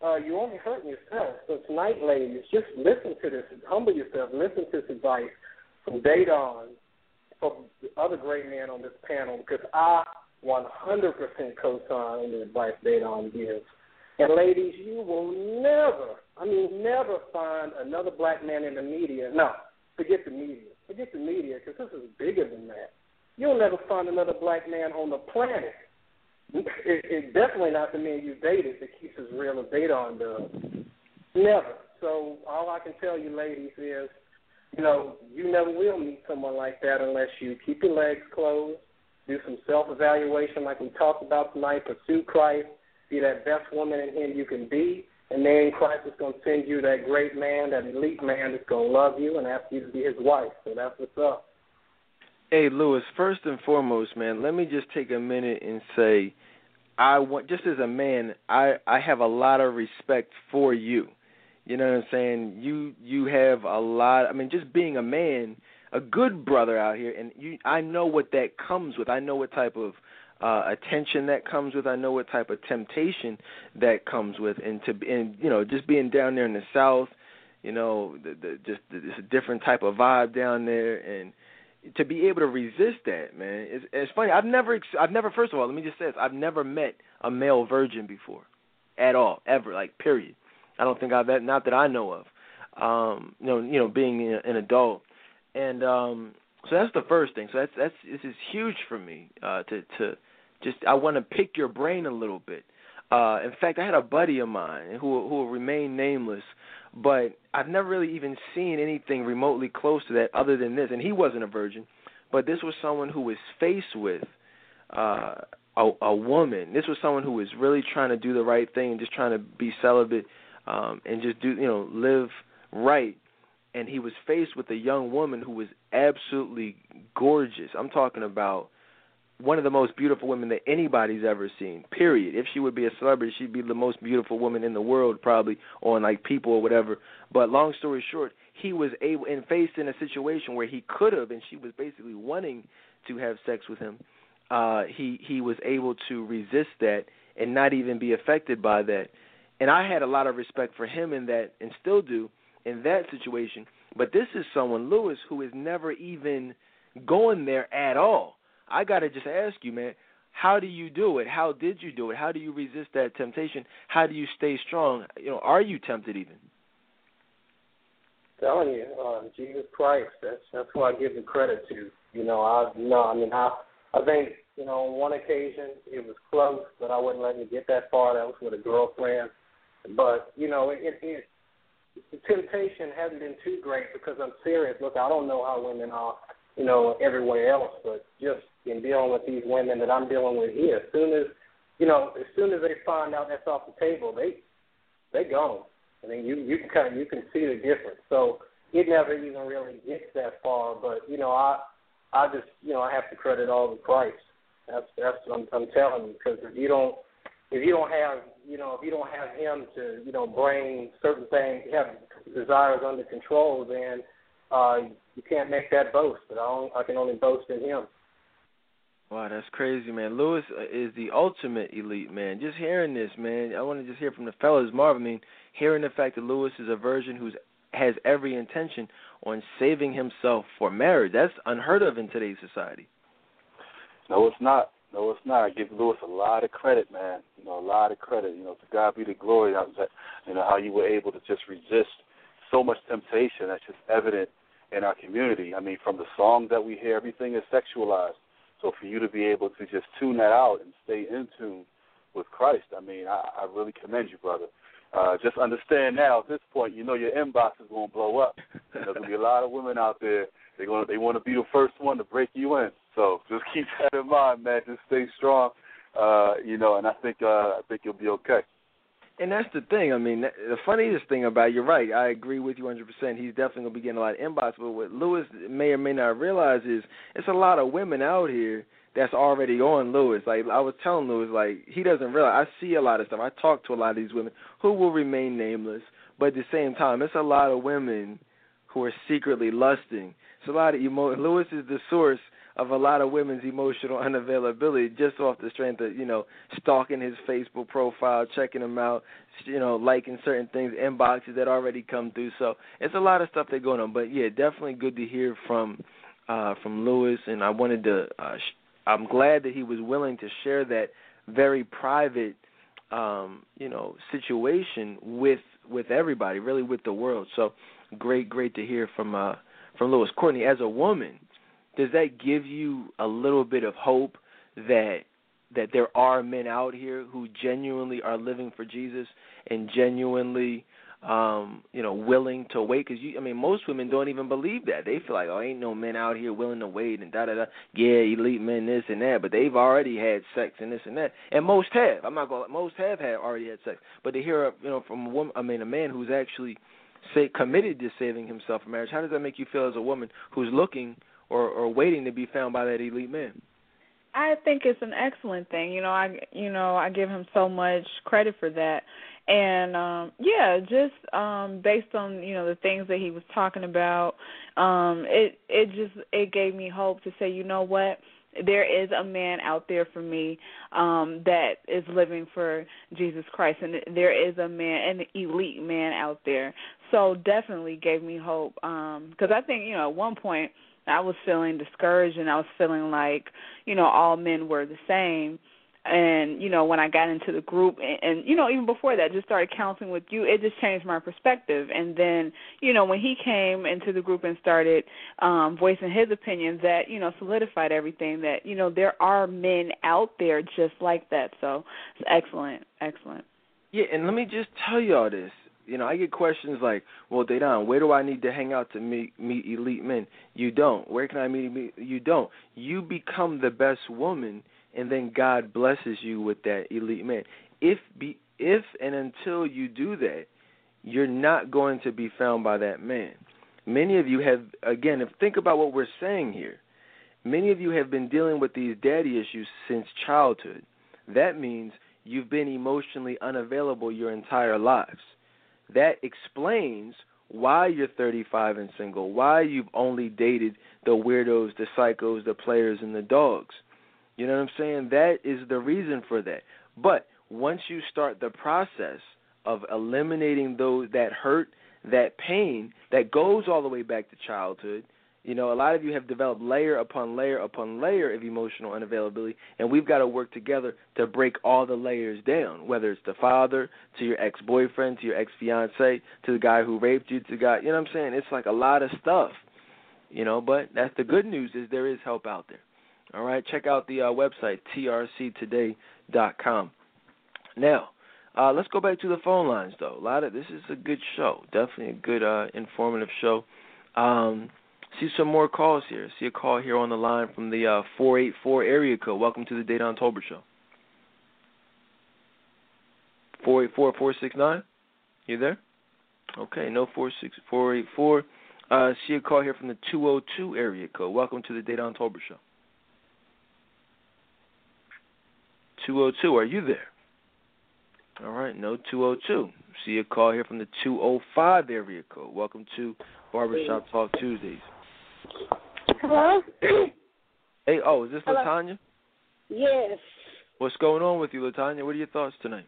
uh, you're only hurting yourself. So tonight, ladies, just listen to this, humble yourself, listen to this advice from Dedan, from the other great men on this panel, because I 100% co-sign the advice Dedan gives. And ladies, you will never, I mean, never find another black man in the media. No, forget the media. Forget the media, because this is bigger than that. You'll never find another black man on the planet it, it definitely not the men you dated that keeps as real as on the Never. So all I can tell you, ladies, is you know you never will meet someone like that unless you keep your legs closed, do some self-evaluation like we talked about tonight, pursue Christ, be that best woman in Him you can be, and then Christ is going to send you that great man, that elite man that's going to love you and ask you to be His wife. So that's what's up.
Hey, Lewis. First and foremost, man, let me just take a minute and say I want just as a man, I I have a lot of respect for you. You know what I'm saying? You you have a lot. I mean, just being a man, a good brother out here, and you. I know what that comes with. I know what type of uh attention that comes with. I know what type of temptation that comes with, and to and you know just being down there in the South, you know, the, the just it's a different type of vibe down there, and to be able to resist that, man, it's, it's funny. I've never, I've never. First of all, let me just say this: I've never met a male virgin before, at all, ever, like period. I don't think I've not that I know of. Um, you know, you know, being an adult, and um, so that's the first thing. So that's that's this is huge for me uh, to to just I want to pick your brain a little bit. Uh, in fact, I had a buddy of mine who who will remain nameless but I've never really even seen anything remotely close to that other than this. And he wasn't a virgin, but this was someone who was faced with uh, a, a woman. This was someone who was really trying to do the right thing and just trying to be celibate um, and just do you know live right. And he was faced with a young woman who was absolutely gorgeous. I'm talking about one of the most beautiful women that anybody's ever seen. Period. If she would be a celebrity, she'd be the most beautiful woman in the world, probably on like People or whatever. But long story short, he was able and faced in a situation where he could have, and she was basically wanting to have sex with him. Uh, he he was able to resist that and not even be affected by that. And I had a lot of respect for him in that, and still do in that situation. But this is someone, Lewis, who is never even going there at all I got to just ask you, man, how do you do it? How did you do it? How do you resist that temptation? How do you stay strong? You know, are you tempted even?
telling you, uh, Jesus Christ. That's that's who I give the credit to. You know, I know, I mean, I I think you know, on one occasion it was close, but I wouldn't let me get that far. That was with a girlfriend. But you know, it, it, it the temptation hasn't been too great because I'm serious. Look, I don't know how women are, you know, everywhere else, but just in dealing with these women that I'm dealing with here. As soon as you know, as soon as they find out that's off the table, they they gone. I mean, you you can kind of, you can see the difference. So it never even really gets that far. But you know, I I just you know I have to credit all the Christ. That's that's what I'm, I'm telling you because if you don't if you don't have you know if you don't have Him to you know bring certain things have desires under control, then uh, you can't make that boast. But I, don't, I can only boast in Him.
Wow, that's crazy, man. Lewis uh, is the ultimate elite, man. Just hearing this, man, I want to just hear from the fellas, Marvin. I mean, hearing the fact that Lewis is a virgin who's has every intention on saving himself for marriage. That's unheard of in today's society.
No, it's not. No, it's not. I give Lewis a lot of credit, man. You know, a lot of credit. You know, to God be the glory. That, you know how you were able to just resist so much temptation. That's just evident in our community. I mean, from the songs that we hear, everything is sexualized. So for you to be able to just tune that out and stay in tune with Christ, I mean, I, I really commend you, brother. Uh, just understand now at this point, you know your inbox is going to blow up. There's going to be a lot of women out there. They're going to, they want to be the first one to break you in. So just keep *laughs* that in mind, man. Just stay strong. Uh, you know, and I think uh, I think you'll be okay.
And that's the thing. I mean, the funniest thing about you're right. I agree with you 100%. He's definitely gonna be getting a lot of inbox. But what Lewis may or may not realize is it's a lot of women out here that's already on Lewis. Like I was telling Lewis, like he doesn't realize. I see a lot of stuff. I talk to a lot of these women who will remain nameless, but at the same time, it's a lot of women who are secretly lusting. It's a lot of emo. Lewis is the source of a lot of women's emotional *laughs* unavailability just off the strength of you know stalking his Facebook profile, checking him out, you know liking certain things, inboxes that already come through. So it's a lot of stuff that going on. But yeah, definitely good to hear from uh from Lewis, and I wanted to. Uh, sh- I'm glad that he was willing to share that very private um you know situation with with everybody really with the world so great great to hear from uh from Lewis Courtney as a woman does that give you a little bit of hope that that there are men out here who genuinely are living for Jesus and genuinely um you know willing to wait? Because you i mean most women don't even believe that. They feel like oh ain't no men out here willing to wait and da da da. Yeah elite men this and that but they've already had sex and this and that. And most have. I'm not going most have had already had sex. But to hear you know from a woman i mean a man who's actually say committed to saving himself for marriage how does that make you feel as a woman who's looking or or waiting to be found by that elite man.
I think it's an excellent thing. You know, I you know, I give him so much credit for that. And um yeah, just um based on, you know, the things that he was talking about, um it it just it gave me hope to say, you know what? there is a man out there for me um that is living for Jesus Christ and there is a man an elite man out there so definitely gave me hope um because I think you know at one point I was feeling discouraged and I was feeling like, you know, all men were the same. And, you know, when I got into the group and, and you know, even before that, just started counseling with you, it just changed my perspective. And then, you know, when he came into the group and started um voicing his opinions that, you know, solidified everything that, you know, there are men out there just like that. So it's excellent, excellent.
Yeah, and let me just tell y'all this you know, I get questions like, "Well, Dedan, where do I need to hang out to meet meet elite men?" You don't. Where can I meet? You don't. You become the best woman, and then God blesses you with that elite man. If be if and until you do that, you're not going to be found by that man. Many of you have again, if think about what we're saying here. Many of you have been dealing with these daddy issues since childhood. That means you've been emotionally unavailable your entire lives. That explains why you're 35 and single, why you've only dated the weirdos, the psychos, the players, and the dogs. You know what I'm saying? That is the reason for that. But once you start the process of eliminating those that hurt, that pain that goes all the way back to childhood, you know, a lot of you have developed layer upon layer upon layer of emotional unavailability, and we've got to work together to break all the layers down. Whether it's the father to your ex-boyfriend to your ex-fiance to the guy who raped you to guy, you know what I'm saying? It's like a lot of stuff, you know. But that's the good news is there is help out there. All right, check out the uh, website trctoday.com. Now, uh, let's go back to the phone lines though. A lot of this is a good show, definitely a good uh, informative show. Um, See some more calls here. See a call here on the line from the uh, 484 area code. Welcome to the Dedan Tolbert Show. 484 469? You there? Okay, no 46484. Uh, see a call here from the 202 area code. Welcome to the Dedan Tolbert Show. 202, are you there? All right, no 202. See a call here from the 205 area code. Welcome to Barbershop Talk Tuesdays.
Hello? *clears throat*
hey, oh, is this
Hello?
Latanya?
Yes.
What's going on with you, Latanya? What are your thoughts tonight?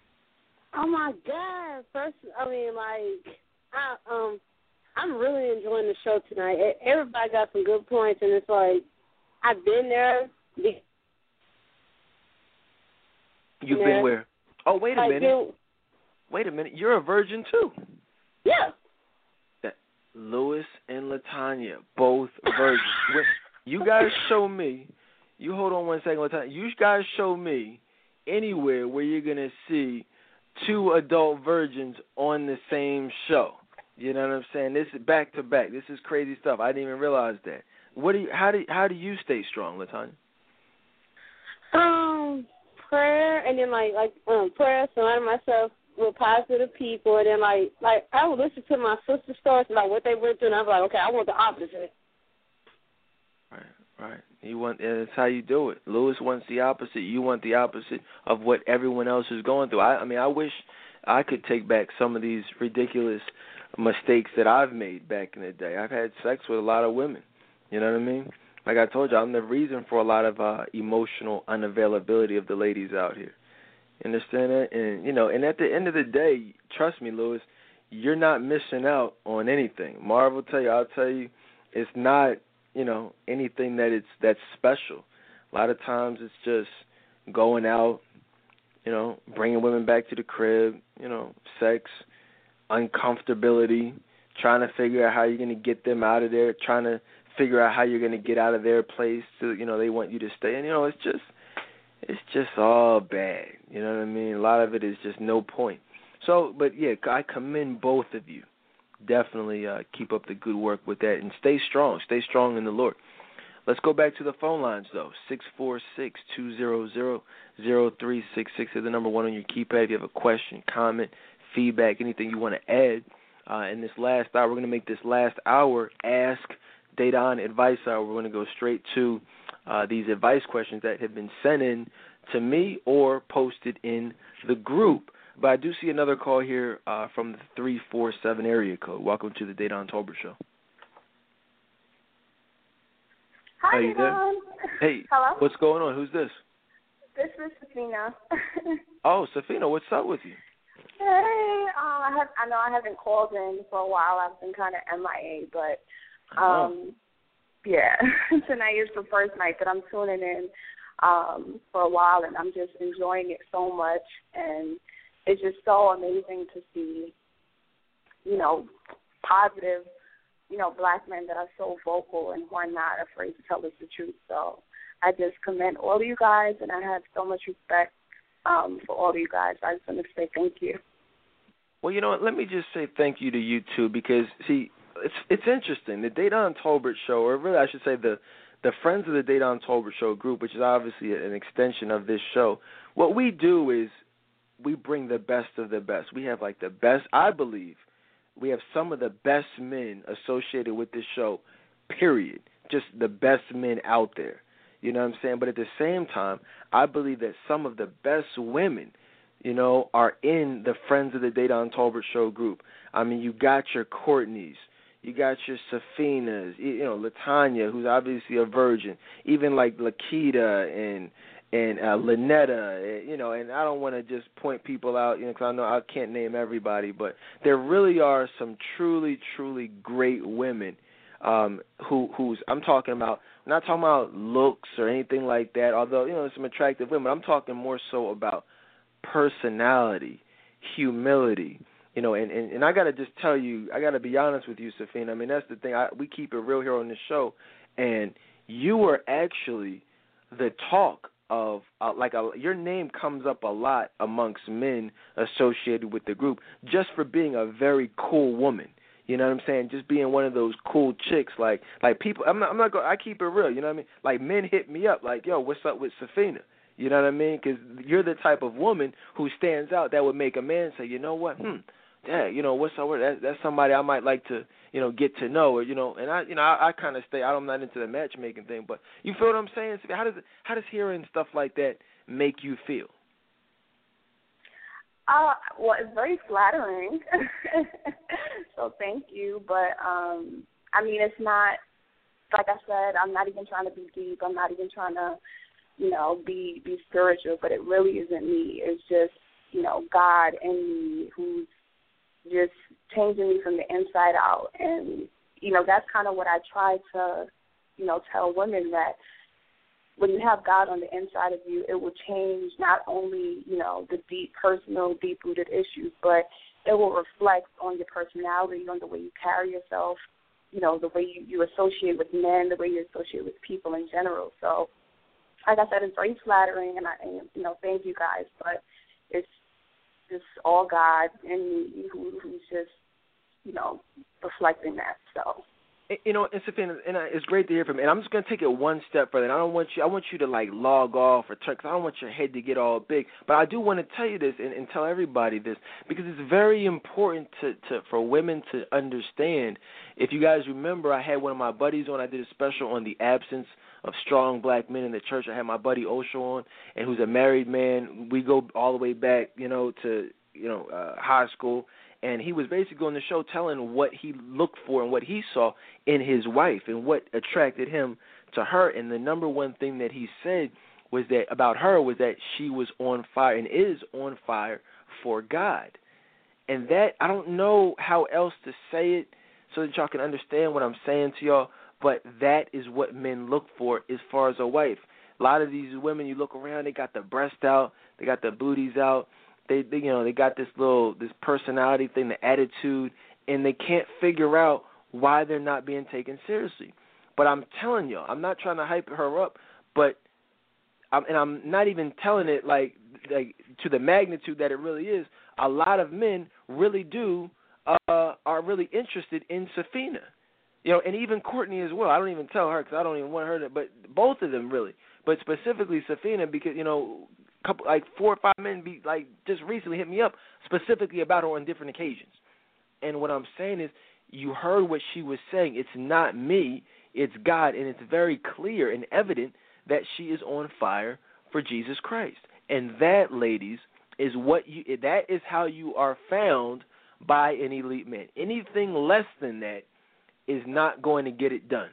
Oh my God! First, I mean, like, I um, I'm really enjoying the show tonight. Everybody got some good points, and it's like I've been there. Be-
You've
Yeah.
been where? Oh, wait a
like,
minute.
been-
Wait a minute. You're a virgin too.
yeah.
That Lewis and Latanya, both virgins. *laughs* When- you guys show me. You hold on one second, Latanya. You guys show me anywhere where you're gonna see two adult virgins on the same show. You know what I'm saying? This is back to back. This is crazy stuff. I didn't even realize that. What do you? How do? How do you stay strong, Latanya?
Um, prayer, and then like like um prayer, surrounding myself with positive people, and then like like I would listen to my sister's stories about what they went through, and I'm like, okay, I want the opposite.
Right. Right. You want it's how you do it. Lewis wants the opposite. You want the opposite of what everyone else is going through. I I mean I wish I could take back some of these ridiculous mistakes that I've made back in the day. I've had sex with a lot of women. You know what I mean? Like I told you, I'm the reason for a lot of uh emotional unavailability of the ladies out here. You understand that? And you know, and at the end of the day, trust me, Lewis, you're not missing out on anything. Marv will tell you, I'll tell you, it's not you know anything that it's that's special. A lot of times it's just going out, you know, bringing women back to the crib, you know, sex, uncomfortability, trying to figure out how you're going to get them out of there, trying to figure out how you're going to get out of their place to, you know, they want you to stay. And you know, it's just it's just all bad. You know what I mean? A lot of it is just no point. So, but yeah, I commend both of you definitely uh, keep up the good work with that and stay strong. Stay strong in the Lord. Let's go back to the phone lines though. Six four six two zero zero zero three six six is the number one on your keypad. If you have a question, comment, feedback, anything you want to add. Uh, in this last hour, we're going to make this last hour Ask Dedan Advice Hour. We're going to go straight to uh, these advice questions that have been sent in to me or posted in the group. But I do see another call here uh, from the 347 area code. Welcome to the Dedan Tolbert Show.
Hi,
Are you there? Hey, *laughs*
Hello?
what's going on? Who's this?
This is Safina. *laughs*
Oh, Safina, what's up with you?
hey, um, I have I know I haven't called in for a while. I've been kind of MIA, but um, yeah, *laughs* tonight is the first night that I'm tuning in um for a while, and I'm just enjoying it so much, and it's just so amazing to see, you know, positive, you know, black men that are so vocal and who are not afraid to tell us the truth. So I just commend all of you guys, and I have so much respect um, for all of you guys. I just want to say thank you.
Well, you know? Let me just say thank you to you too, because see, it's it's interesting. The Dedan Tolbert show, or really, I should say the the Friends of the Dedan Tolbert show group, which is obviously an extension of this show. What we do is we bring the best of the best. We have like the best, I believe, we have some of the best men associated with this show. Period. Just the best men out there. You know what I'm saying? But at the same time, I believe that some of the best women, you know, are in the Friends of the Dedan Tolbert Show group. I mean, you got your Courtneys, you got your Safinas, you know, Latanya, who's obviously a virgin, even like Lakita and and uh, Lynetta, eh, you know, and I don't want to just point people out, you know, because I know I can't name everybody, but there really are some truly, truly great women um who who's I'm talking about I'm not talking about looks or anything like that, although, you know, some attractive women. I'm talking more so about personality, humility, you know, and, and, and I gotta just tell you, I gotta be honest with you, Safina. I mean, that's the thing. I we keep it real here on this show, and you were actually the talk of uh, like a, your name comes up a lot amongst men associated with the group just for being a very cool woman. You know what I'm saying? Just being one of those cool chicks, like like people. I'm not. I'm not. Going, I keep it real. You know what I mean? Like men hit me up, like, yo, what's up with Safina? You know what I mean? Because you're the type of woman who stands out that would make a man say, you know what? Hmm. Yeah, you know what's up? That, that's somebody I might like to, you know, get to know, or you know, and I, you know, I, I kind of stay. I'm not into the matchmaking thing, but you feel what I'm saying? How does how does hearing stuff like that make you feel?
Uh, well, it's very flattering. *laughs* so thank you. But um, I mean, it's not like I said. I'm not even trying to be deep. I'm not even trying to, you know, be be spiritual. But it really isn't me. It's just you know God in me who's just changing me from the inside out. And you know, that's kind of what I try to, you know, tell women that when you have God on the inside of you, it will change not only, you know, the deep personal, deep rooted issues, but it will reflect on your personality, on the way you carry yourself, you know, the way you, you associate with men, the way you associate with people in general. So like I said, it's very flattering and I and, you know, thank you guys, but it's just all God and me who who's just, you know, reflecting that. So
you know, and Safina, and it's great to hear from you. And I'm just gonna take it one step further. And I don't want you, I want you to like log off or turn, cause I don't want your head to get all big. But I do want to tell you this and, and tell everybody this because it's very important to, to for women to understand. If you guys remember, I had one of my buddies on. I did a special on the absence of strong black men in the church. I had my buddy Osho on, and who's a married man. We go all the way back, you know, to you know uh, high school and he was basically on the show telling what he looked for and what he saw in his wife and what attracted him to her and the number one thing that he said was that about her was that she was on fire and is on fire for God. And that I don't know how else to say it so that y'all can understand what I'm saying to y'all, but that is what men look for as far as a wife. A lot of these women you look around, they got the breast out, they got the booties out, they, they you know they got this little this personality thing, the attitude, and they can't figure out why they're not being taken seriously. But I'm telling you, I'm not trying to hype her up, but I'm, and I'm not even telling it like like to the magnitude that it really is. A lot of men really do uh are really interested in Safina. You know, and even Courtney as well. I don't even tell her because I don't even want her to. But both of them really, but specifically Safina because you know couple like four or five men be like just recently hit me up specifically about her on different occasions. And what I'm saying is you heard what she was saying. It's not me, it's God, and it's very clear and evident that she is on fire for Jesus Christ. And that, ladies, is what you that is how you are found by an elite man. Anything less than that is not going to get it done.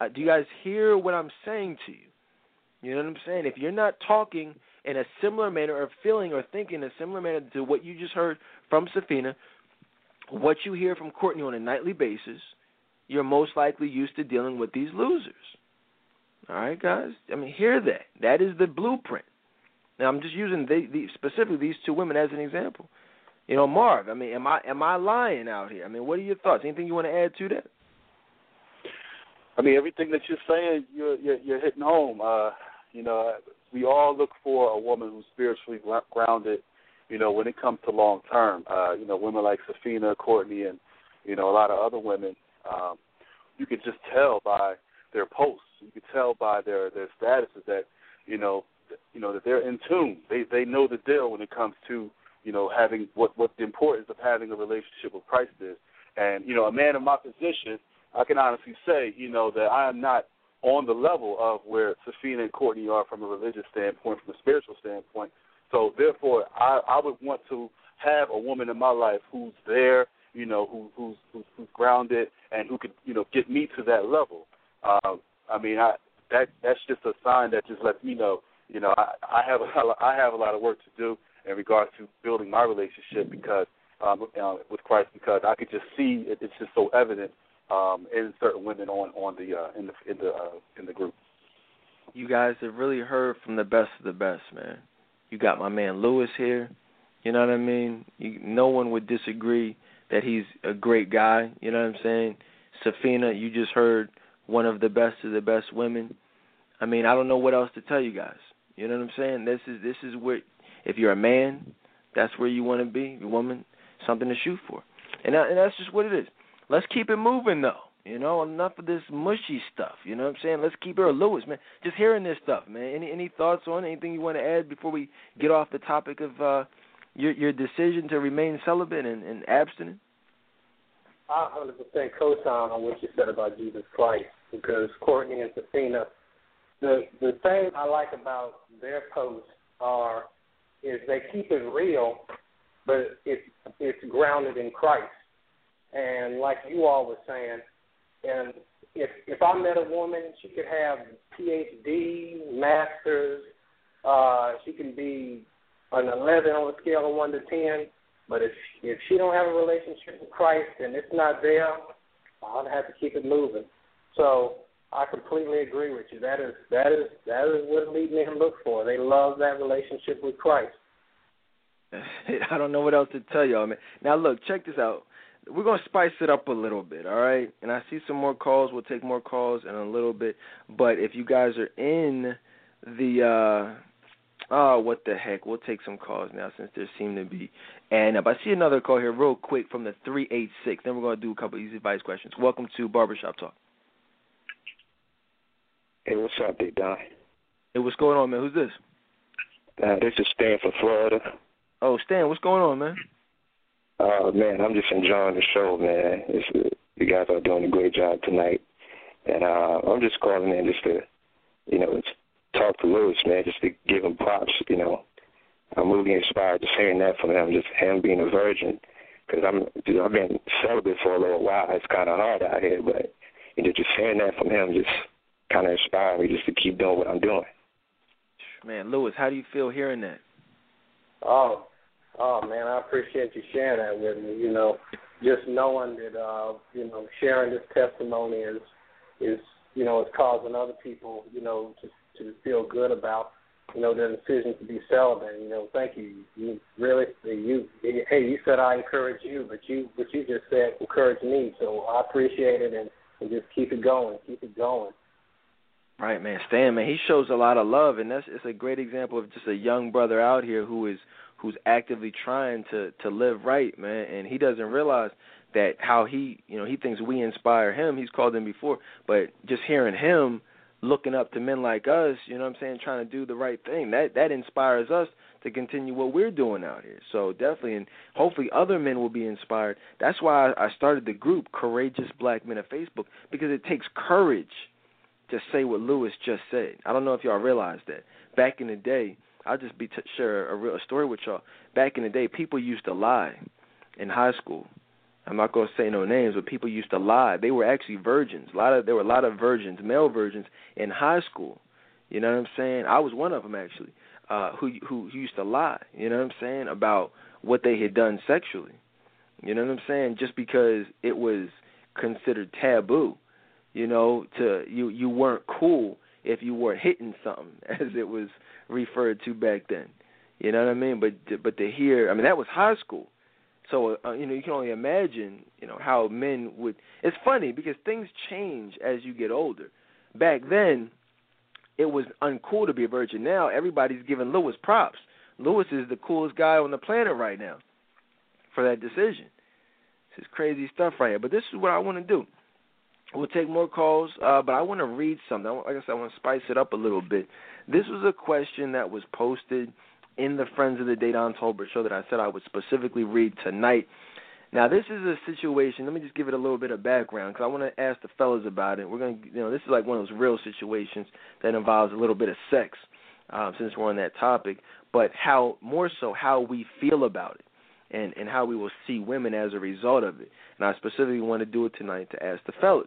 Uh, do you guys hear what I'm saying to you? You know what I'm saying? If you're not talking in a similar manner or feeling or thinking in a similar manner to what you just heard from Safina, what you hear from Courtney on a nightly basis, you're most likely used to dealing with these losers. All right, guys. I mean, hear that. That is the blueprint. Now, I'm just using the, the, specifically these two women as an example. You know, Marv. I mean, am I am I lying out here? I mean, what are your thoughts? Anything you want to add to that?
I mean, everything that you're saying, you're you're, you're hitting home. Uh, you know, we all look for a woman who's spiritually grounded. You know, when it comes to long term, uh, you know, women like Safina, Courtney, and you know a lot of other women, um, you could just tell by their posts. You could tell by their their statuses that you know, you know that they're in tune. They they know the deal when it comes to you know having what what the importance of having a relationship with Christ is. And you know, a man in my position, I can honestly say, you know, that I am not on the level of where Safina and Courtney are from a religious standpoint, from a spiritual standpoint. So therefore, I, I would want to have a woman in my life who's there, you know, who, who's, who's who's grounded and who could, you know, get me to that level. Um, I mean, I that that's just a sign that just lets me know, you know, I, I have a I have a lot of work to do in regards to building my relationship because um, uh, with Christ because I could just see it, it's just so evident um, in certain women on on the uh, in the in the uh, in the group.
You guys have really heard from the best of the best, man. You got my man Lewis here. You know what I mean? You, no one would disagree that he's a great guy. You know what I'm saying? Safina, you just heard one of the best of the best women. I mean, I don't know what else to tell you guys. You know what I'm saying? This is this is where if you're a man, that's where you want to be. A woman, something to shoot for, and and that's just what it is. Let's keep it moving though. You know, enough of this mushy stuff. You know what I'm saying? Let's keep it Lewis, man. Just hearing this stuff, man. Any any thoughts on anything you want to add before we get off the topic of uh your your decision to remain celibate and, and abstinent?
I 100% co-sign on what you said about Jesus Christ because Courtney and Safina, the the thing I like about their posts are is they keep it real, but it's it's grounded in Christ. And like you all were saying, and if if I met a woman, she could have PhD, masters, uh, she can be an 11 on a scale of one to 10. But if if she don't have a relationship with Christ and it's not there, I'll have to keep it moving. So I completely agree with you. That is that is that is what elite men look for. They love that relationship with Christ. *laughs*
I don't know what else to tell y'all, man. Now look, check this out. We're gonna spice it up a little bit, all right? And I see some more calls. We'll take more calls in a little bit. But if you guys are in the uh Oh, what the heck? We'll take some calls now since there seem to be. And if I see another call here real quick from the 386, then we're going to do a couple easy advice questions. Welcome to Barbershop Talk.
Hey, what's up, Big Don?
Hey, what's going on, man? Who's this?
Uh, this is Stan from Florida.
Oh, Stan, what's going on, man?
Oh, uh, man, I'm just enjoying the show, man. It's, uh, you guys are doing a great job tonight. And uh, I'm just calling in just to, you know, talk to Lewis, man, just to give him props. You know, I'm really inspired just hearing that from him, just him being a virgin. Because I'm, dude, I've been celibate for a little while. It's kind of hard out here, but you know, just hearing that from him just kind of inspired me just to keep doing what I'm doing.
Man, Lewis, how do you feel hearing that?
Oh, oh man, I appreciate you sharing that with me. You know, just knowing that, uh, you know, sharing this testimony is is you know is causing other people, you know, to to feel good about you know their decision to be celibate. You know, thank you. You really you hey you said I encourage you, but you what you just said encouraged me. So I appreciate it and, and just keep it going, keep it going.
Right, man. Stan, man, he shows a lot of love, and that's it's a great example of just a young brother out here who is who's actively trying to to live right, man, and he doesn't realize that how he you know he thinks we inspire him. He's called him before, but just hearing him looking up to men like us, you know what I'm saying, trying to do the right thing. That that inspires us to continue what we're doing out here. So definitely and hopefully other men will be inspired. That's why I started the group Courageous Black Men of Facebook because it takes courage to say what Lewis just said. I don't know if y'all realize that. Back in the day, I'll just be t- share a real story with y'all. Back in the day, people used to lie in high school I'm not going to say no names, but people used to lie. They were actually virgins. A lot of there were a lot of virgins, male virgins in high school. You know what I'm saying? I was one of them actually, uh, who who used to lie. You know what I'm saying about what they had done sexually. You know what I'm saying? Just because it was considered taboo. You know, to you you weren't cool if you were hitting something, *laughs* as it was referred to back then. You know what I mean? But but to hear, I mean, that was high school. So uh, you know you can only imagine you know how men would. It's funny because things change as you get older. Back then, it was uncool to be a virgin. Now everybody's giving Lewis props. Lewis is the coolest guy on the planet right now for that decision. This is crazy stuff right here. But this is what I want to do. We'll take more calls, uh, but I want to read something. Like I said, I want to spice it up a little bit. This was a question that was posted in the Friends of the Dedan Tolbert show that I said I would specifically read tonight. Now, this is a situation. Let me just give it a little bit of background because I want to ask the fellas about it. We're going to, you know, this is like one of those real situations that involves a little bit of sex, uh, since we're on that topic. But how more so how we feel about it, and and how we will see women as a result of it. And I specifically want to do it tonight to ask the fellas.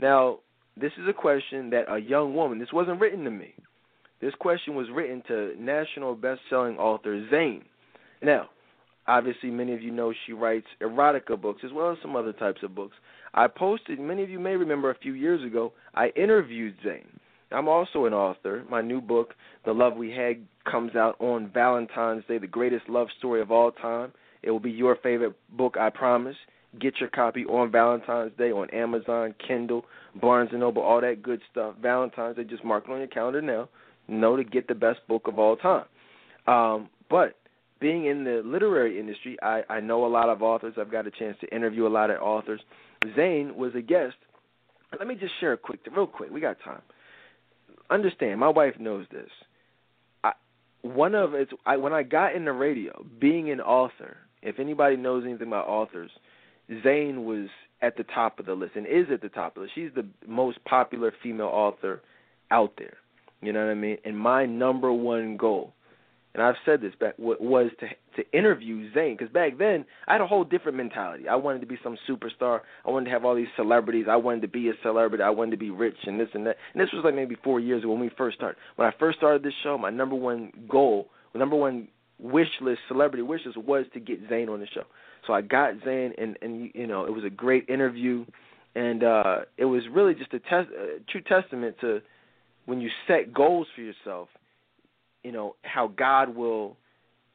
Now, this is a question that a young woman. This wasn't written to me. This question was written to national best-selling author Zane. Now, obviously, many of you know she writes erotica books as well as some other types of books. I posted. Many of you may remember a few years ago. I interviewed Zane. I'm also an author. My new book, The Love We Had, comes out on Valentine's Day, the greatest love story of all time. It will be your favorite book, I promise. Get your copy on Valentine's Day on Amazon, Kindle, Barnes and Noble, all that good stuff. Valentine's Day, just mark it on your calendar now. Know to get the best book of all time. Um, but being in the literary industry, I, I know a lot of authors. I've got a chance to interview a lot of authors. Zane was a guest. Let me just share a quick, real quick. We got time. Understand, my wife knows this. I, one of it's I, when I got in the radio, being an author. If anybody knows anything about authors, Zane was at the top of the list and is at the top of the list. She's the most popular female author out there. You know what I mean? And my number one goal, and I've said this back, was to to interview Zane because back then I had a whole different mentality. I wanted to be some superstar. I wanted to have all these celebrities. I wanted to be a celebrity. I wanted to be rich and this and that. And this was like maybe four years ago when we first started. When I first started this show, my number one goal, number one wish list, celebrity wishes, was to get Zane on the show. So I got Zane, and and you know it was a great interview, and uh, it was really just a test, a true testament to when you set goals for yourself, you know how God will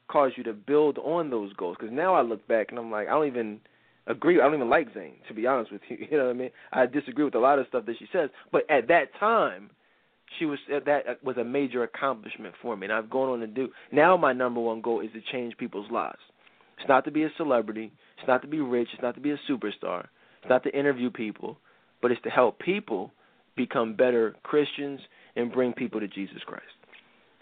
cause you to build on those goals. Because now I look back and I'm like, I don't even agree. I don't even like Zane, to be honest with *laughs* you. You know what I mean? I disagree with a lot of stuff that she says, but at that time, she was uh, that uh, was a major accomplishment for me, and I've gone on to do. Now my number one goal is to change people's lives. It's not to be a celebrity. It's not to be rich. It's not to be a superstar. It's not to interview people, but it's to help people become better Christians and bring people to Jesus Christ.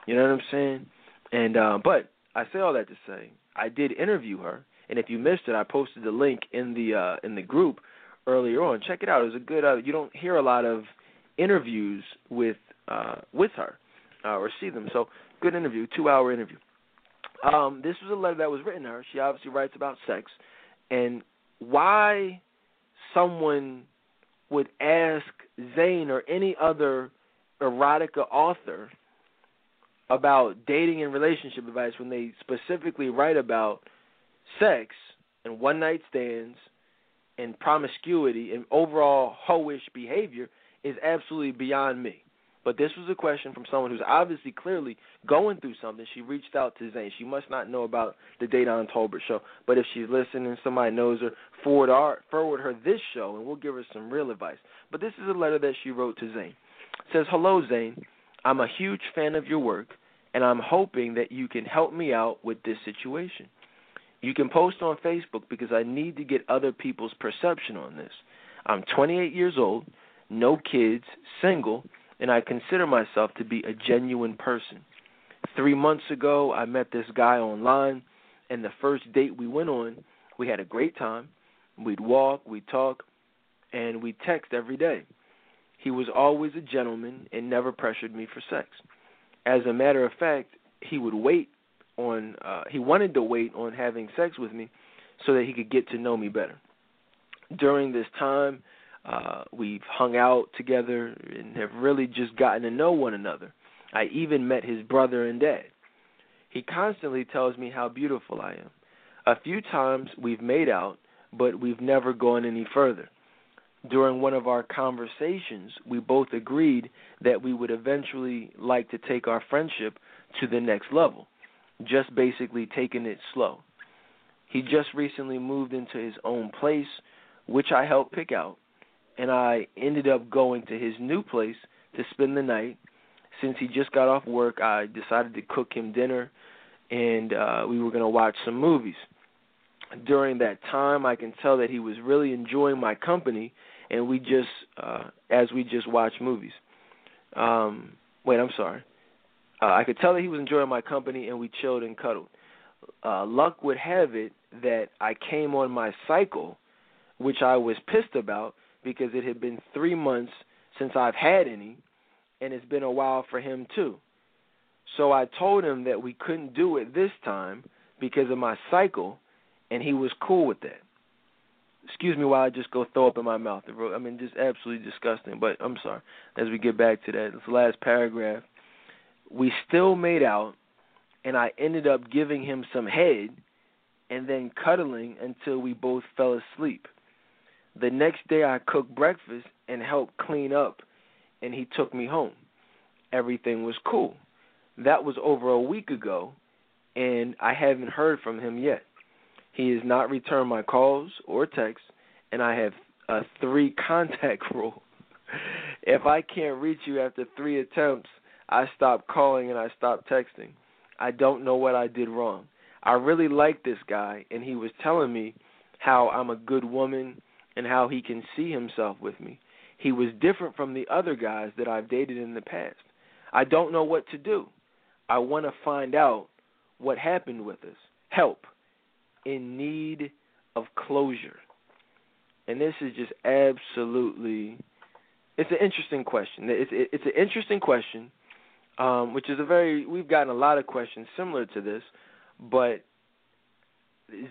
You know what I'm saying? And uh, but I say all that to say I did interview her, and if you missed it, I posted the link in the uh, in the group earlier on. Check it out. It was a good. Uh, you don't hear a lot of interviews with uh, with her uh, or see them. So good interview, two hour interview. Um, this was a letter that was written to her. She obviously writes about sex and why someone would ask Zane or any other erotica author about dating and relationship advice when they specifically write about sex and one night stands and promiscuity and overall hoish behavior is absolutely beyond me. But this was a question from someone who's obviously clearly going through something. She reached out to Zane. She must not know about the Dedan Tolbert show. But if she's listening, somebody knows her, forward our, forward her this show, and we'll give her some real advice. But this is a letter that she wrote to Zane. It says, Hello, Zane. I'm a huge fan of your work, and I'm hoping that you can help me out with this situation. You can post on Facebook because I need to get other people's perception on this. I'm 28 years old, no kids, single, and I consider myself to be a genuine person. Three months ago, I met this guy online, and the first date we went on, we had a great time. We'd walk, we'd talk, and we'd text every day. He was always a gentleman and never pressured me for sex. As a matter of fact, he would wait on uh he wanted to wait on having sex with me so that he could get to know me better. During this time, uh, we've hung out together and have really just gotten to know one another. I even met his brother and dad. He constantly tells me how beautiful I am. A few times we've made out, but we've never gone any further. During one of our conversations, we both agreed that we would eventually like to take our friendship to the next level, just basically taking it slow. He just recently moved into his own place, which I helped pick out, and I ended up going to his new place to spend the night. Since he just got off work, I decided to cook him dinner, and uh, we were going to watch some movies. During that time, I can tell that he was really enjoying my company, and we just, uh, as we just watched movies. Um, wait, I'm sorry. Uh, I could tell that he was enjoying my company, and we chilled and cuddled. uh, luck would have it that I came on my cycle, which I was pissed about because it had been three months since I've had any, and it's been a while for him too. So I told him that we couldn't do it this time because of my cycle, and he was cool with that. Excuse me while I just go throw up in my mouth. I mean, just absolutely disgusting. But I'm sorry. As we get back to that, this last paragraph, we still made out, and I ended up giving him some head, and then cuddling until we both fell asleep. The next day, I cooked breakfast and helped clean up, and he took me home. Everything was cool. That was over a week ago, and I haven't heard from him yet. He has not returned my calls or texts, and I have a three *laughs* contact rule. if I can't reach you after three attempts, I stop calling and I stop texting. I don't know what I did wrong. I really like this guy, and he was telling me how I'm a good woman and how he can see himself with me. He was different from the other guys that I've dated in the past. I don't know what to do. I want to find out what happened with us. Help. In need of closure. And this is just absolutely it's an interesting question. It's it's an interesting question, um, which is a very we've gotten a lot of questions similar to this, but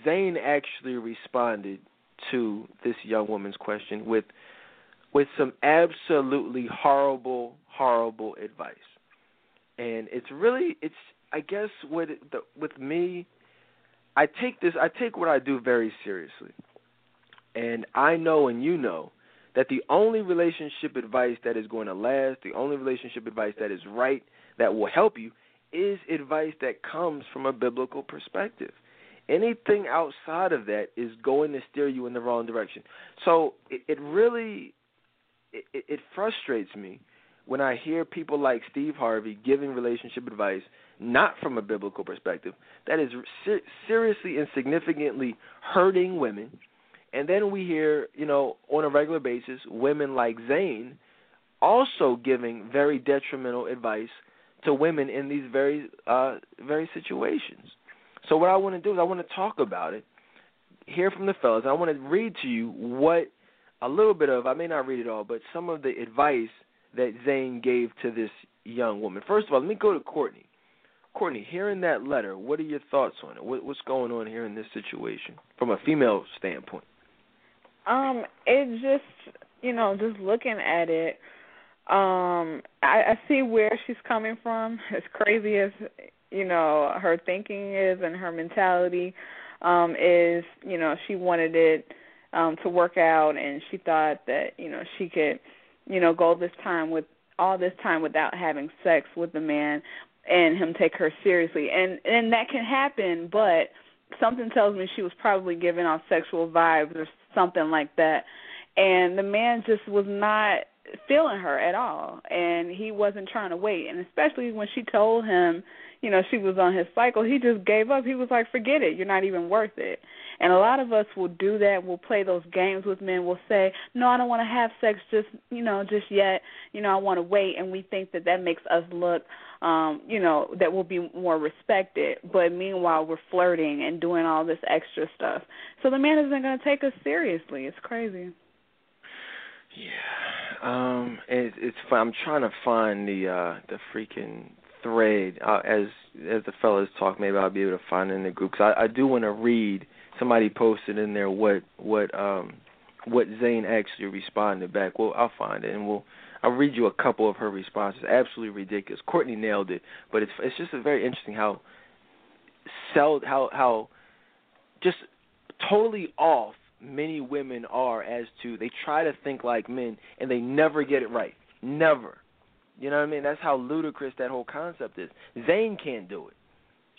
Zane actually responded to this young woman's question with with some absolutely horrible, horrible advice and it's really it's I guess with the, with me, I take this I take what I do very seriously, and I know and you know that the only relationship advice that is going to last, the only relationship advice that is right, that will help you, is advice that comes from a biblical perspective. Anything outside of that is going to steer you in the wrong direction. So it, it really it, it frustrates me when I hear people like Steve Harvey giving relationship advice not from a biblical perspective, that is ser- seriously and significantly hurting women. And then we hear, you know, on a regular basis, women like Zane also giving very detrimental advice to women in these very uh very situations. So what I want to do is I want to talk about it, hear from the fellas. I want to read to you what a little bit of I may not read it all, but some of the advice that Zane gave to this young woman. First of all, let me go to Courtney. Courtney, hearing that letter, what are your thoughts on it? What, what's going on here in this situation from a female standpoint?
Um, it just you know, just looking at it, um, I, I see where she's coming from. As crazy as you know her thinking is and her mentality um, is, you know, she wanted it um, to work out, and she thought that you know she could you know, go this time with all this time without having sex with the man and him take her seriously. And and that can happen, but something tells me she was probably giving off sexual vibes or something like that. And the man just was not feeling her at all and he wasn't trying to wait and especially when she told him you know she was on his cycle he just gave up he was like forget it you're not even worth it and a lot of us will do that. We'll play those games with men. We'll say, "No, I don't want to have sex just, you know, just yet. You know, I want to wait." And we think that that makes us look um, you know, that we'll be more respected. But meanwhile, we're flirting and doing all this extra stuff. So the man isn't going to take us seriously. It's crazy.
Yeah. Um it, it's. I'm trying to find the uh the freaking thread uh, as as the fellas talk maybe I'll be able to find it in the group cuz I I do want to read somebody posted in there what what um what Zane actually responded back. Well, I'll find it and we'll I'll read you a couple of her responses. Absolutely ridiculous. Courtney nailed it, but it's it's just very interesting how sell how how just totally off many women are as to they try to think like men and they never get it right. Never. You know what I mean? That's how ludicrous that whole concept is. Zane can't do it.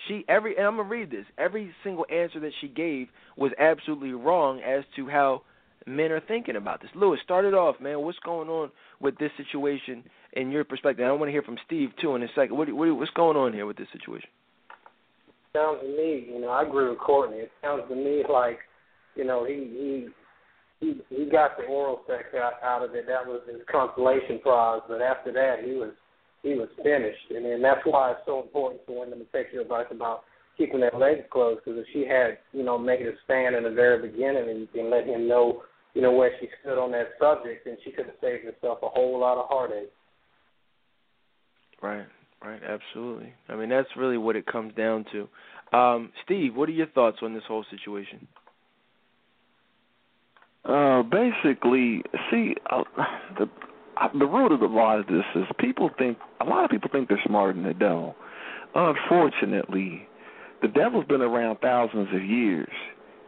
She every and I'm gonna read this. Every single answer that she gave was absolutely wrong as to how men are thinking about this. Lewis, start it off, man. What's going on with this situation in your perspective? I want to hear from Steve too in a second. What, what what's going on here with this situation?
Sounds to me, you know, I agree with Courtney. It sounds to me like, you know, he he he he got the oral sex out, out of it. That was his consolation prize. But after that, he was he was finished, and, and that's why it's so important for women to take your advice about keeping their legs closed. Because if she had, you know, made a stand in the very beginning and, and let him know, you know, where she stood on that subject, then she could have saved herself a whole lot of heartache.
Right, right, absolutely. I mean, that's really what it comes down to. Um, Steve, what are your thoughts on this whole situation?
Uh, basically, see, uh, the uh, the root of the law of this: is people think a lot of people think they're smarter than the devil. Unfortunately, the devil's been around thousands of years.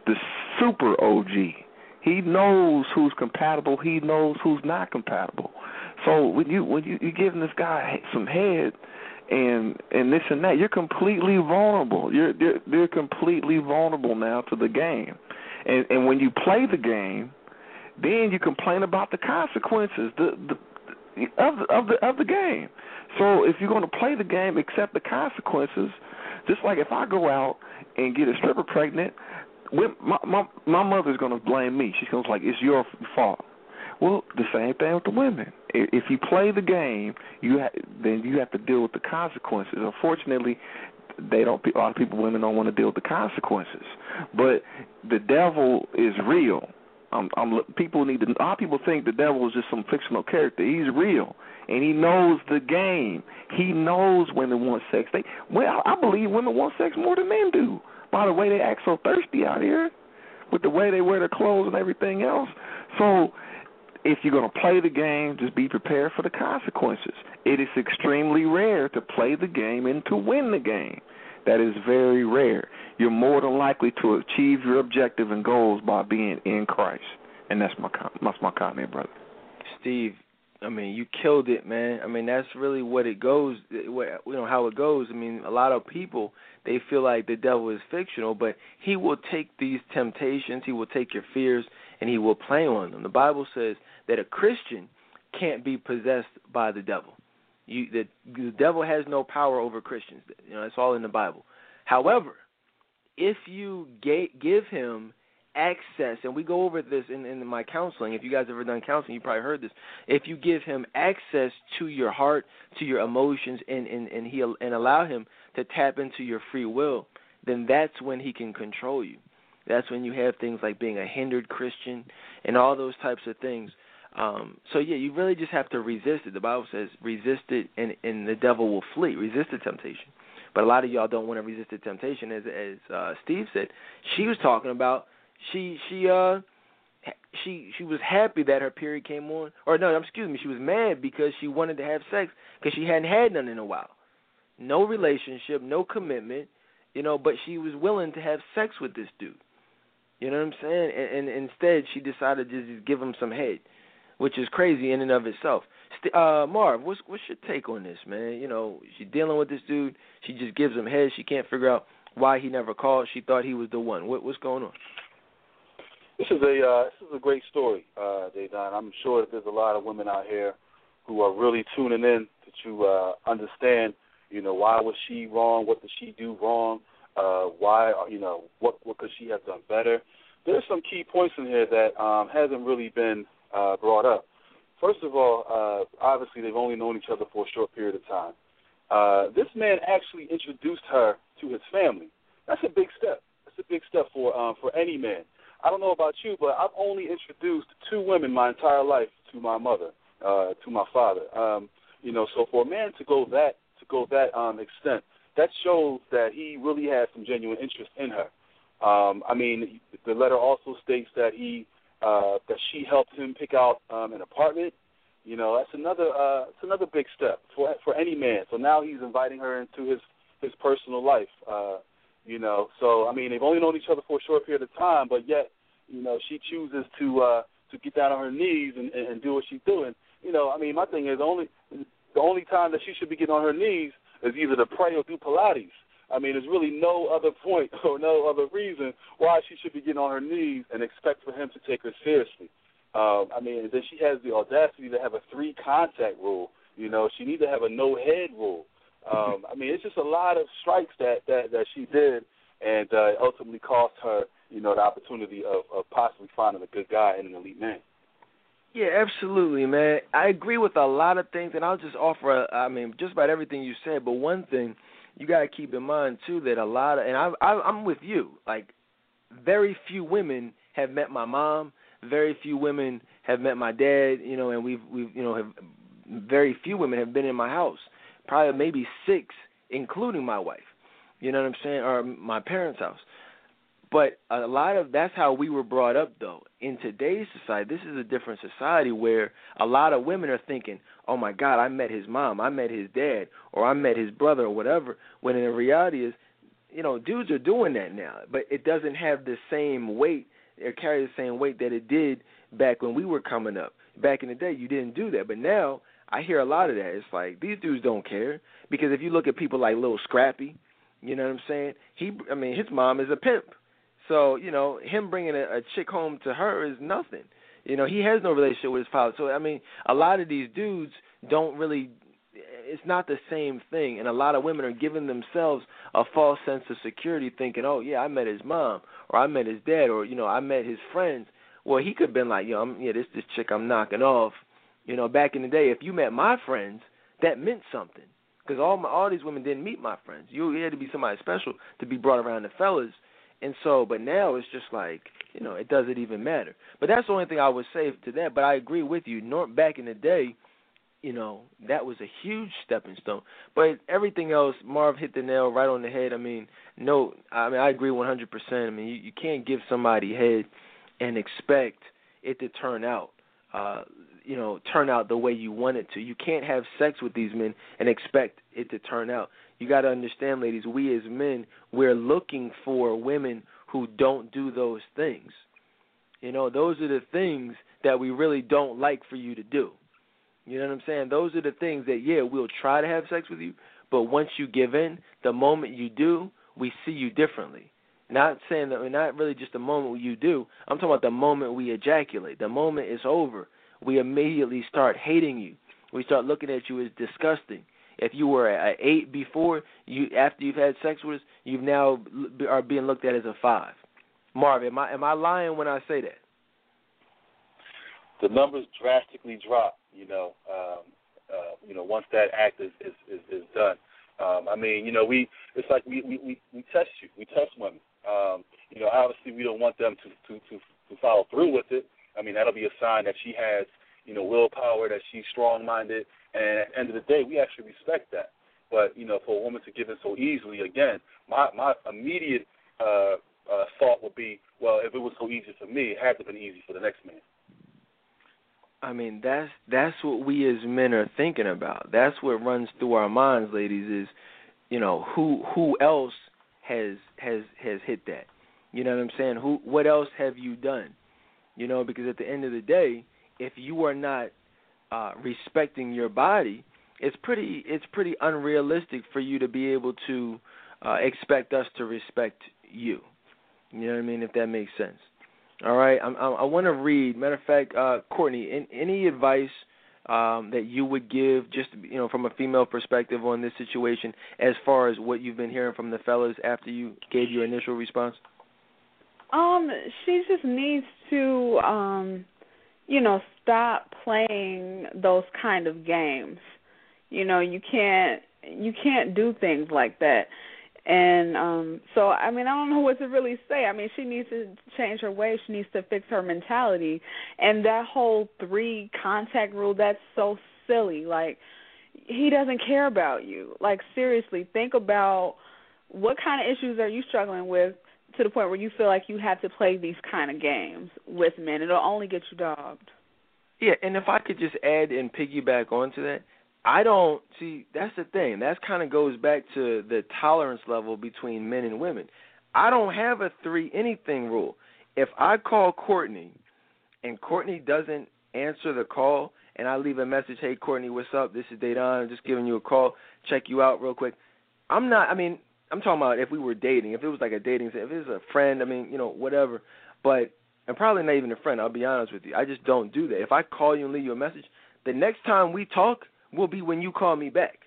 The super OG. He knows who's compatible. He knows who's not compatible. So when you when you you're giving this guy some head and and this and that, you're completely vulnerable. You're you're, you're completely vulnerable now to the game. And and when you play the game, then you complain about the consequences the, the of the, of the of the game. So if you're going to play the game, accept the consequences. Just like if I go out and get a stripper pregnant, my my my mother's going to blame me. She's going to like it's your fault. Well, the same thing with the women. If you play the game, you ha- then you have to deal with the consequences. Unfortunately, they don't. A lot of people, women, don't want to deal with the consequences. But the devil is real. Um, I'm, people need to. A lot of people think the devil is just some fictional character. He's real, and he knows the game. He knows women want sex. They, well, I believe women want sex more than men do. By the way, they act so thirsty out here, with the way they wear their clothes and everything else. So if you're going to play the game, just be prepared for the consequences. It is extremely rare to play the game and to win the game. That is very rare. You're more than likely to achieve your objective and goals by being in Christ. And that's my that's my comment, brother.
Steve, I mean, you killed it, man. I mean, that's really what it goes. You know how it goes. I mean, a lot of people they feel like the devil is fictional, but he will take these temptations, he will take your fears, and he will play on them. The Bible says that a Christian can't be possessed by the devil. You, the, the devil has no power over Christians. You know, it's all in the Bible. However, if you give him access, and we go over this in, in my counseling. If you guys ever done counseling, you probably heard this. If you give him access to your heart, to your emotions, and and and he and allow him to tap into your free will, then that's when he can control you. That's when you have things like being a hindered Christian and all those types of things. Um, so yeah, you really just have to resist it. The Bible says, "Resist it, and and the devil will flee." Resist the temptation. But a lot of y'all don't want to resist the temptation, as as uh, Steve said. She was talking about she she uh she she was happy that her period came on, or no, I'm excuse me, she was mad because she wanted to have sex because she hadn't had none in a while. No relationship, no commitment, you know, but she was willing to have sex with this dude. You know what I'm saying? And, and instead, she decided to just give him some head, which is crazy in and of itself. Uh, Marv, what's what's your take on this, man? You know, she's dealing with this dude. She just gives him head. She can't figure out why he never called. She thought he was the one. What what's going on?
This is a uh, this is a great story, uh, Dedan. I'm sure that there's a lot of women out here who are really tuning in to uh, understand, you know, why was she wrong? What did she do wrong? Uh, why, you know, what what could she have done better? There's some key points in here that um, hasn't really been uh, brought up. First of all, uh, obviously they've only known each other for a short period of time. Uh, this man actually introduced her to his family. That's a big step. That's a big step for um, for any man. I don't know about you, but I've only introduced two women my entire life to my mother, uh, to my father. Um, you know, so for a man to go that to go that um, extent, that shows that he really has some genuine interest in her. Um, I mean, the letter also states that he uh, that she helped him pick out um, an apartment. You know, that's another uh, it's another big step for for any man. So now he's inviting her into his his personal life. Uh, you know, so I mean, they've only known each other for a short period of time, but yet you know, she chooses to uh to get down on her knees and, and do what she's doing. You know, I mean, my thing is only the only time that she should be getting on her knees is either to pray or do Pilates. I mean, there's really no other point *laughs* or no other reason why she should be getting on her knees and expect for him to take her seriously. Um, I mean, then she has the audacity to have a three contact rule. You know, she needs to have a no head rule. Um, I mean, it's just a lot of strikes that that that she did, and uh, ultimately cost her you know, the opportunity of, of possibly finding a good guy and an elite man.
Yeah, absolutely, man. I agree with a lot of things, and I'll just offer, a, I mean, just about everything you said. But one thing you got to keep in mind too that a lot of and I, I I'm with you. Like very few women have met my mom. Very few women have met my dad. You know, and we've we've you know have very few women have been in my house. Probably maybe six, including my wife. You know what I'm saying? Or my parents' house. But a lot of that's how we were brought up though. In today's society, this is a different society where a lot of women are thinking, "Oh my god, I met his mom, I met his dad, or I met his brother or whatever." When in the reality is, you know, dudes are doing that now, but it doesn't have the same weight or carry the same weight that it did back when we were coming up. Back in the day, you didn't do that, but now I hear a lot of that. It's like these dudes don't care because if you look at people like Little Scrappy, you know what I'm saying? He, I mean, his mom is a pimp. So you know, him bringing a, a chick home to her is nothing. You know, he has no relationship with his father. So I mean, a lot of these dudes don't really. It's not the same thing, and a lot of women are giving themselves a false sense of security, thinking, "Oh yeah, I met his mom, or I met his dad, or you know, I met his friends." Well, he could have been like, "Yo, I'm, yeah, this this chick I'm knocking off." You know, back in the day, if you met my friends, that meant something because all my all these women didn't meet my friends. You, you had to be somebody special to be brought around the fellas and so, but now it's just like, you know, it doesn't even matter. But that's the only thing I would say to that. But I agree with you. Nor back in the day, you know, that was a huge stepping stone. But everything else, Marv hit the nail right on the head. I mean, no, I mean, I agree 100%. I mean, you, you can't give somebody head and expect it to turn out, uh, you know, turn out the way you want it to. You can't have sex with these men and expect it to turn out you got to understand, ladies, we as men, we're looking for women who don't do those things. You know, those are the things that we really don't like for you to do. You know what I'm saying? Those are the things that, yeah, we'll try to have sex with you, but once you give in, the moment you do, we see you differently. Not saying that, we're not really just the moment you do. I'm talking about the moment we ejaculate. The moment it's over, we immediately start hating you. We start looking at you as disgusting. If you were an eight before, you after you've had sex with us, you've now are being looked at as a five. Marvin, am I am I lying when I say that?
The numbers drastically drop. You know, um, uh, you know, once that act is is is, is done. Um, I mean, you know, we it's like we we we, we test you, we test women. Um, you know, obviously we don't want them to to to to follow through with it. I mean, that'll be a sign that she has, you know, willpower, that she's strong-minded, and at the end of the day, we actually respect that. But you know, for a woman to give in so easily, again, my my immediate uh, uh, thought would be, well, if it was so easy for me, it had to have been easy for the next man.
I mean, that's that's what we as men are thinking about. That's what runs through our minds, ladies. Is you know who who else has has has hit that? You know what I'm saying? Who what else have you done? You know, because at the end of the day, if you are not uh, respecting your body, it's pretty it's pretty unrealistic for you to be able to uh, expect us to respect you. You know what I mean? If that makes sense. All right. I'm, I, I want to read. Matter of fact, uh, Courtney, in, any advice um, that you would give, just you know, from a female perspective on this situation, as far as what you've been hearing from the fellas after you gave your initial response?
Um, she just needs to um you know, stop playing those kind of games. You know, you can't you can't do things like that. And um so I mean I don't know what to really say. I mean she needs to change her ways, she needs to fix her mentality. And that whole three contact rule that's so silly. Like he doesn't care about you. Like seriously, think about what kind of issues are you struggling with to the point where you feel like you have to play these kind of games with men. It'll only get you dogged.
Yeah, and if I could just add and piggyback onto that, I don't see that's the thing. That kind of goes back to the tolerance level between men and women. I don't have a three anything rule. If I call Courtney and Courtney doesn't answer the call and I leave a message, "Hey Courtney, what's up? This is Dedan. I'm just giving you a call. Check you out real quick." I'm not. I mean, I'm talking about if we were dating. If it was like a dating, if it was a friend, I mean, you know, whatever. But I'm probably not even a friend. I'll be honest with you. I just don't do that. If I call you and leave you a message, the next time we talk will be when you call me back.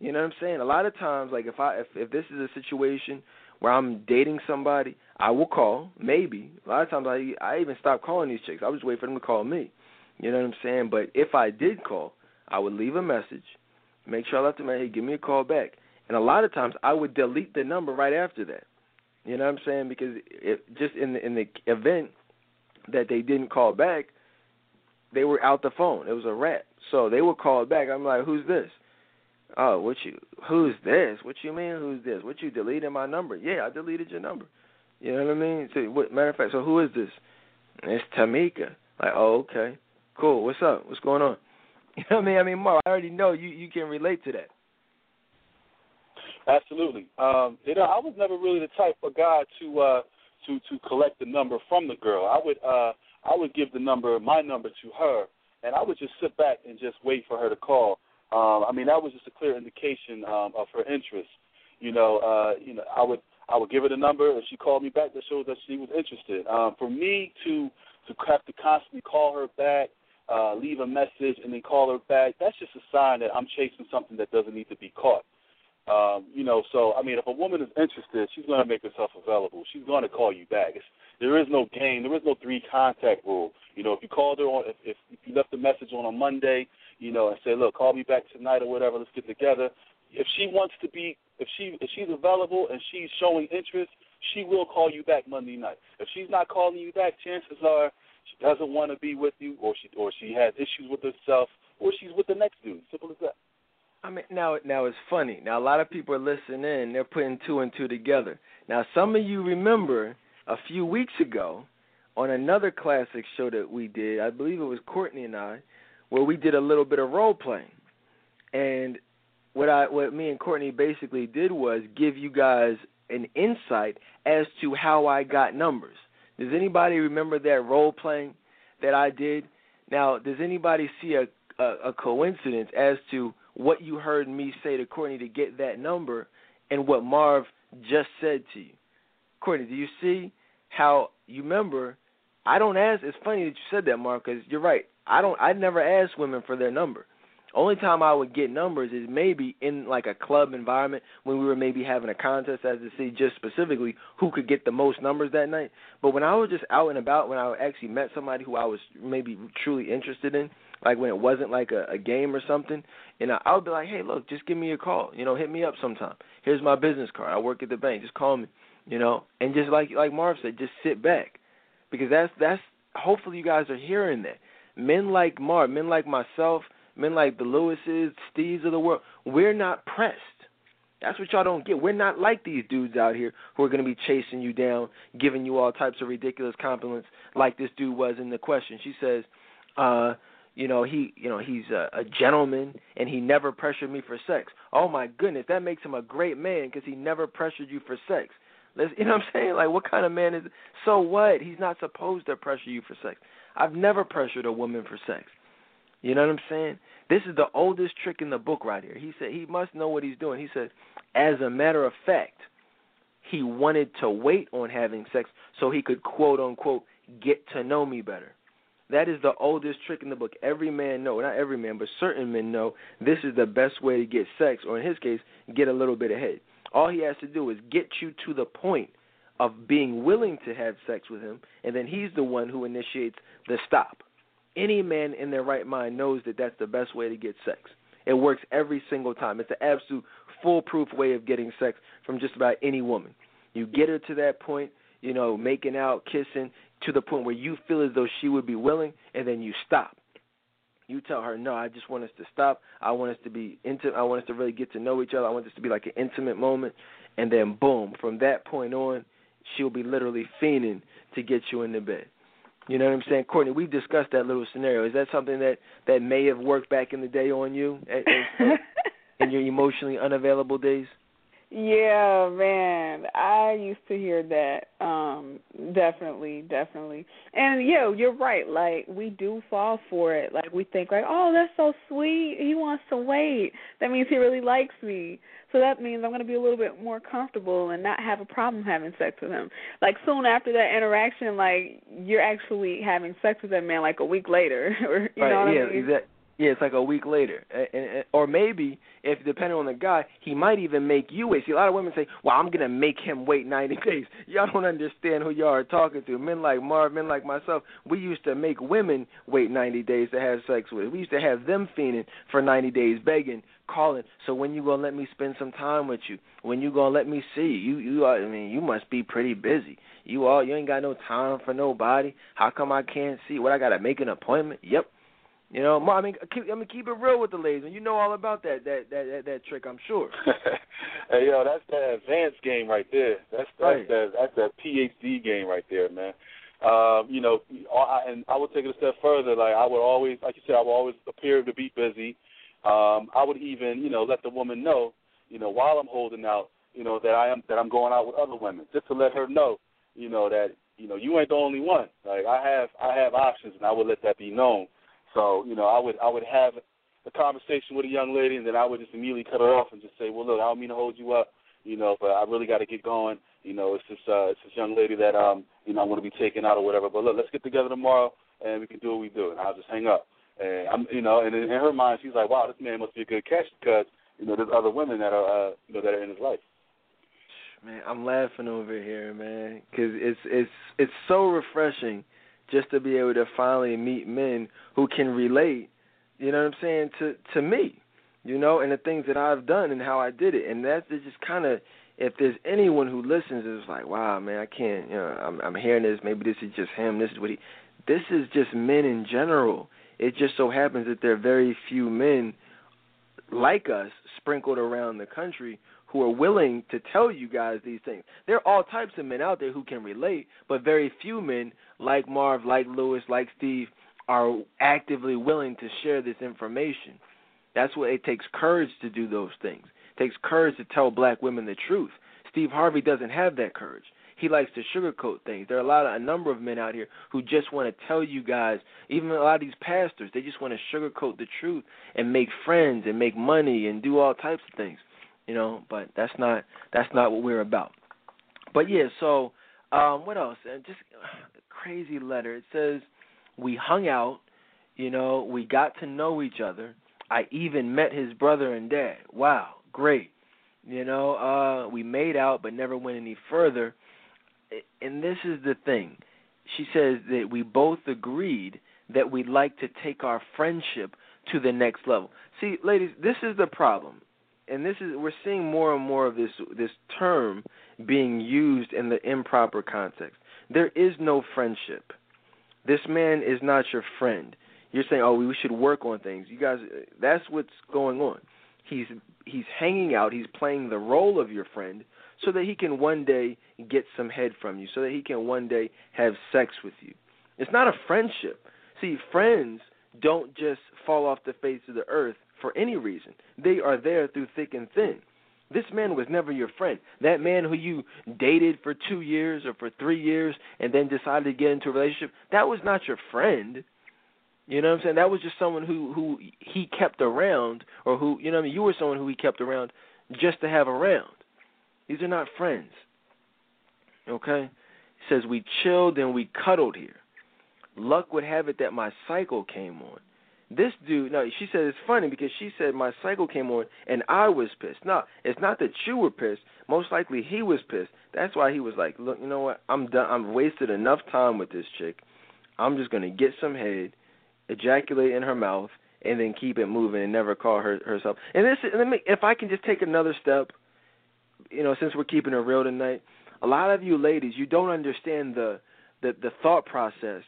You know what I'm saying? A lot of times, like if I if if this is a situation where I'm dating somebody, I will call. Maybe a lot of times I I even stop calling these chicks. I just wait for them to call me. You know what I'm saying? But if I did call, I would leave a message, make sure I left them. Hey, give me a call back and a lot of times I would delete the number right after that. You know what I'm saying? Because it just in the in the event that they didn't call back, they were out the phone. It was a rat. So they would call back. I'm like, who's this? Oh, what you? Who's this? What you mean? Who's this? What you deleted my number? Yeah, I deleted your number. You know what I mean? So, what, matter of fact, so who is this? It's Tamika. Like, oh, okay, cool. What's up? What's going on? *laughs* You know what I mean? I mean, Mark, I already know you. You can relate to that.
Absolutely. Um, you know, I was never really the type of guy to uh, to to collect the number from the girl. I would uh, I would give the number, my number, to her, and I would just sit back and just wait for her to call. Um, I mean, that was just a clear indication um, of her interest. You know, uh, you know, I would I would give her the number, and she called me back. That shows that she was interested. Um, for me to to have to constantly call her back, uh, leave a message, and then call her back, that's just a sign that I'm chasing something that doesn't need to be caught. Um, you know, so I mean, if a woman is interested, she's going to make herself available. She's going to call you back. It's, there is no game. There is no three contact rule. You know, if you called her on, if, if you left a message on a Monday, you know, and say, look, call me back tonight or whatever. Let's get together. If she wants to be, if she if she's available and she's showing interest, she will call you back Monday night. If she's not calling you back, chances are she doesn't want to be with you, or she or she has issues with herself, or she's with the next dude. Simple as that.
I mean, now now it's funny. Now a lot of people are listening in. They're putting two and two together. Now some of you remember a few weeks ago on another classic show that we did. I believe it was Courtney and I, where we did a little bit of role playing. And what I what me and Courtney basically did was give you guys an insight as to how I got numbers. Does anybody remember that role playing that I did? Now, does anybody see a, a, a coincidence as to what you heard me say to Courtney to get that number and what Marv just said to you. Courtney, do you see how you remember? I don't ask. It's funny that you said that, Marv, because you're right. I don't. I never ask women for their number. Only time I would get numbers is maybe in like a club environment when we were maybe having a contest as to see just specifically who could get the most numbers that night. But when I was just out and about, when I actually met somebody who I was maybe truly interested in, like when it wasn't like a, a game or something, and I, I would be like, hey, look, just give me a call. You know, hit me up sometime. Here's my business card. I work at the bank. Just call me. You know, and just like like Marv said, just sit back, because that's that's. Hopefully, you guys are hearing that. Men like Marv, men like myself, men like the Lewises, Steves of the world, we're not pressed. That's what y'all don't get. We're not like these dudes out here who are going to be chasing you down, giving you all types of ridiculous compliments, like this dude was in the question. She says, uh, you know he you know he's a, a gentleman and he never pressured me for sex. Oh my goodness that makes him a great man because he never pressured you for sex. Let's, *laughs* you know what i'm saying? Like what kind of man is so what? He's not supposed to pressure you for sex. I've never pressured a woman for sex. You know what i'm saying? This is the oldest trick in the book right here. He said he must know what he's doing. He said as a matter of fact he wanted to wait on having sex so he could quote unquote get to know me better that is the oldest trick in the book. Every man know, not every man, but certain men know this is the best way to get sex, or in his case, get a little bit ahead. All he has to do is get you to the point of being willing to have sex with him, and then he's the one who initiates the stop. Any man in their right mind knows that that's the best way to get sex. It works every single time. It's an absolute foolproof way of getting sex from just about any woman. You get her to that point, you know, making out, kissing, to the point where you feel as though she would be willing, and then you stop. You tell her, no, I just want us to stop. I want us to be intimate. I want us to really get to know each other. I want this to be like an intimate moment, and then boom, from that point on, she'll be literally fiending to get you in the bed. You know what I'm saying, Courtney? We've discussed that little scenario. Is that something that that may have worked back in the day on you, at, at, *laughs* in your emotionally unavailable days?
Yeah, man. I used to hear that. Um, definitely, definitely. And yeah, you're right. Like we do fall for it. Like we think like, "Oh, that's so sweet. He wants to wait. That means he really likes me." So that means I'm going to be a little bit more comfortable and not have a problem having sex with him. Like soon after that interaction, like you're actually having sex with that man like a week later *laughs* or you
right,
know what
yeah,
I mean?
Exactly. Yeah, it's like a week later, and, and, or maybe if depending on the guy, he might even make you wait. See, a lot of women say, "Well, I'm gonna make him wait 90 *laughs* days." Y'all don't understand who y'all are talking to. Men like Marv, men like myself, we used to make women wait 90 days to have sex with. We used to have them fiending for 90 days, begging, calling. So when you gonna let me spend some time with you? When you gonna let me see you? You, are, I mean, you must be pretty busy. You all, you ain't got no time for nobody. How come I can't see? What I gotta make an appointment? Yep you know, I mean, keep, I mean, keep it real with the ladies, and you know all about that that that that, that trick, I'm sure. *laughs*
hey, yo, that's that advanced game right there. That's
right.
that that's that PhD game right there, man. Um, you know, and I would take it a step further. Like I would always, like you said, I would always appear to be busy. Um, I would even, you know, let the woman know, you know, while I'm holding out, you know, that I am that I'm going out with other women, just to let her know, you know, that you know you ain't the only one. Like I have I have options, and I would let that be known. So you know, I would I would have a conversation with a young lady, and then I would just immediately cut her off and just say, well, look, I don't mean to hold you up, you know, but I really got to get going. You know, it's this uh, it's this young lady that um, you know, I'm going to be taking out or whatever. But look, let's get together tomorrow, and we can do what we do. And I'll just hang up. And I'm, you know, and in her mind, she's like, wow, this man must be a good catch because you know there's other women that are, uh, you know, that are in his life.
Man, I'm laughing over here, man, because it's it's it's so refreshing just to be able to finally meet men who can relate, you know what I'm saying, to to me, you know, and the things that I've done and how I did it. And that's just kind of if there's anyone who listens is like, wow, man, I can't, you know, I'm I'm hearing this, maybe this is just him, this is what he this is just men in general. It just so happens that there are very few men like us sprinkled around the country who are willing to tell you guys these things. There are all types of men out there who can relate, but very few men like Marv, like Lewis, like Steve are actively willing to share this information. That's what it takes courage to do those things. It takes courage to tell black women the truth. Steve Harvey doesn't have that courage. He likes to sugarcoat things. There are a lot of a number of men out here who just want to tell you guys, even a lot of these pastors, they just want to sugarcoat the truth and make friends and make money and do all types of things you know. But that's not that's not what we're about. But yeah, so um, what else? And just crazy letter. It says we hung out, you know, we got to know each other. I even met his brother and dad. Wow, great. You know, uh, we made out but never went any further. And this is the thing. She says that we both agreed that we'd like to take our friendship to the next level. See, ladies, this is the problem and this is we're seeing more and more of this this term being used in the improper context. There is no friendship. This man is not your friend. You're saying, "Oh, we should work on things." You guys, that's what's going on. He's he's hanging out. He's playing the role of your friend so that he can one day get some head from you, so that he can one day have sex with you. It's not a friendship. See, friends don't just fall off the face of the earth for any reason. They are there through thick and thin. This man was never your friend. That man who you dated for two years or for three years and then decided to get into a relationship, that was not your friend. You know what I'm saying? That was just someone who who he kept around, or who you know what I mean. You were someone who he kept around just to have around. These are not friends. Okay? He says we chilled and we cuddled here. Luck would have it that my cycle came on. This dude, no, she said it's funny because she said my cycle came on and I was pissed. No, it's not that you were pissed. Most likely he was pissed. That's why he was like, look, you know what? I'm done. I'm wasted enough time with this chick. I'm just gonna get some head, ejaculate in her mouth, and then keep it moving and never call her herself. And this, let me, if I can just take another step, you know, since we're keeping it real tonight, a lot of you ladies, you don't understand the the the thought process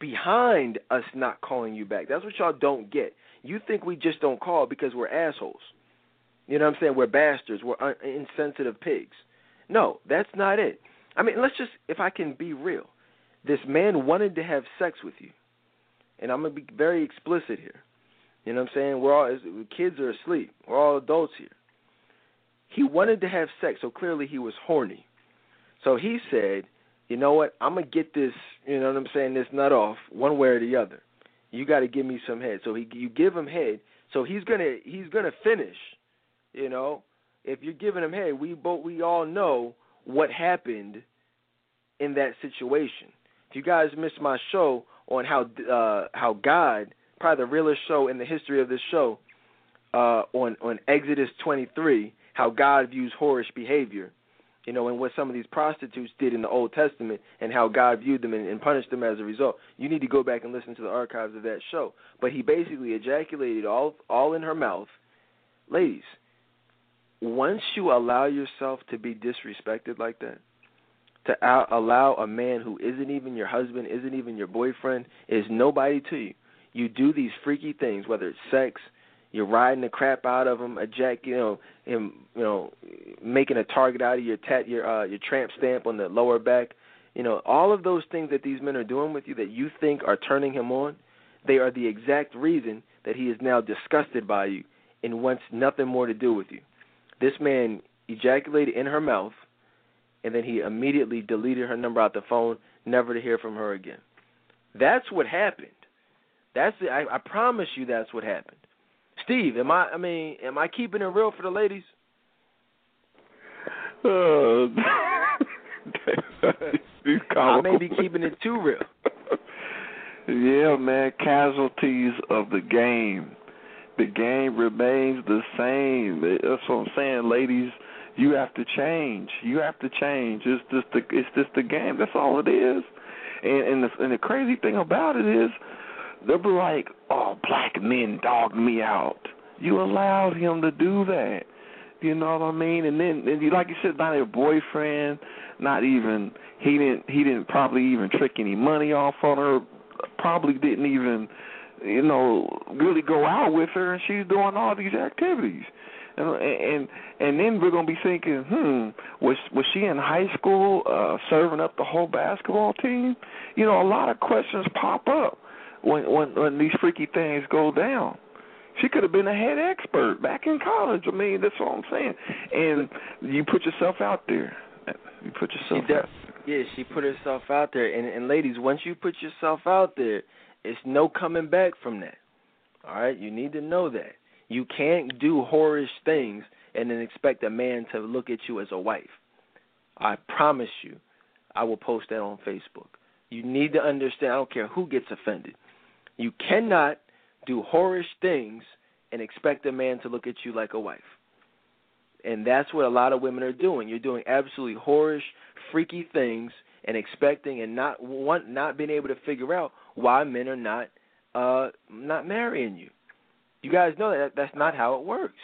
behind us not calling you back. That's what y'all don't get. You think we just don't call because we're assholes. You know what I'm saying? We're bastards. We're un- insensitive pigs. No, that's not it. I mean, let's just, if I can be real, this man wanted to have sex with you, and I'm gonna be very explicit here. You know what I'm saying? We're all kids are asleep. We're all adults here. He wanted to have sex, so clearly he was horny. So he said, you know what? I'm gonna get this. You know what I'm saying? This nut off one way or the other. You got to give me some head. So he, you give him head. So he's gonna he's gonna finish. You know, if you're giving him head, we both we all know what happened in that situation. If you guys missed my show on how uh, how God probably the realest show in the history of this show uh, on on Exodus 23, how God views whorish behavior, you know, and what some of these prostitutes did in the Old Testament, and how God viewed them and, and punished them as a result. You need to go back and listen to the archives of that show. But he basically ejaculated all all in her mouth. Ladies, once you allow yourself to be disrespected like that, to allow a man who isn't even your husband, isn't even your boyfriend, is nobody to you. You do these freaky things, whether it's sex, you're riding the crap out of him, jack, you know, him, you know, making a target out of your tat, your uh, your tramp stamp on the lower back. You know, all of those things that these men are doing with you that you think are turning him on, they are the exact reason that he is now disgusted by you and wants nothing more to do with you. This man ejaculated in her mouth, and then he immediately deleted her number out the phone, never to hear from her again. That's what happened. That's the, I, I promise you that's what happened. Steve, am I? I mean, am I keeping it real for the ladies?
Uh, *laughs*
I may be keeping it too real.
yeah, man. Casualties of the game. The game remains the same. That's what I'm saying, ladies. You have to change. You have to change. It's just the it's just the game. That's all it is. And and the, and the crazy thing about it is They'll be like, "Oh, black men dogged me out." You allowed him to do that. You know what I mean? And then, and you, like you said, not a boyfriend, not even he didn't he didn't probably even trick any money off on her. Probably didn't even, you know, really go out with her, and she's doing all these activities. And and and then we're gonna be thinking, hmm, was was she in high school uh serving up the whole basketball team? You know, a lot of questions pop up when when when these freaky things go down. She could have been a head expert back in college. I mean, that's what I'm saying. And you put yourself out there. You put yourself
she
out.
Yeah, she put herself out there. And and ladies, once you put yourself out there, it's no coming back from that. All right, you need to know that you can't do whorish things and then expect a man to look at you as a wife. I promise you, I will post that on Facebook. You need to understand. I don't care who gets offended. You cannot do whorish things and expect a man to look at you like a wife. And that's what a lot of women are doing. You're doing absolutely whorish, freaky things and expecting and not want not being able to figure out why men are not uh not marrying you. You guys know that that's not how it works.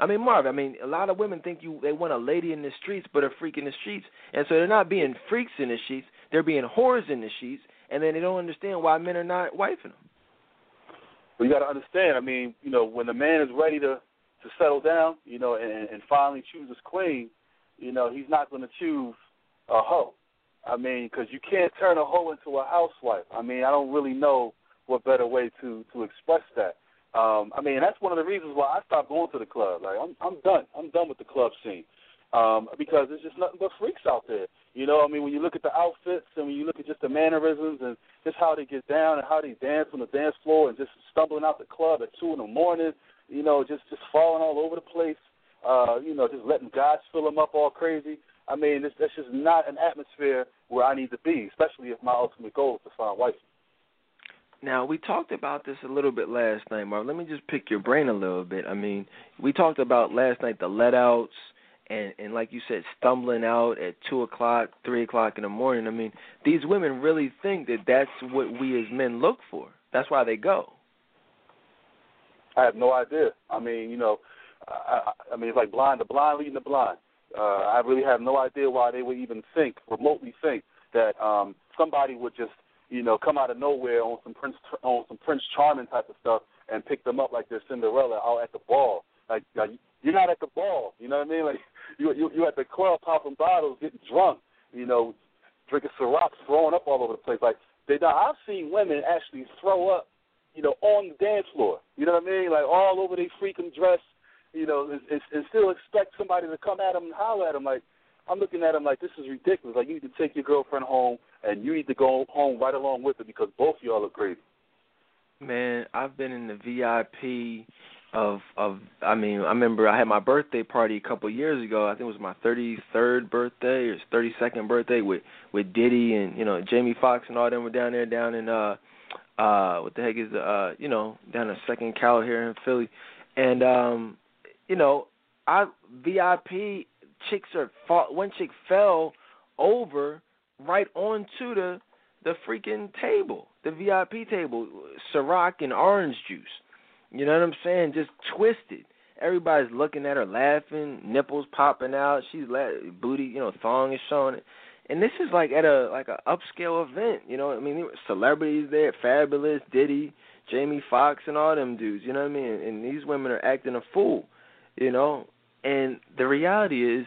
I mean, Marv, I mean, a lot of women think you they want a lady in the streets but a freak in the streets. And so they're not being freaks in the sheets, they're being whores in the sheets and then they don't understand why men are not wifing them.
But you got to understand. I mean, you know, when the man is ready to to settle down, you know, and, and finally choose his queen, you know, he's not going to choose a hoe. I mean, because you can't turn a hoe into a housewife. I mean, I don't really know what better way to to express that. Um, I mean, that's one of the reasons why I stopped going to the club. Like, I'm I'm done. I'm done with the club scene um, because there's just nothing but freaks out there. You know, I mean, when you look at the outfits and when you look at just the mannerisms and just how they get down and how they dance on the dance floor and just stumbling out the club at two in the morning, you know, just just falling all over the place, uh, you know, just letting guys fill them up all crazy. I mean, this, that's just not an atmosphere where I need to be, especially if my ultimate goal is to find wife.
Now we talked about this a little bit last night, Mark. Let me just pick your brain a little bit. I mean, we talked about last night the let outs and and like you said, stumbling out at two o'clock, three o'clock in the morning. I mean, these women really think that that's what we as men look for. That's why they go.
I have no idea. I mean, you know, I, I mean, it's like blind, the blind leading the blind. Uh, I really have no idea why they would even think, remotely think, that um, somebody would just, you know, come out of nowhere on some Prince, on some Prince Charming type of stuff and pick them up like they're Cinderella out at the ball. Like, like you're not at the ball. You know what I mean? Like *laughs* you you you at the club popping bottles, getting drunk. You know, drinking Ciroc, throwing up all over the place. Like they, now I've seen women actually throw up. You know, on the dance floor. You know what I mean? Like all over their freaking dress. You know, and, and, and still expect somebody to come at them and holler at them. Like I'm looking at them like this is ridiculous. Like you need to take your girlfriend home, and you need to go home right along with her because both of y'all are crazy.
Man, I've been in the VIP of of I mean I remember I had my birthday party a couple of years ago. I think it was my 33rd birthday or 32nd birthday with with Diddy and you know Jamie Foxx and all them were down there down in uh uh what the heck is the uh you know down a second Cal here in Philly, and um you know I VIP chicks are one chick fell over right onto the the freaking table, the VIP table, Ciroc and orange juice. You know what I'm saying? Just twisted. Everybody's looking at her, laughing, nipples popping out. She's la- booty, you know, thong is showing. And this is like at a like a upscale event. You know, I mean, there were celebrities there, Fabolous, Diddy, Jamie Foxx, and all them dudes. You know what I mean? And these women are acting a fool. You know, and the reality is,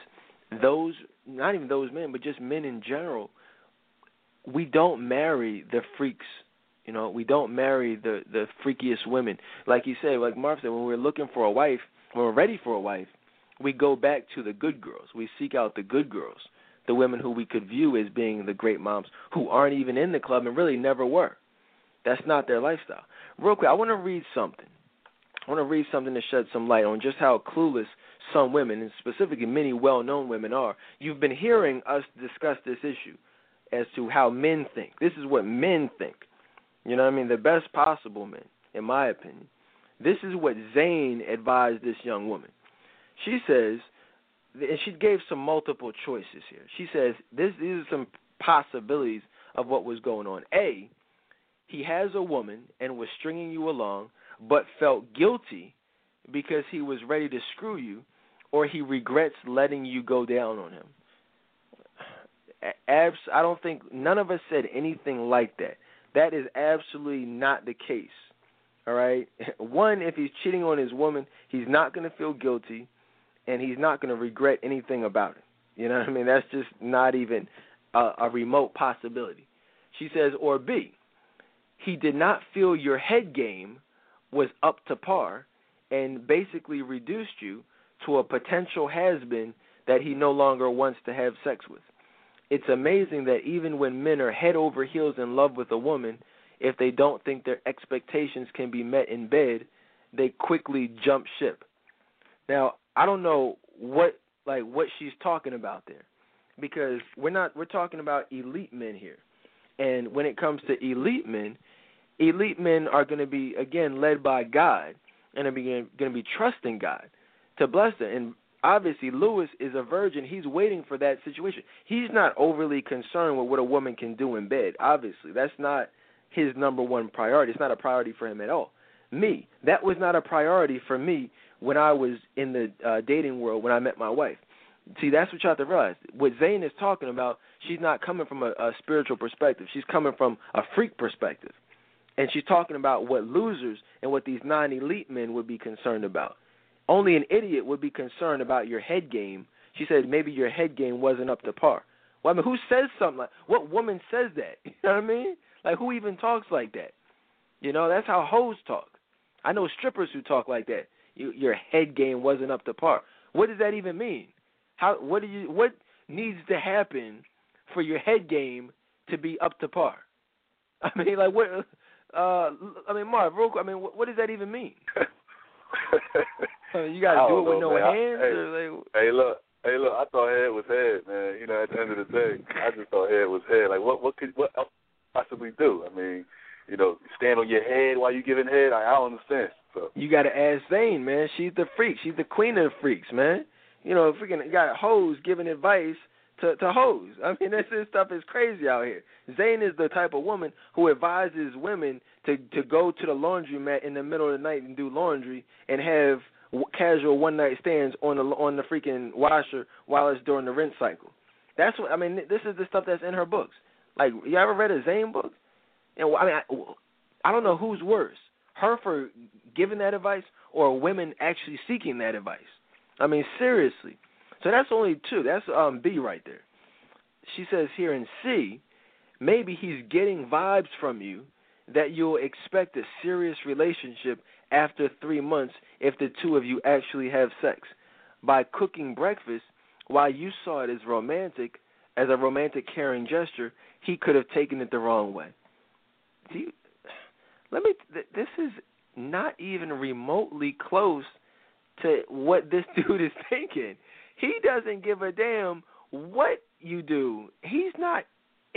those not even those men, but just men in general, we don't marry the freaks. You know, we don't marry the the freakiest women. Like you said, like Marv said, when we're looking for a wife, when we're ready for a wife, we go back to the good girls. We seek out the good girls, the women who we could view as being the great moms, who aren't even in the club and really never were. That's not their lifestyle. Real quick, I want to read something. I want to read something to shed some light on just how clueless some women, and specifically many well-known women, are. You've been hearing us discuss this issue as to how men think. This is what men think. You know what I mean? The best possible men, in my opinion. This is what Zane advised this young woman. She says, and she gave some multiple choices here. She says this these are some possibilities of what was going on. A, he has a woman and was stringing you along, but felt guilty because he was ready to screw you, or he regrets letting you go down on him. Abs, I don't think none of us said anything like that. That is absolutely not the case. All right. *laughs* One, if he's cheating on his woman, he's not going to feel guilty, and he's not going to regret anything about it. You know what I mean? That's just not even a, a remote possibility. She says, or B, he did not feel your head game was up to par, and basically reduced you to a potential has been that he no longer wants to have sex with. It's amazing that even when men are head over heels in love with a woman, if they don't think their expectations can be met in bed, they quickly jump ship. Now, I don't know what like what she's talking about there. Because we're not we're talking about elite men here. And when it comes to elite men, elite men are going to be again led by God and are going to be trusting God to bless them. And obviously, Lewis is a virgin. He's waiting for that situation. He's not overly concerned with what a woman can do in bed. Obviously, that's not his number one priority. It's not a priority for him at all. Me, that was not a priority for me when I was in the uh, dating world when I met my wife. See, that's what you have to realize. What Zane is talking about, she's not coming from a, a spiritual perspective. She's coming from a freak perspective. And she's talking about what losers and what these non elite men would be concerned about. Only an idiot would be concerned about your head game. She said maybe your head game wasn't up to par. Well, I mean, who says something like what woman says that? *laughs* You know what I mean? Like who even talks like that? You know, that's how hoes talk. I know strippers who talk like that. You, your head game wasn't up to par. What does that even mean? How what do you what needs to happen for your head game to be up to par? *laughs* I mean, like what? Uh, I mean, Marv, real quick. I mean, what, what does that even mean? *laughs* *laughs* You got to do it with
know,
no
man.
hands.
I, hey,
or like,
hey, look, hey, look. I thought head was head, man. You know, at the end of the day, I just thought head was head. Like, what, what could, what else possibly do? I mean, you know, stand on your head while you giving head. I, I don't understand. So
you got to ask Zane, man. She's the freak. She's the queen of the freaks, man. You know, freaking got hoes giving advice to to hoes. I mean, this this stuff is crazy out here. Zane is the type of woman who advises women to to go to the laundromat in the middle of the night and do laundry and have casual one night stands on the on the freaking washer while it's during the rinse cycle. That's what I mean. This is the stuff that's in her books. Like, you ever read a Zane book? And I mean, I, I don't know who's worse, her for giving that advice or women actually seeking that advice. I mean, seriously. So that's only two. That's um B right there. She says here in C, maybe he's getting vibes from you that you'll expect a serious relationship after three months if the two of you actually have sex. By cooking breakfast, while you saw it as romantic, as a romantic caring gesture, he could have taken it the wrong way. You, let me. This is not even remotely close to what this *laughs* dude is thinking. He doesn't give a damn what you do. He's not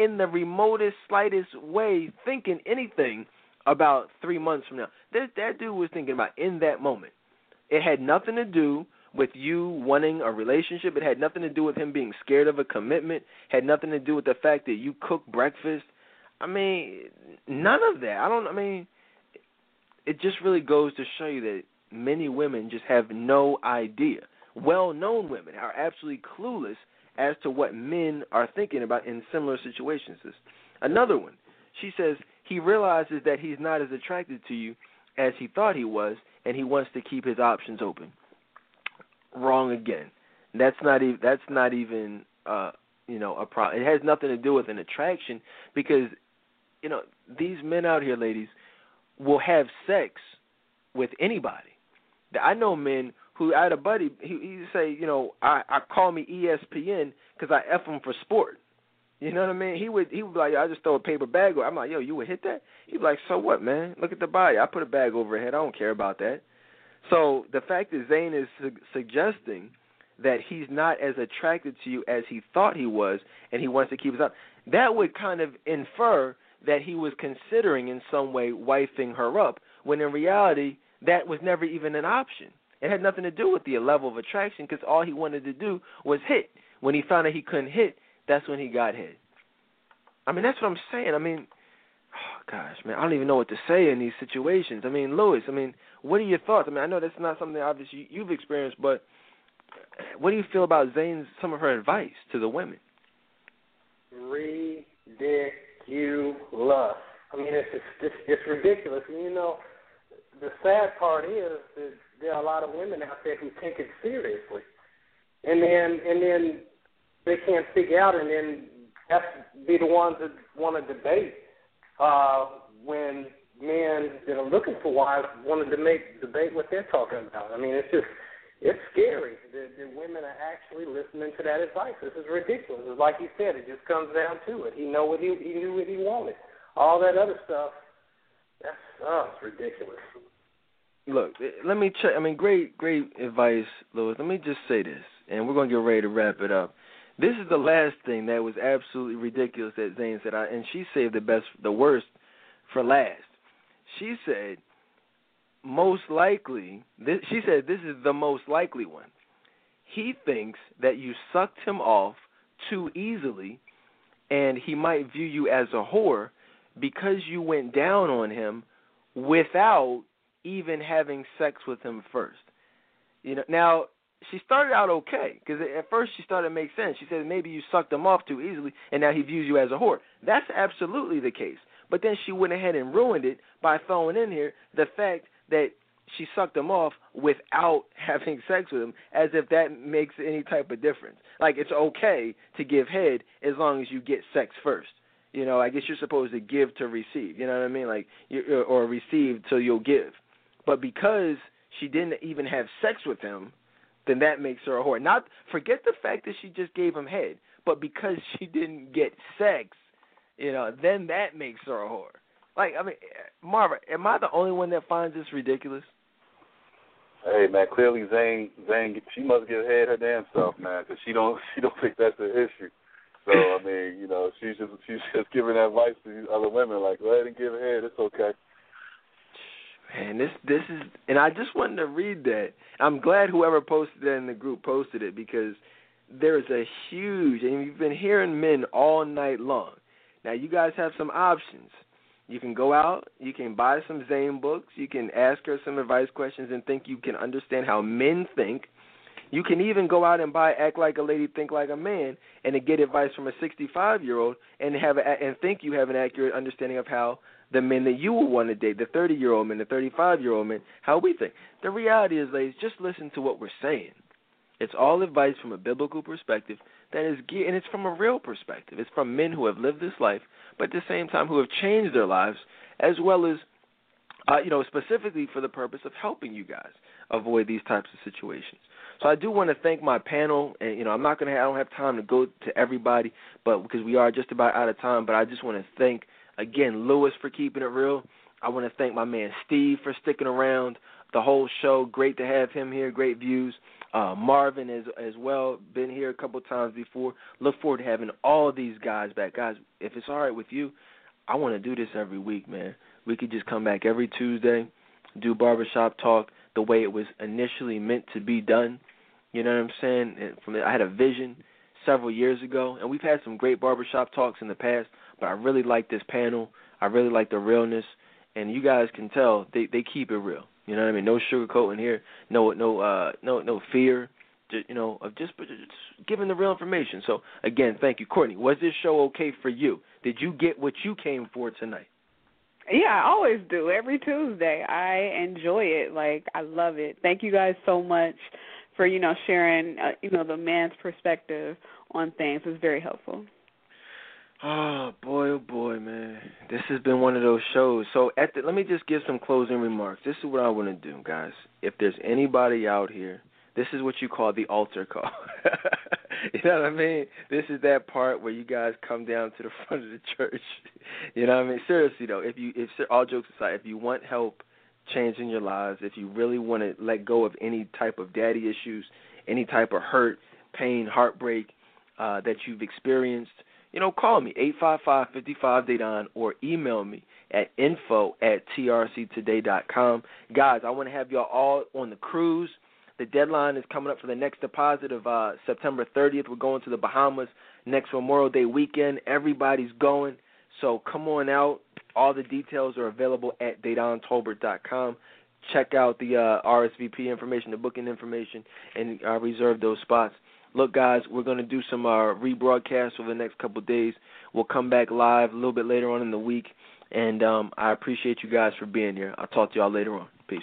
in the remotest, slightest way thinking anything about three months from now. That that dude was thinking about in that moment. It had nothing to do with you wanting a relationship. It had nothing to do with him being scared of a commitment. It had nothing to do with the fact that you cook breakfast. I mean, none of that. I don't. I mean, it just really goes to show you that many women just have no idea. Well-known women are absolutely clueless as to what men are thinking about in similar situations. Another one. She says he realizes that he's not as attracted to you as he thought he was, and he wants to keep his options open. Wrong again. That's not even. That's not even. Uh, you know, a pro. It has nothing to do with an attraction because, you know, these men out here, ladies, will have sex with anybody. I know men who I had a buddy. He he say, you know, I I call me ESPN because I f him for sport. You know what I mean? He would he would be like, I just throw a paper bag. Over. I'm like, yo, you would hit that? He'd be like, so what, man? Look at the body. I put a bag over her head. I don't care about that. So the fact that Zane is su- suggesting that he's not as attracted to you as he thought he was, and he wants to keep us up, that would kind of infer that he was considering in some way wifing her up, when in reality that was never even an option. It had nothing to do with the level of attraction because all he wanted to do was hit. When he found out he couldn't hit, that's when he got hit. I mean, that's what I'm saying. I mean, oh gosh, man, I don't even know what to say in these situations. I mean, Lewis, I mean, what are your thoughts? I mean, I know that's not something obviously you've experienced, but what do you feel about Zane's some of her advice to the women?
Ridiculous. I mean, it's it's it's, it's ridiculous. And, you know, the sad part is that there are a lot of women out there who take it seriously, and then and then they can't figure out, and then to be the ones that want to debate uh, when men that are looking for wives want to debate debate what they're talking about. I mean, it's just it's scary that, that women are actually listening to that advice. This is ridiculous. It's like you said, it just comes down to it. He know what he he knew what he wanted. All that other stuff, that's oh, it's ridiculous.
Look, eh, let me check. I mean, great, great advice, Lewis. Let me just say this, and we're gonna get ready to wrap it up. This is the last thing that was absolutely ridiculous that Zane said, I, and she saved the best, the worst, for last. She said, most likely, this, she said this is the most likely one. He thinks that you sucked him off too easily, and he might view you as a whore because you went down on him without even having sex with him first. You know, now she started out okay because at first she started to make sense. She said maybe you sucked him off too easily, and now he views you as a whore. That's absolutely the case. But then she went ahead and ruined it by throwing in here the fact that she sucked him off without *laughs* having sex with him, as if that makes any type of difference. Like it's okay to give head as long as you get sex first. You know, I guess you're supposed to give to receive. You know what I mean? Like you or receive till you'll give. But because she didn't even have sex with him, then that makes her a whore. Not forget the fact that she just gave him head, but because *laughs* she didn't get sex, you know, then that makes her a whore. Like I mean, Marva, am I the only one that finds this ridiculous?
Hey man, clearly Zane, Zane, she must get head her damn self, man, because she don't, *laughs* she don't think that's the issue. So I mean, you know, she's just, she's just giving advice to these other women, like, go ahead and give head, it's okay.
Man, this this is, and I just wanted to read that. I'm glad whoever posted that in the group posted it because there's a huge, and you've been hearing men all night long. Now you guys have some options. You can go out, you can buy some Zane books, you can ask her some advice questions and think you can understand how men think. You can even go out and buy Act Like a Lady, Think Like a Man, and get advice from a 65 year old and have a, and think you have an accurate understanding of how the men that you will want to date, the 30 year old men, the 35 year old men, how we think. The reality is, ladies, just listen to what we're saying. It's all advice from a biblical perspective that is, and it's from a real perspective. It's from men who have lived this life, but at the same time who have changed their lives, as well as, uh, you know, specifically for the purpose of helping you guys avoid these types of situations. So I do want to thank my panel, and you know, I'm not gonna, have, I don't have time to go to everybody, but because we are just about out of time, but I just want to thank Again, Lewis for keeping it real. I want to thank my man Steve for sticking around the whole show. Great to have him here. Great views. Uh, Marvin as as well. Been here a couple times before. Look forward to having all these guys back, guys. If it's all right with you,
I want to do this every week, man. We could just come back every Tuesday, do barbershop talk the way it was initially meant to be done. You know what I'm saying? And from I had a vision several years ago, and we've had some great barbershop talks in the past, but I really like this panel. I really like the realness, and you guys can tell they they keep it real. You know what I mean? No sugarcoat in here. No no uh no no fear. Just, you know of just, just giving the real information. So again, thank you, Courtney. Was this show okay for you? Did you get what you came for tonight?
Yeah, I always do. Every Tuesday. I enjoy it. Like I love it. Thank you guys so much for, you know, sharing uh, you know, the man's perspective on things. It's very helpful.
Oh boy, oh boy, man! This has been one of those shows. So, at the, let me just give some closing remarks. This is what I want to do, guys. If there's anybody out here, this is what you call the altar call. *laughs* you know what I mean? This is that part where you guys come down to the *laughs* front of the church. you know what I mean? Seriously though, if you, if all jokes aside, if you want help changing your lives, if you really want to let go of any type of daddy issues, any type of hurt, pain, heartbreak uh, that you've experienced you know, call me, 855-55-DEDAN, or email me at info at trctoday.com. Guys, I want to have y'all all on the cruise. The deadline is coming up for the next deposit of uh, September 30th. We're going to the Bahamas next Memorial Day weekend. Everybody's going. So come on out. All the details are available at dedantolbert.com. Check out the uh, RSVP information, the booking information, and uh, reserve those spots. Look, guys, we're going to do some uh, rebroadcasts over the next couple days. We'll come back live a little bit later on in the week. And um, I appreciate you guys for being here. I'll talk to y'all later on. Peace.